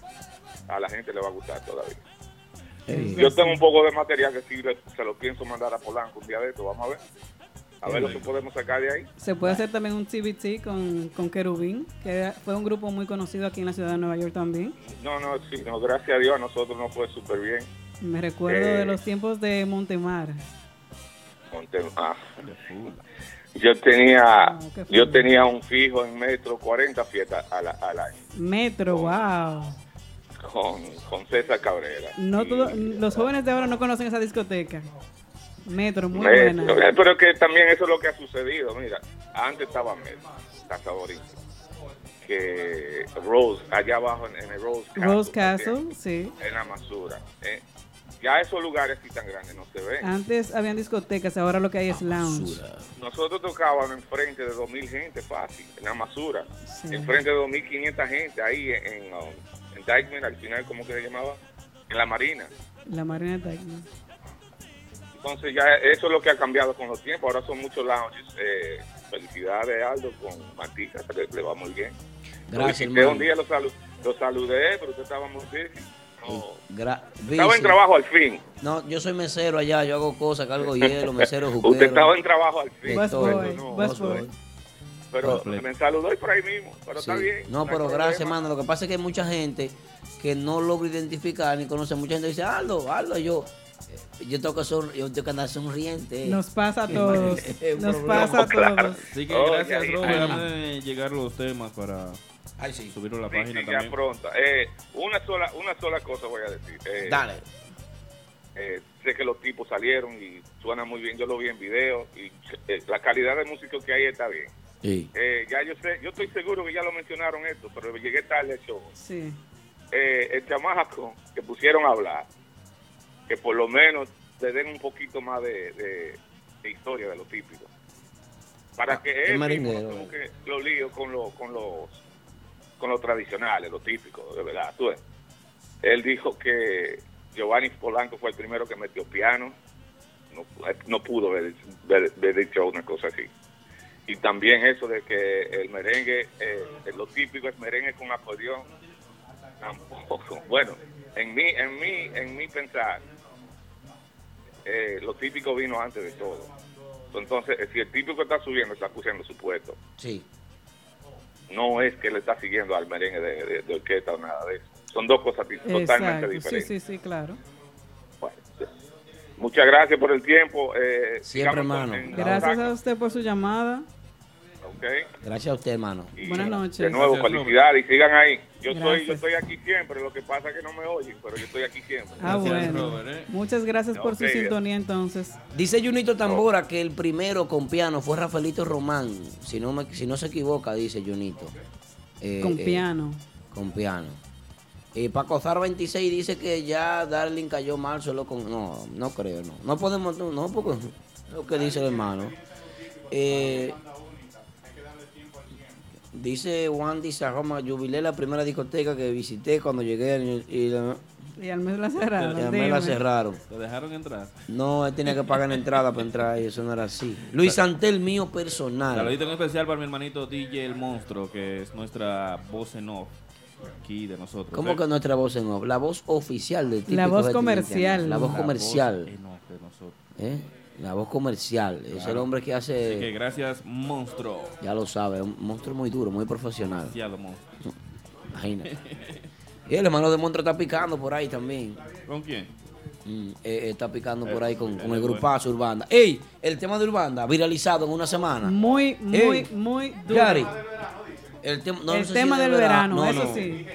a la gente le va a gustar todavía. Yo tengo un poco de material que sí se lo pienso mandar a Polanco un día de esto, vamos a ver. A ver lo que podemos sacar de ahí. Se puede hacer también un CBT con, con Querubín, que fue un grupo muy conocido aquí en la ciudad de Nueva York también. No, no, sí, no, gracias a Dios a nosotros nos fue súper bien. Me recuerdo Eh. de los tiempos de Montemar. Ah. Yo tenía yo tenía un fijo en metro 40 fiestas al, al año Metro, wow. con, con César Cabrera. No todo- los jóvenes de ahora no conocen esa discoteca. Metro, muy Metro, buena. eh, Pero que también eso es lo que ha sucedido. Mira, antes estaba Metro, Casa Bonita, que Rose, allá abajo en, en el Rose Castle, Rose Castle, sí. en la Masura. eh. Ya esos lugares así tan grandes no se ven. Antes habían discotecas, ahora lo que hay es lounge. Nosotros tocábamos enfrente de 2.000 gente fácil, en la Masura. Sí. Enfrente de 2.500 gente ahí en, en, um, en Dykeman, al final, ¿cómo que se llamaba? En la Marina. La Marina Tecno. Entonces ya eso es lo que ha cambiado con los tiempos. Ahora son muchos lounges. Eh, felicidades, Aldo, con Matica, que le, le va muy bien. Gracias, hermano. un día lo, salu- lo saludé, pero usted estaba muy busy. No, Gra- estaba en trabajo al fin. No, yo soy mesero allá, yo hago cosas, cargo [LAUGHS] hielo, mesero, juquero. Usted estaba en trabajo al fin. Pero no, me saludó y por ahí mismo. Pero está bien. No, hay pero problema. gracias, hermano. Lo que pasa es que hay mucha gente que no logra identificar ni conoce. Mucha gente dice, Aldo, Aldo, yo. Yo tengo que, son, yo tengo que andar sonriente. Nos pasa a [LAUGHS] todos. Nos pasa a todos. Así que Oh, gracias, Robert. llegar los temas para subirlo a la Sí, página sí, ya también. pronto. Eh, una sola una sola cosa voy a decir. Eh, Dale. eh, sé que los tipos salieron y suenan muy bien. Yo lo vi en video y eh, la calidad de música que hay está bien. Sí. Eh, ya yo sé, yo estoy seguro que ya lo mencionaron esto, pero llegué tarde al show. Sí. Eh, el chamaco que pusieron a hablar, que por lo menos le den un poquito más de, de- de historia de lo típico. Para que qué él mismo tenga que lo lío con, lo- con los con los tradicionales, lo típico, de verdad. Tú ves. Él dijo que Giovanni Polanco fue el primero que metió piano. No, no pudo haber, haber- haber dicho una cosa así. Y también eso de que el merengue, eh, lo típico es merengue con acordeón. Tampoco. Bueno, en mi, en mi, en mi pensar, eh, lo típico vino antes de todo. Entonces, eh, si el típico está subiendo, está cogiendo su puesto. Sí. No es que le está siguiendo al merengue de, de- de orquesta o nada de eso. Son dos cosas totalmente Exacto. Sí, diferentes. sí, sí, claro. Muchas gracias por el tiempo. Eh, Siempre, hermano. Gracias a usted por su llamada. Gracias a usted, hermano. Buenas noches. De nuevo, felicidades y sigan ahí. Yo estoy, yo Gracias. estoy aquí siempre, lo que pasa es que no me oyen, pero yo estoy aquí siempre. Ah, bueno. Muchas gracias por su Ok. sintonía entonces. Dice Junito Tambora que el primero con piano fue Rafaelito Román. Si no, me, si no se equivoca, dice Junito. Eh, Con eh, piano. con piano. Y Paco Zar 26 dice que ya Darling cayó mal solo con. No, no creo, no. No podemos, no, no porque lo que dice el hermano. Eh, dice Wandy Saroma, jubilé la primera discoteca que visité cuando llegué y la, Y al mes la cerraron. y a mí la cerraron. ¿Te dejaron entrar? No, él tenía que pagar la entrada para entrar y eso no era así. Luis Santel mío personal. Saludito en especial para mi hermanito DJ El Monstruo, que es nuestra voz en off aquí de nosotros. ¿Cómo que nuestra voz en off? La voz oficial del La típico voz comercial. La voz La comercial. voz en off de nosotros. ¿Eh? La voz comercial. Es el Claro. hombre que Así que hace. gracias, Monstruo. Ya lo sabe, un monstruo muy duro, muy profesional. Demasiado monstruo. Imagínate. [LAUGHS] Y el hermano de Monstruo está picando por ahí también. ¿Con quién? Mm, eh, está picando Eh, por ahí con, el grupazo Urbanda. ¡Ey! El tema de Urbanda, viralizado en una semana. Muy, muy, Ey, muy duro. Yari, el, tem- no, el no sé tema del verano, No, eso no. sí.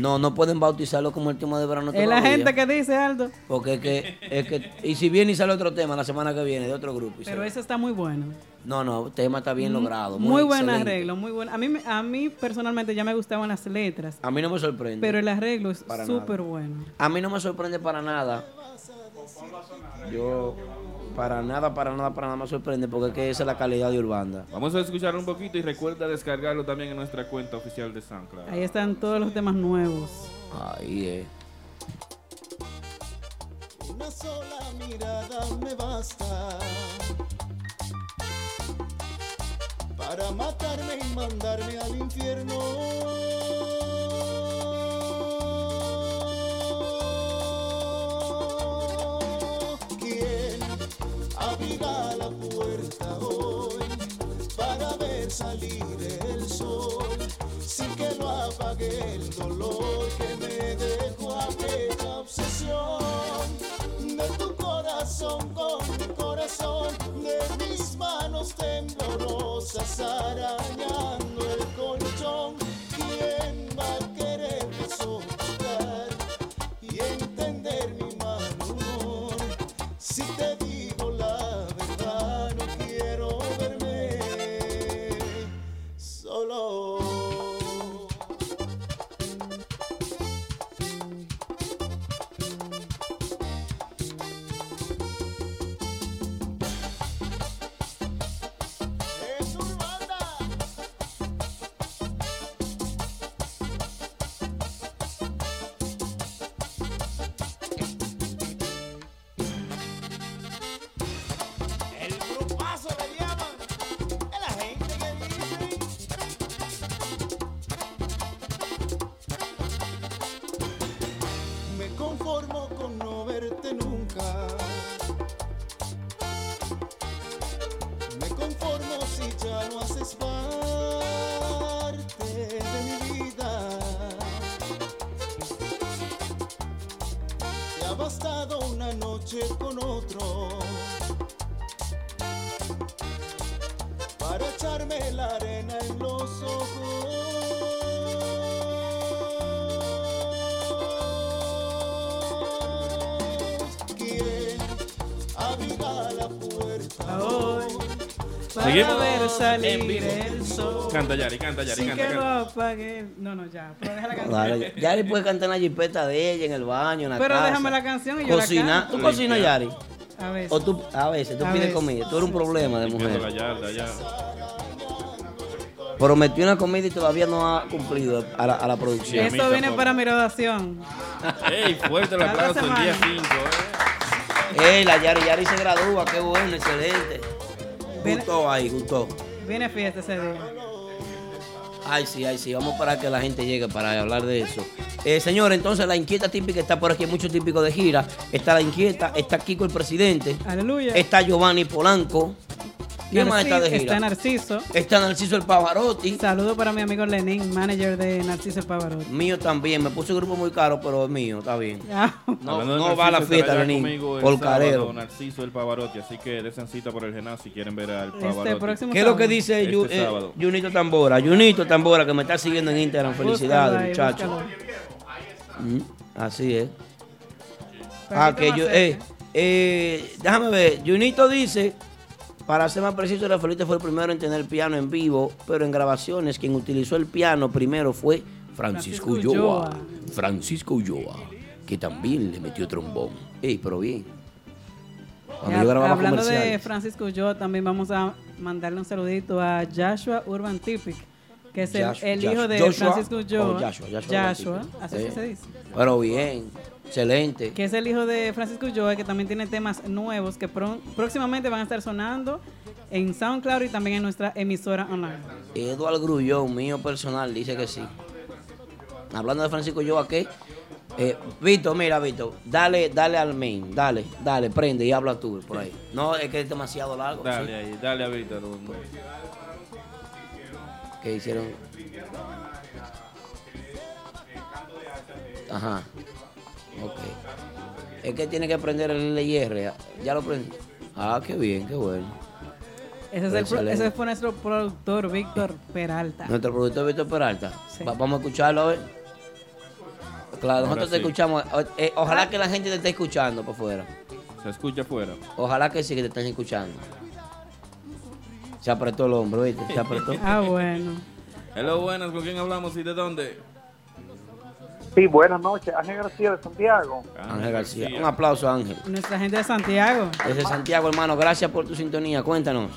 No, no pueden bautizarlo como el tema de verano Es la gente que dice, Aldo. Porque es que, es que, y si viene y sale otro tema la semana que viene de otro grupo. y Pero ese está muy bueno. No, no, el tema está bien logrado. Muy, buen excelente. arreglo, muy bueno. A mí, a mí personalmente ya me gustaban las letras, A mí no me sorprende. pero el arreglo es súper bueno. A mí no me sorprende para nada. Yo, para nada, para nada, para nada me sorprende porque es que esa es la calidad de Urbanda. Vamos a escuchar un poquito y recuerda descargarlo también en nuestra cuenta oficial de SoundCloud. Ahí están todos los temas nuevos. Ahí es. Una sola mirada me basta para matarme y mandarme al infierno. Abrirá la puerta hoy para ver salir el sol sin que lo apague el dolor que me dejó aquella obsesión. De tu corazón con mi corazón de mis manos temblorosas arañando el colchón. Va bastado una noche con otro. para echarme la arena en los ojos. ¿Quién abrirá la puerta hoy? Para Seguimos ver salir el sol. Canta Yari, canta Yari, Sin canta, que canta. No, no, ya. Pero deja la canción. Dale, Yari puede cantar en la jipeta de ella, en el baño, en la Pero casa. déjame la canción y yo la Cocina. canto. ¿Tú cocinas, Yari? A veces. O tú, a veces, tú A pides veces. comida. Tú eres un problema de mujer. la yarda, ya. Prometió una comida y todavía no ha cumplido a la, a la producción. Eso viene para mi graduación. Ey, fuerte el aplauso el día 5, Ey, la Yari, Yari se gradúa, qué bueno, excelente. Viene- Gustó ahí, gustó. Viene fiesta ese día. Ay, sí, ay, sí, vamos a esperar que la gente llegue para hablar de eso. Eh, señor, entonces la inquieta típica está por aquí, hay muchos típicos de gira. Está la inquieta, está Kiko el presidente. Aleluya. Está Giovanni Polanco. ¿Quién más está de gira? Está Narciso. Está Narciso el Pavarotti. Saludo para mi amigo Lenin, manager de Narciso el Pavarotti. Mío también, me puse un grupo muy caro, pero es mío, está bien. No, va a la fiesta, el por carero. Narciso el Pavarotti, así que desen cita por el Genao si quieren ver al Este Pavarotti. próximo ¿Qué es lo que dice Este Yu- eh. Junito Tambora? Junito Tambora, que me está siguiendo en Instagram. Felicidades, muchachos. Mm, así es. Pero Ah, que yo, eh, eh, déjame ver. Junito dice, para ser más preciso, Rafaelito fue el primero en tener piano en vivo, pero en grabaciones quien utilizó el piano primero fue Francisco, Francisco Ulloa. Ulloa. Francisco Ulloa, que también le metió trombón. Ey, pero bien. Ya, hablando de. Francisco yo también vamos a mandarle un saludito a Joshua Urban Typic, que es el, Joshua- el hijo de Joshua Francisco o Joshua. Joshua, así que Sí. se dice. Pero bien, excelente. Que es el hijo de Francisco Joe, que también tiene temas nuevos que pro- próximamente van a estar sonando en SoundCloud y también en nuestra emisora online. Eduardo Grullón, mío personal, dice que sí. Hablando de Francisco Ulloa, ¿qué? Eh, Vito, mira, Vito, dale, dale al main, dale, dale, prende y habla tú por ahí. No, es que es demasiado largo. Dale ¿sí? ahí, dale a Víctor. Que hicieron. Ajá. Ok. Es que tiene que prender el LR. Ya lo prendí. Ah, qué bien, qué bueno. Ese, es el pro- ese fue nuestro productor Víctor Peralta. Nuestro productor Víctor Peralta. Sí. Va- vamos a escucharlo a ver. Claro, Ahora nosotros te escuchamos. O- eh, ojalá que la gente te esté escuchando por fuera. Se escucha afuera. Ojalá que sí que te estén escuchando. Se apretó el hombro, ¿viste? Se apretó. [LAUGHS] Ah, bueno. Hello, buenas, ¿con quién hablamos y de dónde? Sí, buenas noches. Ángel García de Santiago. Ángel García. Un aplauso, Ángel. Nuestra gente de Santiago. Desde Santiago, hermano, gracias por tu sintonía. Cuéntanos.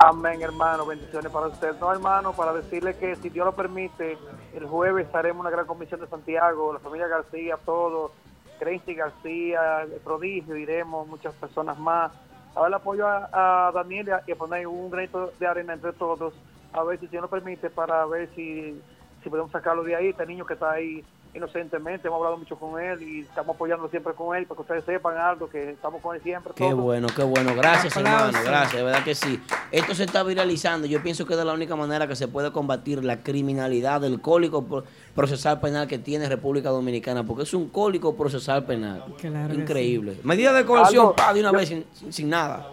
Amén, hermano. Bendiciones para usted. No, hermano, para decirle que si Dios lo permite, el jueves estaremos una gran comisión de Santiago, la familia García, todos, Crazy García, el prodigio, iremos, muchas personas más. A darle apoyo a, a Daniel y a, y a poner un granito de arena entre todos, a ver si Dios lo permite, para ver si, si podemos sacarlo de ahí, este niño que está ahí inocentemente, hemos hablado mucho con él y estamos apoyando siempre con él, para que ustedes sepan algo, que estamos con él siempre. Qué todos. bueno, qué bueno. Gracias, Aplausos. hermano. Gracias, de verdad que sí. Esto se está viralizando. Yo pienso que es de la única manera que se puede combatir la criminalidad del cólico pro- procesal penal que tiene República Dominicana, porque es un cólico procesal penal. Claro Increíble. Medida de coerción, Aldo, pa, de una yo- vez sin, sin- sin nada.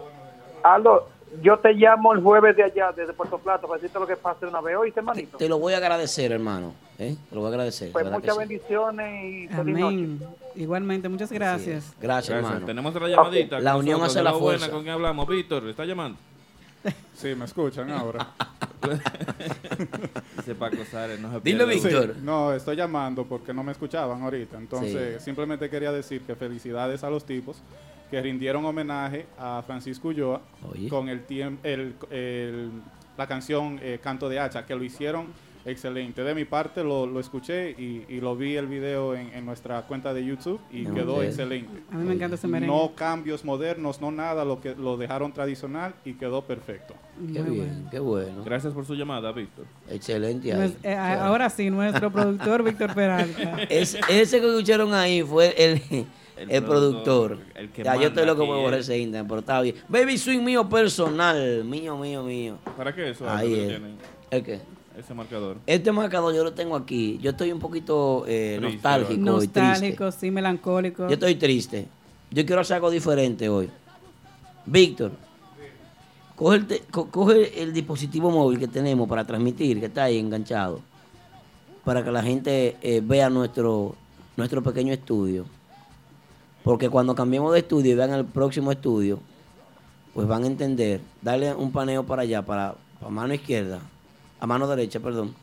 Aldo, yo te llamo el jueves de allá, desde Puerto Plata, para decirte lo que pasa de una vez. Oíste, hermanito. Te lo voy a agradecer, hermano. ¿eh? Te lo voy a agradecer. de Pues muchas sí. bendiciones y feliz noche. Amén. Igualmente, muchas gracias. Gracias, hermano. Tenemos otra llamadita. La con unión hace la Hello, buena, fuerza. ¿Con quién hablamos? Víctor, ¿está llamando? [LAUGHS] Sí, me escuchan ahora. [LAUGHS] Dice Paco Sárez, no se Dile. Víctor. Sí, no, estoy llamando porque no me escuchaban ahorita. Entonces, Sí. simplemente quería decir que felicidades a los tipos que rindieron homenaje a Francisco Ulloa Oye. con el, el, el- la canción eh, Canto de Hacha, que lo hicieron excelente. De mi parte lo, lo escuché y, y lo vi el video en, en nuestra cuenta de YouTube y quedó excelente. A mí me encanta ese merengue. No cambios modernos, no nada, lo que lo dejaron tradicional y quedó perfecto. Qué bien, qué bueno. Gracias por su llamada, Víctor. Excelente. Eh, ahora sí, nuestro [LAUGHS] productor Víctor Peralta. Es- ese que escucharon ahí fue el, el, productor. productor, el que ya, yo estoy loco por borrar ese Instagram, pero está bien. Baby Swing mío personal. Mío, mío, mío. ¿Para qué eso? Ahí es. ¿El qué? Ese marcador. Este marcador yo lo tengo aquí. Yo estoy un poquito eh, Triste, nostálgico y triste. Nostálgico, sí, melancólico. Yo estoy triste. Yo quiero hacer algo diferente hoy. Víctor, coge el, te- co- coge el dispositivo móvil que tenemos para transmitir, que está ahí enganchado, para que la gente eh, vea nuestro, nuestro pequeño estudio. Porque cuando cambiemos de estudio y vean el próximo estudio, pues van a entender. Darle un paneo para allá, para, para mano izquierda, a mano derecha, perdón,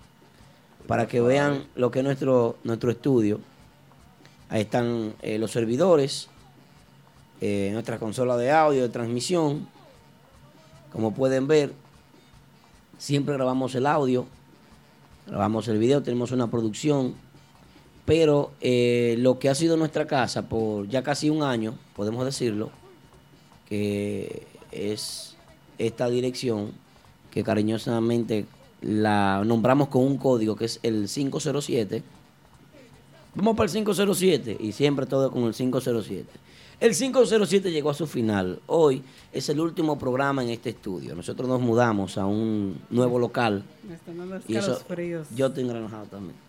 para que vean lo que es nuestro, nuestro estudio. Ahí están eh, los servidores, eh, nuestra consola de audio, de transmisión. Como pueden ver, siempre grabamos el audio, grabamos el video, tenemos una producción. Pero eh, lo que ha sido nuestra casa por ya casi un año, podemos decirlo, que es esta dirección que cariñosamente la nombramos con un código que es el 507. Vamos para el 507 y siempre todo con el 507. El 507 llegó a su final. Hoy es el último programa en este estudio. Nosotros nos mudamos a un nuevo local. Me están dando Y eso, escalofríos. yo estoy engranado también.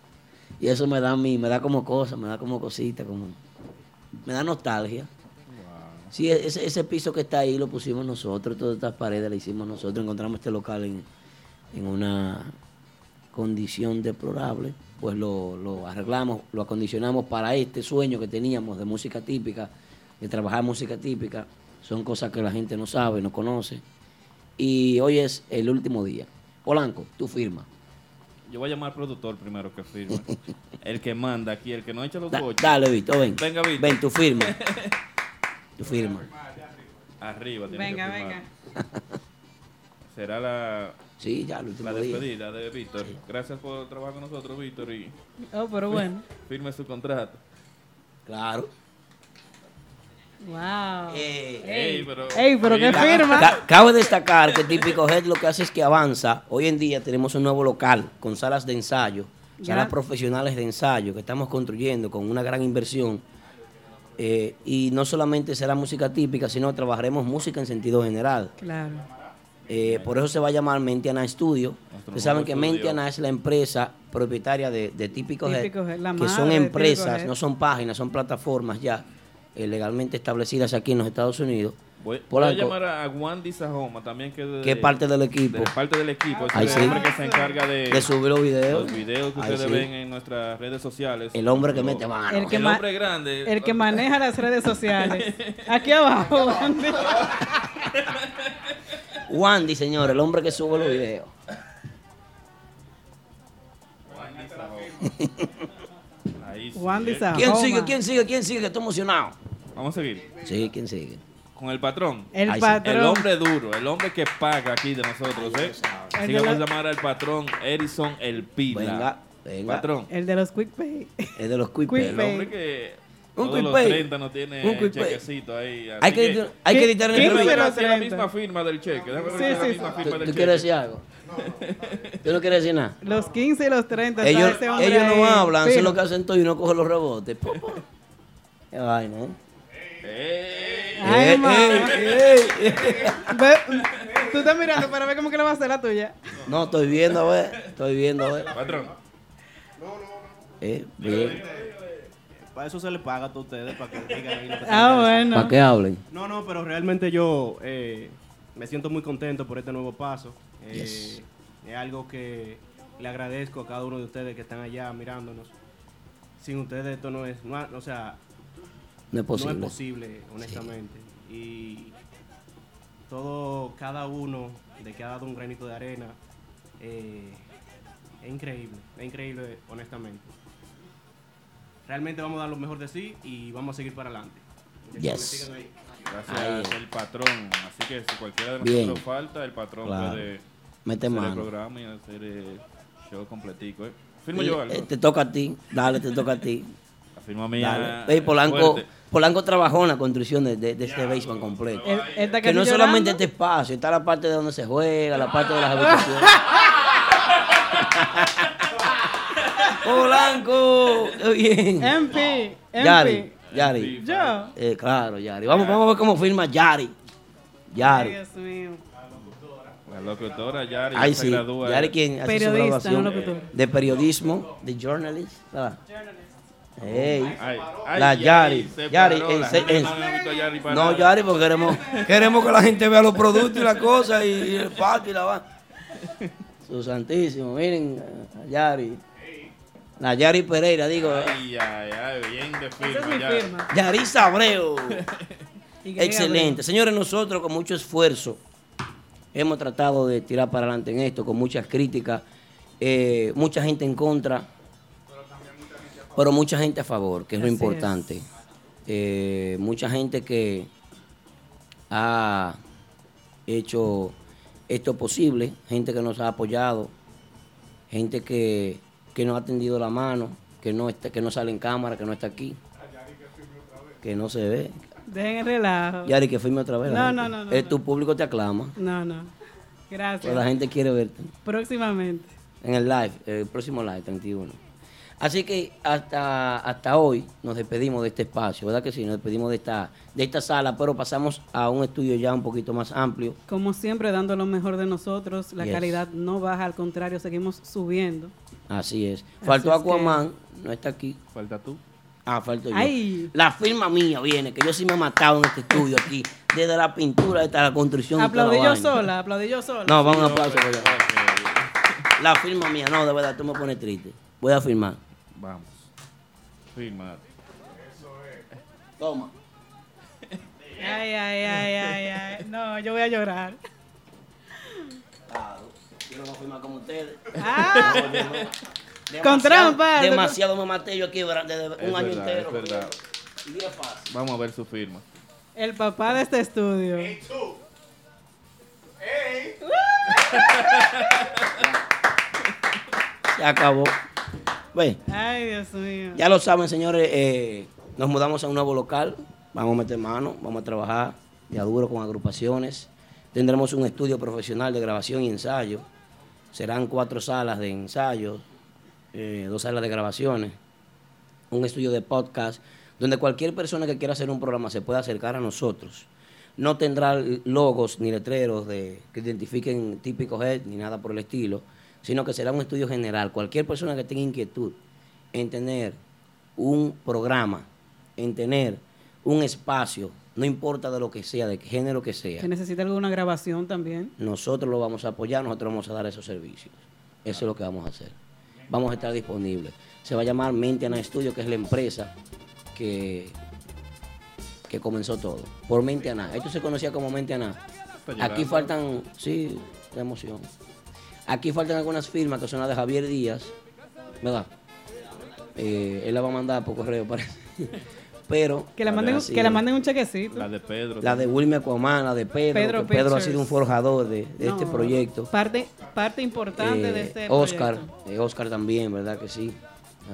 Y eso me da a mí, me da como cosa, me da como cosita, como me da nostalgia. Sí, e-, ese, ese piso que está ahí lo pusimos nosotros, todas estas paredes las hicimos nosotros, encontramos este local en, en una condición deplorable, pues lo, lo arreglamos, lo acondicionamos para este sueño que teníamos de música típica, de trabajar música típica, son cosas que la gente no sabe, no conoce. Y hoy es el último día. Polanco, tú firma. Yo voy a llamar al productor primero que firme. [LAUGHS] el que manda aquí, el que no echa los Da- bochos. dale, Vito, ven. Venga, Víctor. Ven, tú firma. [LAUGHS] Tú firma. Arriba, tiene Venga, que firmar. venga. Será la, Sí, ya, el último la día. despedida de Víctor. Gracias por trabajar con nosotros, Víctor. Y Oh, pero bueno. [LAUGHS] firme su contrato. Claro. Wow. Ey, pero- Ey, pero qué firma. ca- Cabe destacar que Típico Head lo que hace es que avanza. Hoy en día tenemos un nuevo local con salas de ensayo, Ya. salas profesionales de ensayo que estamos construyendo con una gran inversión. Eh, y no solamente será música típica, sino trabajaremos música en sentido general. Claro. Eh, por eso se va a llamar Mentiana Studio. Ustedes saben que estudio. Mentiana es la empresa propietaria de, de Típico Head, Típico Head, que son empresas, no son páginas, son plataformas ya eh, legalmente establecidas aquí en los Estados Unidos. Voy, voy a llamar a Wandy Sajoma también, que es de, que es parte del equipo. de parte del equipo. Es Ahí el sí. hombre que se encarga de, De subir los videos. Los videos que Ahí ustedes sí. ven en nuestras redes sociales. El hombre que mete mano. El que, El ma- hombre grande. el que maneja las redes sociales. [LAUGHS] Aquí abajo, Andy. Wandy, señor, el hombre que sube los videos. [LAUGHS] Sí. ¿Quién sigue? ¿Quién sigue? ¿Quién sigue? Que estoy emocionado. Vamos a seguir. Sí, ¿quién sigue? Con el patrón. El sí. patrón. El hombre duro, el hombre que paga aquí de nosotros, ¿eh? El Así que vamos a llamar al patrón Edison El Pila. Venga, venga. Patrón. El de los Quick Pay. Es de los Quick Quick Pay. El hombre que Un Todos los quick pay. 30 no tiene Un quick pay. chequecito ahí. Hay que editar- hay que editar el Déjame ver entrevista. si es la misma firma del cheque. Déjame ver Sí, es la sí, misma sí. firma ¿Tú, del tú cheque. quieres decir algo? ¿Tú no quieres decir nada? Los 15 y los 30. está Ellos, ese hombre ellos no hablan, hacen fijo. lo que hacen todo y uno coge los rebotes. Qué vaina, ¿eh? Ay, Eh, mamá. eh, eh. Tú estás mirando para ver cómo que le va a hacer la tuya. No, estoy viendo, a ver. Estoy viendo, a ver. Patrón. Eh, bien. Para eso se le paga a ustedes, para que digan ahí lo que Ah, bueno. Para que hablen. No, no, pero realmente yo eh, me siento muy contento por este nuevo paso. Eh. Es algo que le agradezco a cada uno de ustedes que están allá mirándonos. Sin ustedes esto no es, no, o sea, No es posible. No es posible, honestamente. Y todo, cada uno de que ha dado un granito de arena, eh, es increíble, es increíble, honestamente. Realmente vamos a dar lo mejor de sí y vamos a seguir para adelante. Yes. Gracias Ahí. el patrón. Así que si cualquiera de Bien. nosotros falta, el patrón Claro. puede Mete hacer mano. el programa y hacer el show completico. ¿eh? Firmo Eh, yo algo. eh, te toca a ti. Dale, te toca a ti. La firma mía. Dale. Ey, Polanco, fuerte. Polanco trabajó en la construcción de, de- de este basement completo. Está que no casi solamente este espacio, está la parte de donde se juega, la parte de las habitaciones. [LAUGHS] Polanco, bien. MP, Yari, Yari. Yo. Eh, claro, Yari. Vamos, vamos a ver cómo firma Yari. Ay, Yari. Dios mío. La locutora Yari se sí. gradúa. Yari quien hace su graduación de periodismo, de journalist. ¿verdad? Ey. Ay, ay, la Yari Yari. se Yari, paró, en la se- gente en- no Yari No, parada. Yari, porque queremos, queremos que la gente vea los productos y las cosas y, y el patio y la va. Su santísimo, miren, a Yari. La Yari Pereira, digo. eh. Ay, ay, ay, bien de es firma. Yari. Sabreo. [LAUGHS] Excelente. Señores, nosotros con mucho esfuerzo hemos tratado de tirar para adelante en esto, con muchas críticas, eh, mucha gente en contra, pero mucha gente a favor, que es lo importante. Eh, mucha gente que ha hecho esto posible, gente que nos ha apoyado, gente que, que nos ha tendido la mano, que no, está, que no sale en cámara, que no está aquí, que no se ve. Dejen el relajo. Yari, que firme otra vez. No, no, no, no, Eh, no. Tu público te aclama. No, no. Gracias. Toda la gente quiere verte. Próximamente. En el live, el próximo live, 31. Así que hasta, hasta hoy nos despedimos de este espacio, ¿verdad que sí? Nos despedimos de esta, de esta sala, pero pasamos a un estudio ya un poquito más amplio. Como siempre, dando lo mejor de nosotros. La Yes. calidad no baja, al contrario, seguimos subiendo. Así es. Faltó Así es que- Aquaman, no está aquí. Falta tú. Ah, falto yo. Ay. La firma mía viene, que yo sí me he matado en este estudio aquí, desde la pintura hasta la construcción. Aplaudí yo sola, aplaudí yo sola. No, vamos a un aplauso. La firma mía, no, de verdad, tú me pones triste. Voy a firmar. Vamos. Firma. Toma. Ay, ay, ay, ay, ay. No, yo voy a llorar. Claro, yo no voy a firmar como ustedes. Ah. No, yo no. Con Demasiado- trampa. Demasiado me maté yo aquí desde un Es año verdad, entero. es verdad. Y bien fácil. Vamos a ver su firma. El papá de este estudio. [LAUGHS] Se acabó. Ve, Ay, Dios mío. ya lo saben, señores, eh, nos mudamos a un nuevo local. Vamos a meter mano, vamos a trabajar ya duro con agrupaciones. Tendremos un estudio profesional de grabación y ensayo. Serán cuatro salas de ensayo, eh, dos salas de grabaciones, un estudio de podcast, donde cualquier persona que quiera hacer un programa se pueda acercar a nosotros. No tendrá logos ni letreros de, que identifiquen típico head ni nada por el estilo, sino que será un estudio general. Cualquier persona que tenga inquietud en tener un programa, en tener un espacio, no importa de lo que sea, de qué género que sea, Que necesita alguna grabación también. nosotros lo vamos a apoyar, nosotros vamos a dar esos servicios. Eso es lo que vamos a hacer. Vamos a estar disponibles. Se va a llamar Mentiana Studio, que es la empresa que, que comenzó todo. Por Mentiana. Esto se conocía como Mentiana. llegando. Aquí faltan, sí, de emoción. Aquí faltan algunas firmas que son las de Javier Díaz, ¿verdad? Eh, él la va a mandar por correo, parece. Pero. Que le manden, así que es. manden un chequecito. La de Pedro. La de Wilmer Aquaman, la de Pedro. Pedro que Pedro ha sido un forjador de, de este proyecto. Parte, parte importante de Eh, este Oscar, proyecto. eh, Oscar también, ¿verdad que sí?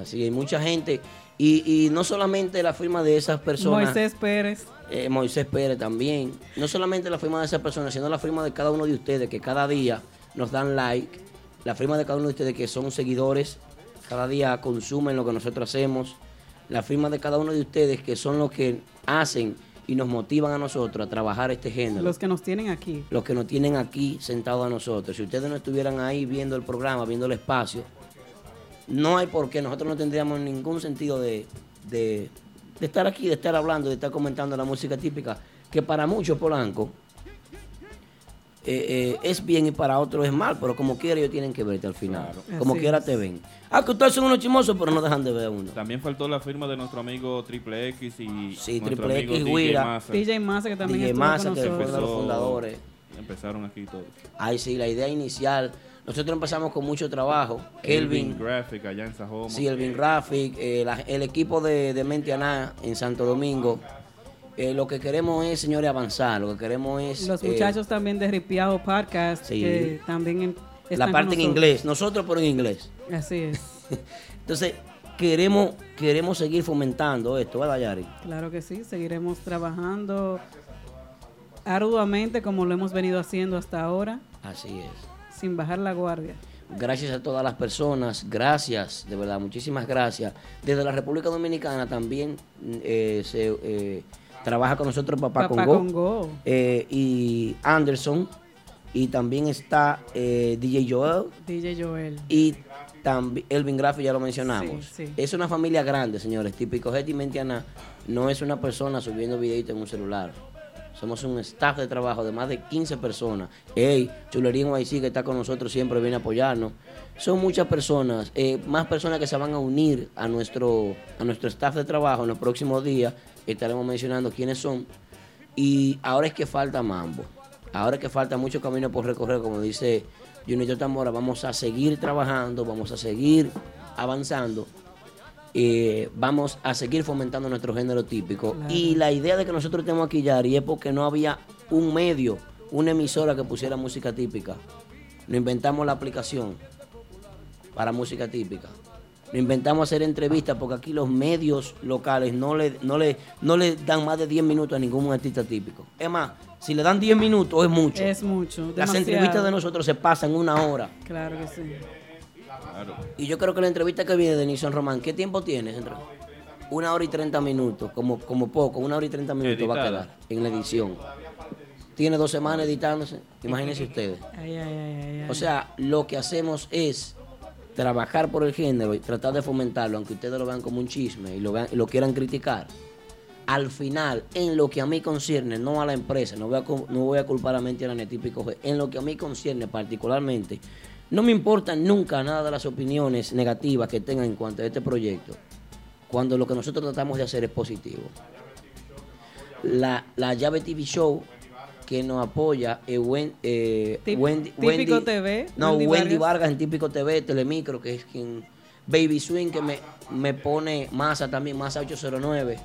Así hay mucha gente. Y, y no solamente la firma de esas personas. Moisés Pérez. eh, Moisés Pérez también. No solamente la firma de esas personas, sino la firma de cada uno de ustedes que cada día nos dan like. La firma de cada uno de ustedes que son seguidores, cada día consumen lo que nosotros hacemos. La firma de cada uno de ustedes que son los que hacen y nos motivan a nosotros a trabajar este género. Los que nos tienen aquí. Los que nos tienen aquí sentados a nosotros. Si ustedes no estuvieran ahí viendo el programa, viendo el espacio, no hay por qué. Nosotros no tendríamos ningún sentido de, de- de estar aquí, de estar hablando, de estar comentando la música típica, que para muchos Polanco eh, eh, es bien y para otros es mal, pero como quiera ellos tienen que verte al final. Como Así quiera es. te ven. Ah, que ustedes son unos chismosos, pero no dejan de ver a uno. También faltó la firma de nuestro amigo Triple X y Sí, nuestro Triple amigo X, DJ Guira. Massa. DJ Massa, que también DJ Massa, que fue uno de los fundadores. Empezaron aquí todos. Ay, sí, la idea inicial. Nosotros empezamos con mucho trabajo. Elvin Kelvin, Graphic allá en Sajoma. sí, Elvin Graphic, eh, la- el equipo de, de en Santo Domingo. Eh, lo que queremos es, señores, avanzar. Lo que queremos es. Los eh, muchachos también de Ripiado Podcast, Sí. que también en- la están parte en inglés. Nosotros, pero en inglés. Así es, [LAUGHS] Entonces, queremos, queremos seguir fomentando esto, ¿verdad, Yari? claro que sí. Seguiremos trabajando arduamente como lo hemos venido haciendo hasta ahora, Así es. sin bajar la guardia. Gracias a todas las personas, gracias, de verdad, muchísimas gracias. Desde la República Dominicana también eh, se eh, trabaja con nosotros Papá, Papá Congo, Congo. eh, y Anderson, y también está eh, DJ Joel DJ Joel. y también Elvin Graffi, ya lo mencionamos. Sí, sí. Es una familia grande, señores. Típico Getty Mentiana no es una persona subiendo videitos en un celular. Somos un staff de trabajo de más de 15 personas. Hey, Chulería YC que está con nosotros siempre viene a apoyarnos. Son muchas personas, eh, más personas que se van a unir a nuestro, a nuestro staff de trabajo en los próximos días. Estaremos mencionando quiénes son. Y ahora es que falta mambo. Ahora es que falta mucho camino por recorrer, como dice Junito Tamora. Vamos a seguir trabajando, vamos a seguir avanzando. eh, vamos a seguir fomentando nuestro género típico. Claro. Y la idea de que nosotros estemos aquí, Yari, es porque no había un medio, una emisora que pusiera música típica. Nos inventamos la aplicación para música típica. Nos inventamos hacer entrevistas porque aquí los medios locales no le, no le, no le dan más de 10 minutos a ningún artista típico. Es más, si le dan 10 minutos es mucho. Es mucho. Las demasiado. entrevistas de nosotros se pasan una hora. Claro que sí. Y yo creo que la entrevista que viene de Nixon Román, ¿qué tiempo tiene? Sandra? Una hora y 30 minutos, como, como poco, una hora y 30 minutos va a quedar en la edición. Tiene dos semanas editándose, imagínense ustedes. Ay, ay, ay, ay, ay. O sea, lo que hacemos es trabajar por el género y tratar de fomentarlo, aunque ustedes lo vean como un chisme y lo, vean, y lo quieran criticar. Al final, en lo que a mí concierne, no a la empresa, no voy a, no voy a culpar a Mentira ni a Típico en lo que a mí concierne particularmente, no me importa nunca nada de las opiniones negativas que tengan en cuanto a este proyecto, cuando lo que nosotros tratamos de hacer es positivo. La, la llave TV Show que nos apoya eh, Wendy, Típico Wendy- TV, No, Wendy Wendy, Vargas. Vargas. en Típico TV, Telemicro, que es quien. Baby Swing, que me, me pone Masa también, Masa 809,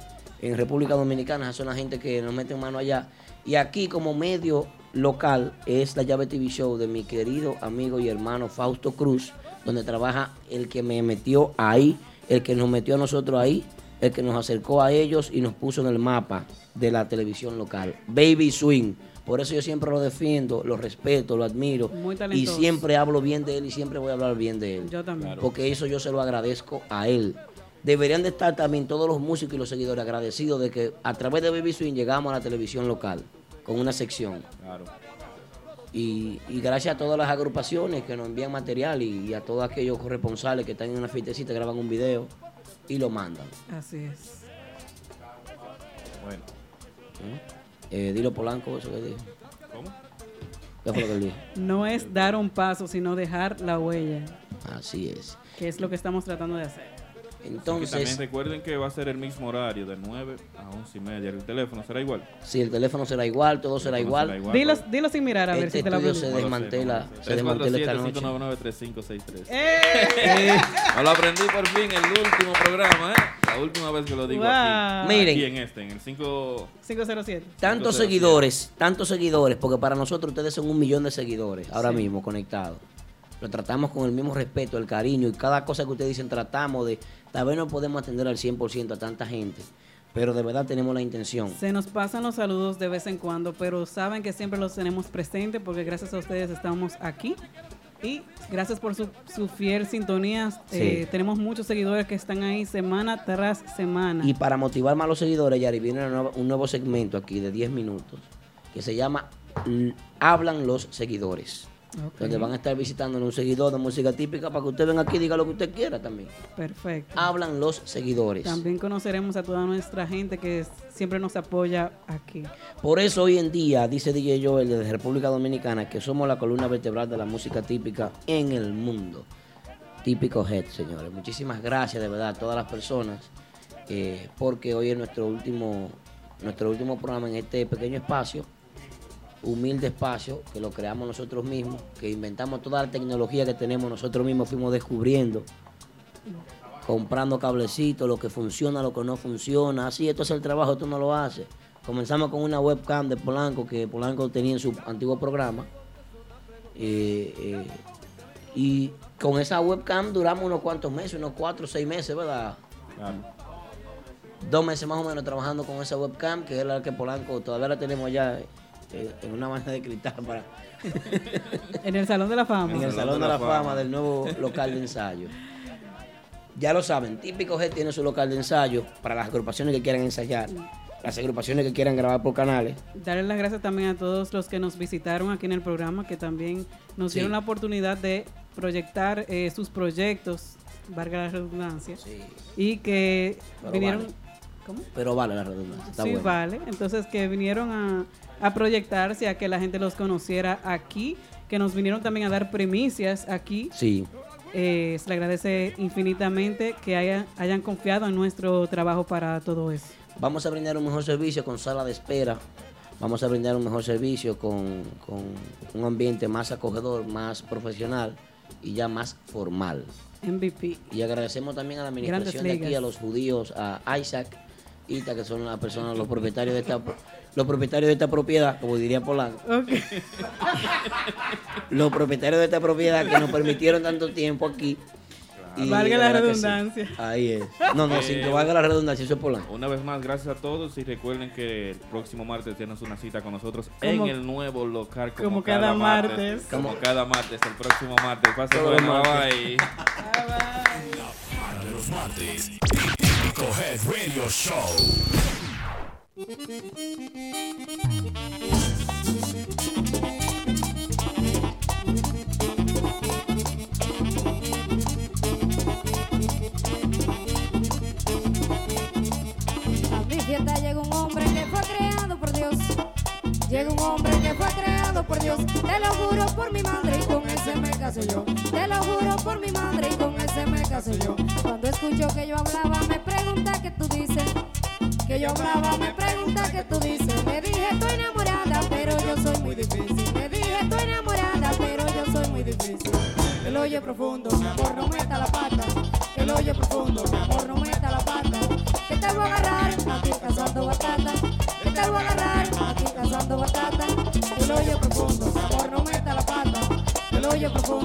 en República Dominicana. Esas son la gente que nos meten mano allá. Y aquí, como medio local, es la llave TV Show de mi querido amigo y hermano Fausto Cruz, donde trabaja el que me metió ahí, el que nos metió a nosotros ahí, el que nos acercó a ellos y nos puso en el mapa de la televisión local. Baby Swing. Por eso yo siempre lo defiendo, lo respeto, lo admiro. Muy Y siempre hablo bien de él y siempre voy a hablar bien de él. Yo también. Porque eso yo se lo agradezco a él. Deberían de estar también todos los músicos y los seguidores agradecidos de que a través de Baby Swing llegamos a la televisión local con una sección. Claro. Y, y gracias a todas las agrupaciones que nos envían material y, y a todos aquellos corresponsales que están en una fiestecita, graban un video y lo mandan. Así es. Bueno. Eh, dilo Polanco, eso que dijo. ¿Cómo? ¿Qué fue lo que él dijo? No es dar un paso, sino dejar la huella, Así es. que es lo que estamos tratando de hacer. Así que Entonces, también recuerden que va a ser el mismo horario, de 9 a 11 y media. El teléfono será igual. si el teléfono será igual, todo será igual. será igual. Dilo, dilo sin mirar a ver Este si te la estudio aprendo. se desmantela, se desmantela esta noche. 599-3563. ¡Eh! [LAUGHS] Me lo aprendí por fin el último programa, ¿eh? La última vez que lo digo Wow. aquí. Miren. Aquí en este, en el 5... 507. Tantos seguidores, tantos seguidores, porque para nosotros ustedes son un millón de seguidores ahora Sí. mismo conectados. lo tratamos con el mismo respeto, el cariño y cada cosa que ustedes dicen tratamos de, tal vez no podemos atender al 100% a tanta gente, pero de verdad tenemos la intención. Se nos pasan los saludos de vez en cuando, pero saben que siempre los tenemos presentes porque gracias a ustedes estamos aquí. Y gracias por su, su fiel sintonía. Sí. Eh, tenemos muchos seguidores que están ahí semana tras semana. Y para motivar más a los seguidores, Yari, viene nueva- un nuevo segmento aquí de 10 minutos que se llama Hablan los seguidores. Donde van a estar visitando un seguidor de música típica para que usted venga aquí y diga lo que usted quiera también. Perfecto. Hablan los seguidores. También conoceremos a toda nuestra gente que siempre nos apoya aquí. Por eso hoy en día, dice DJ Joel desde República Dominicana, que somos la columna vertebral de la música típica en el mundo. Típico Head, señores. Muchísimas gracias de verdad a todas las personas, eh, porque hoy es nuestro último, nuestro último programa en este pequeño espacio, humilde espacio, que lo creamos nosotros mismos, que inventamos toda la tecnología que tenemos, nosotros mismos fuimos descubriendo comprando cablecitos, lo que funciona, lo que no funciona. Así, esto es el trabajo, esto no lo hace. Comenzamos con una webcam de Polanco que Polanco tenía en su antiguo programa. Eh, eh, y con esa webcam duramos unos cuantos meses, unos cuatro o seis meses, ¿verdad? Dos meses más o menos trabajando con esa webcam, que es la que Polanco todavía la tenemos eh, en una banda de cristal para [LAUGHS] En el Salón de la Fama. en el Salón de la Fama del nuevo local de ensayo. Ya lo saben, Típico G tiene su local de ensayo para las agrupaciones que quieran ensayar, las agrupaciones que quieran grabar por canales. Darle las gracias también a todos los que nos visitaron aquí en el programa, que también nos Sí. dieron la oportunidad de proyectar eh, sus proyectos, valga la redundancia, y que Pero vinieron... vale. ¿Cómo? Pero vale la redundancia. Está sí, bueno. vale. Entonces que vinieron a, a proyectarse, a que la gente los conociera aquí, que nos vinieron también a dar primicias aquí. Sí. Eh, se le agradece infinitamente que haya- hayan confiado en nuestro trabajo para todo eso. Vamos a brindar un mejor servicio con sala de espera. Vamos a brindar un mejor servicio con, con un ambiente más acogedor, más profesional y ya más formal. MVP. Y agradecemos también a la administración de aquí, a los judíos, a Isaac, Ita, que son las personas, los propietarios de esta, los propietarios de esta propiedad, como diría Polanco. Los propietarios de esta propiedad que nos permitieron tanto tiempo aquí. Y Valga la sí. redundancia. Ahí es. No, no, sin que Eh, valga la redundancia, eso es Polanco. Una vez más, gracias a todos y recuerden que el próximo martes tienes una cita con nosotros Como- en el nuevo local como, como cada martes. Como cada martes, el próximo martes. Pase Todos los bueno, martes. bye. De los martes. Típico Head Radio Show. Yo. Te lo juro por mi madre y con ese me caso yo. Cuando escucho que yo hablaba me pregunta qué tú dices. Que yo hablaba me pregunta qué tú dices. Le dije estoy enamorada pero yo soy muy difícil. Le dije estoy enamorada pero yo soy muy difícil. El hoyo profundo, mi amor no meta la pata. El hoyo profundo, mi amor no meta la pata. Que te voy a agarrar aquí cazando batata. Que te voy a agarrar aquí cazando batata. El hoyo profundo, mi amor no meta la pata. El hoyo profundo,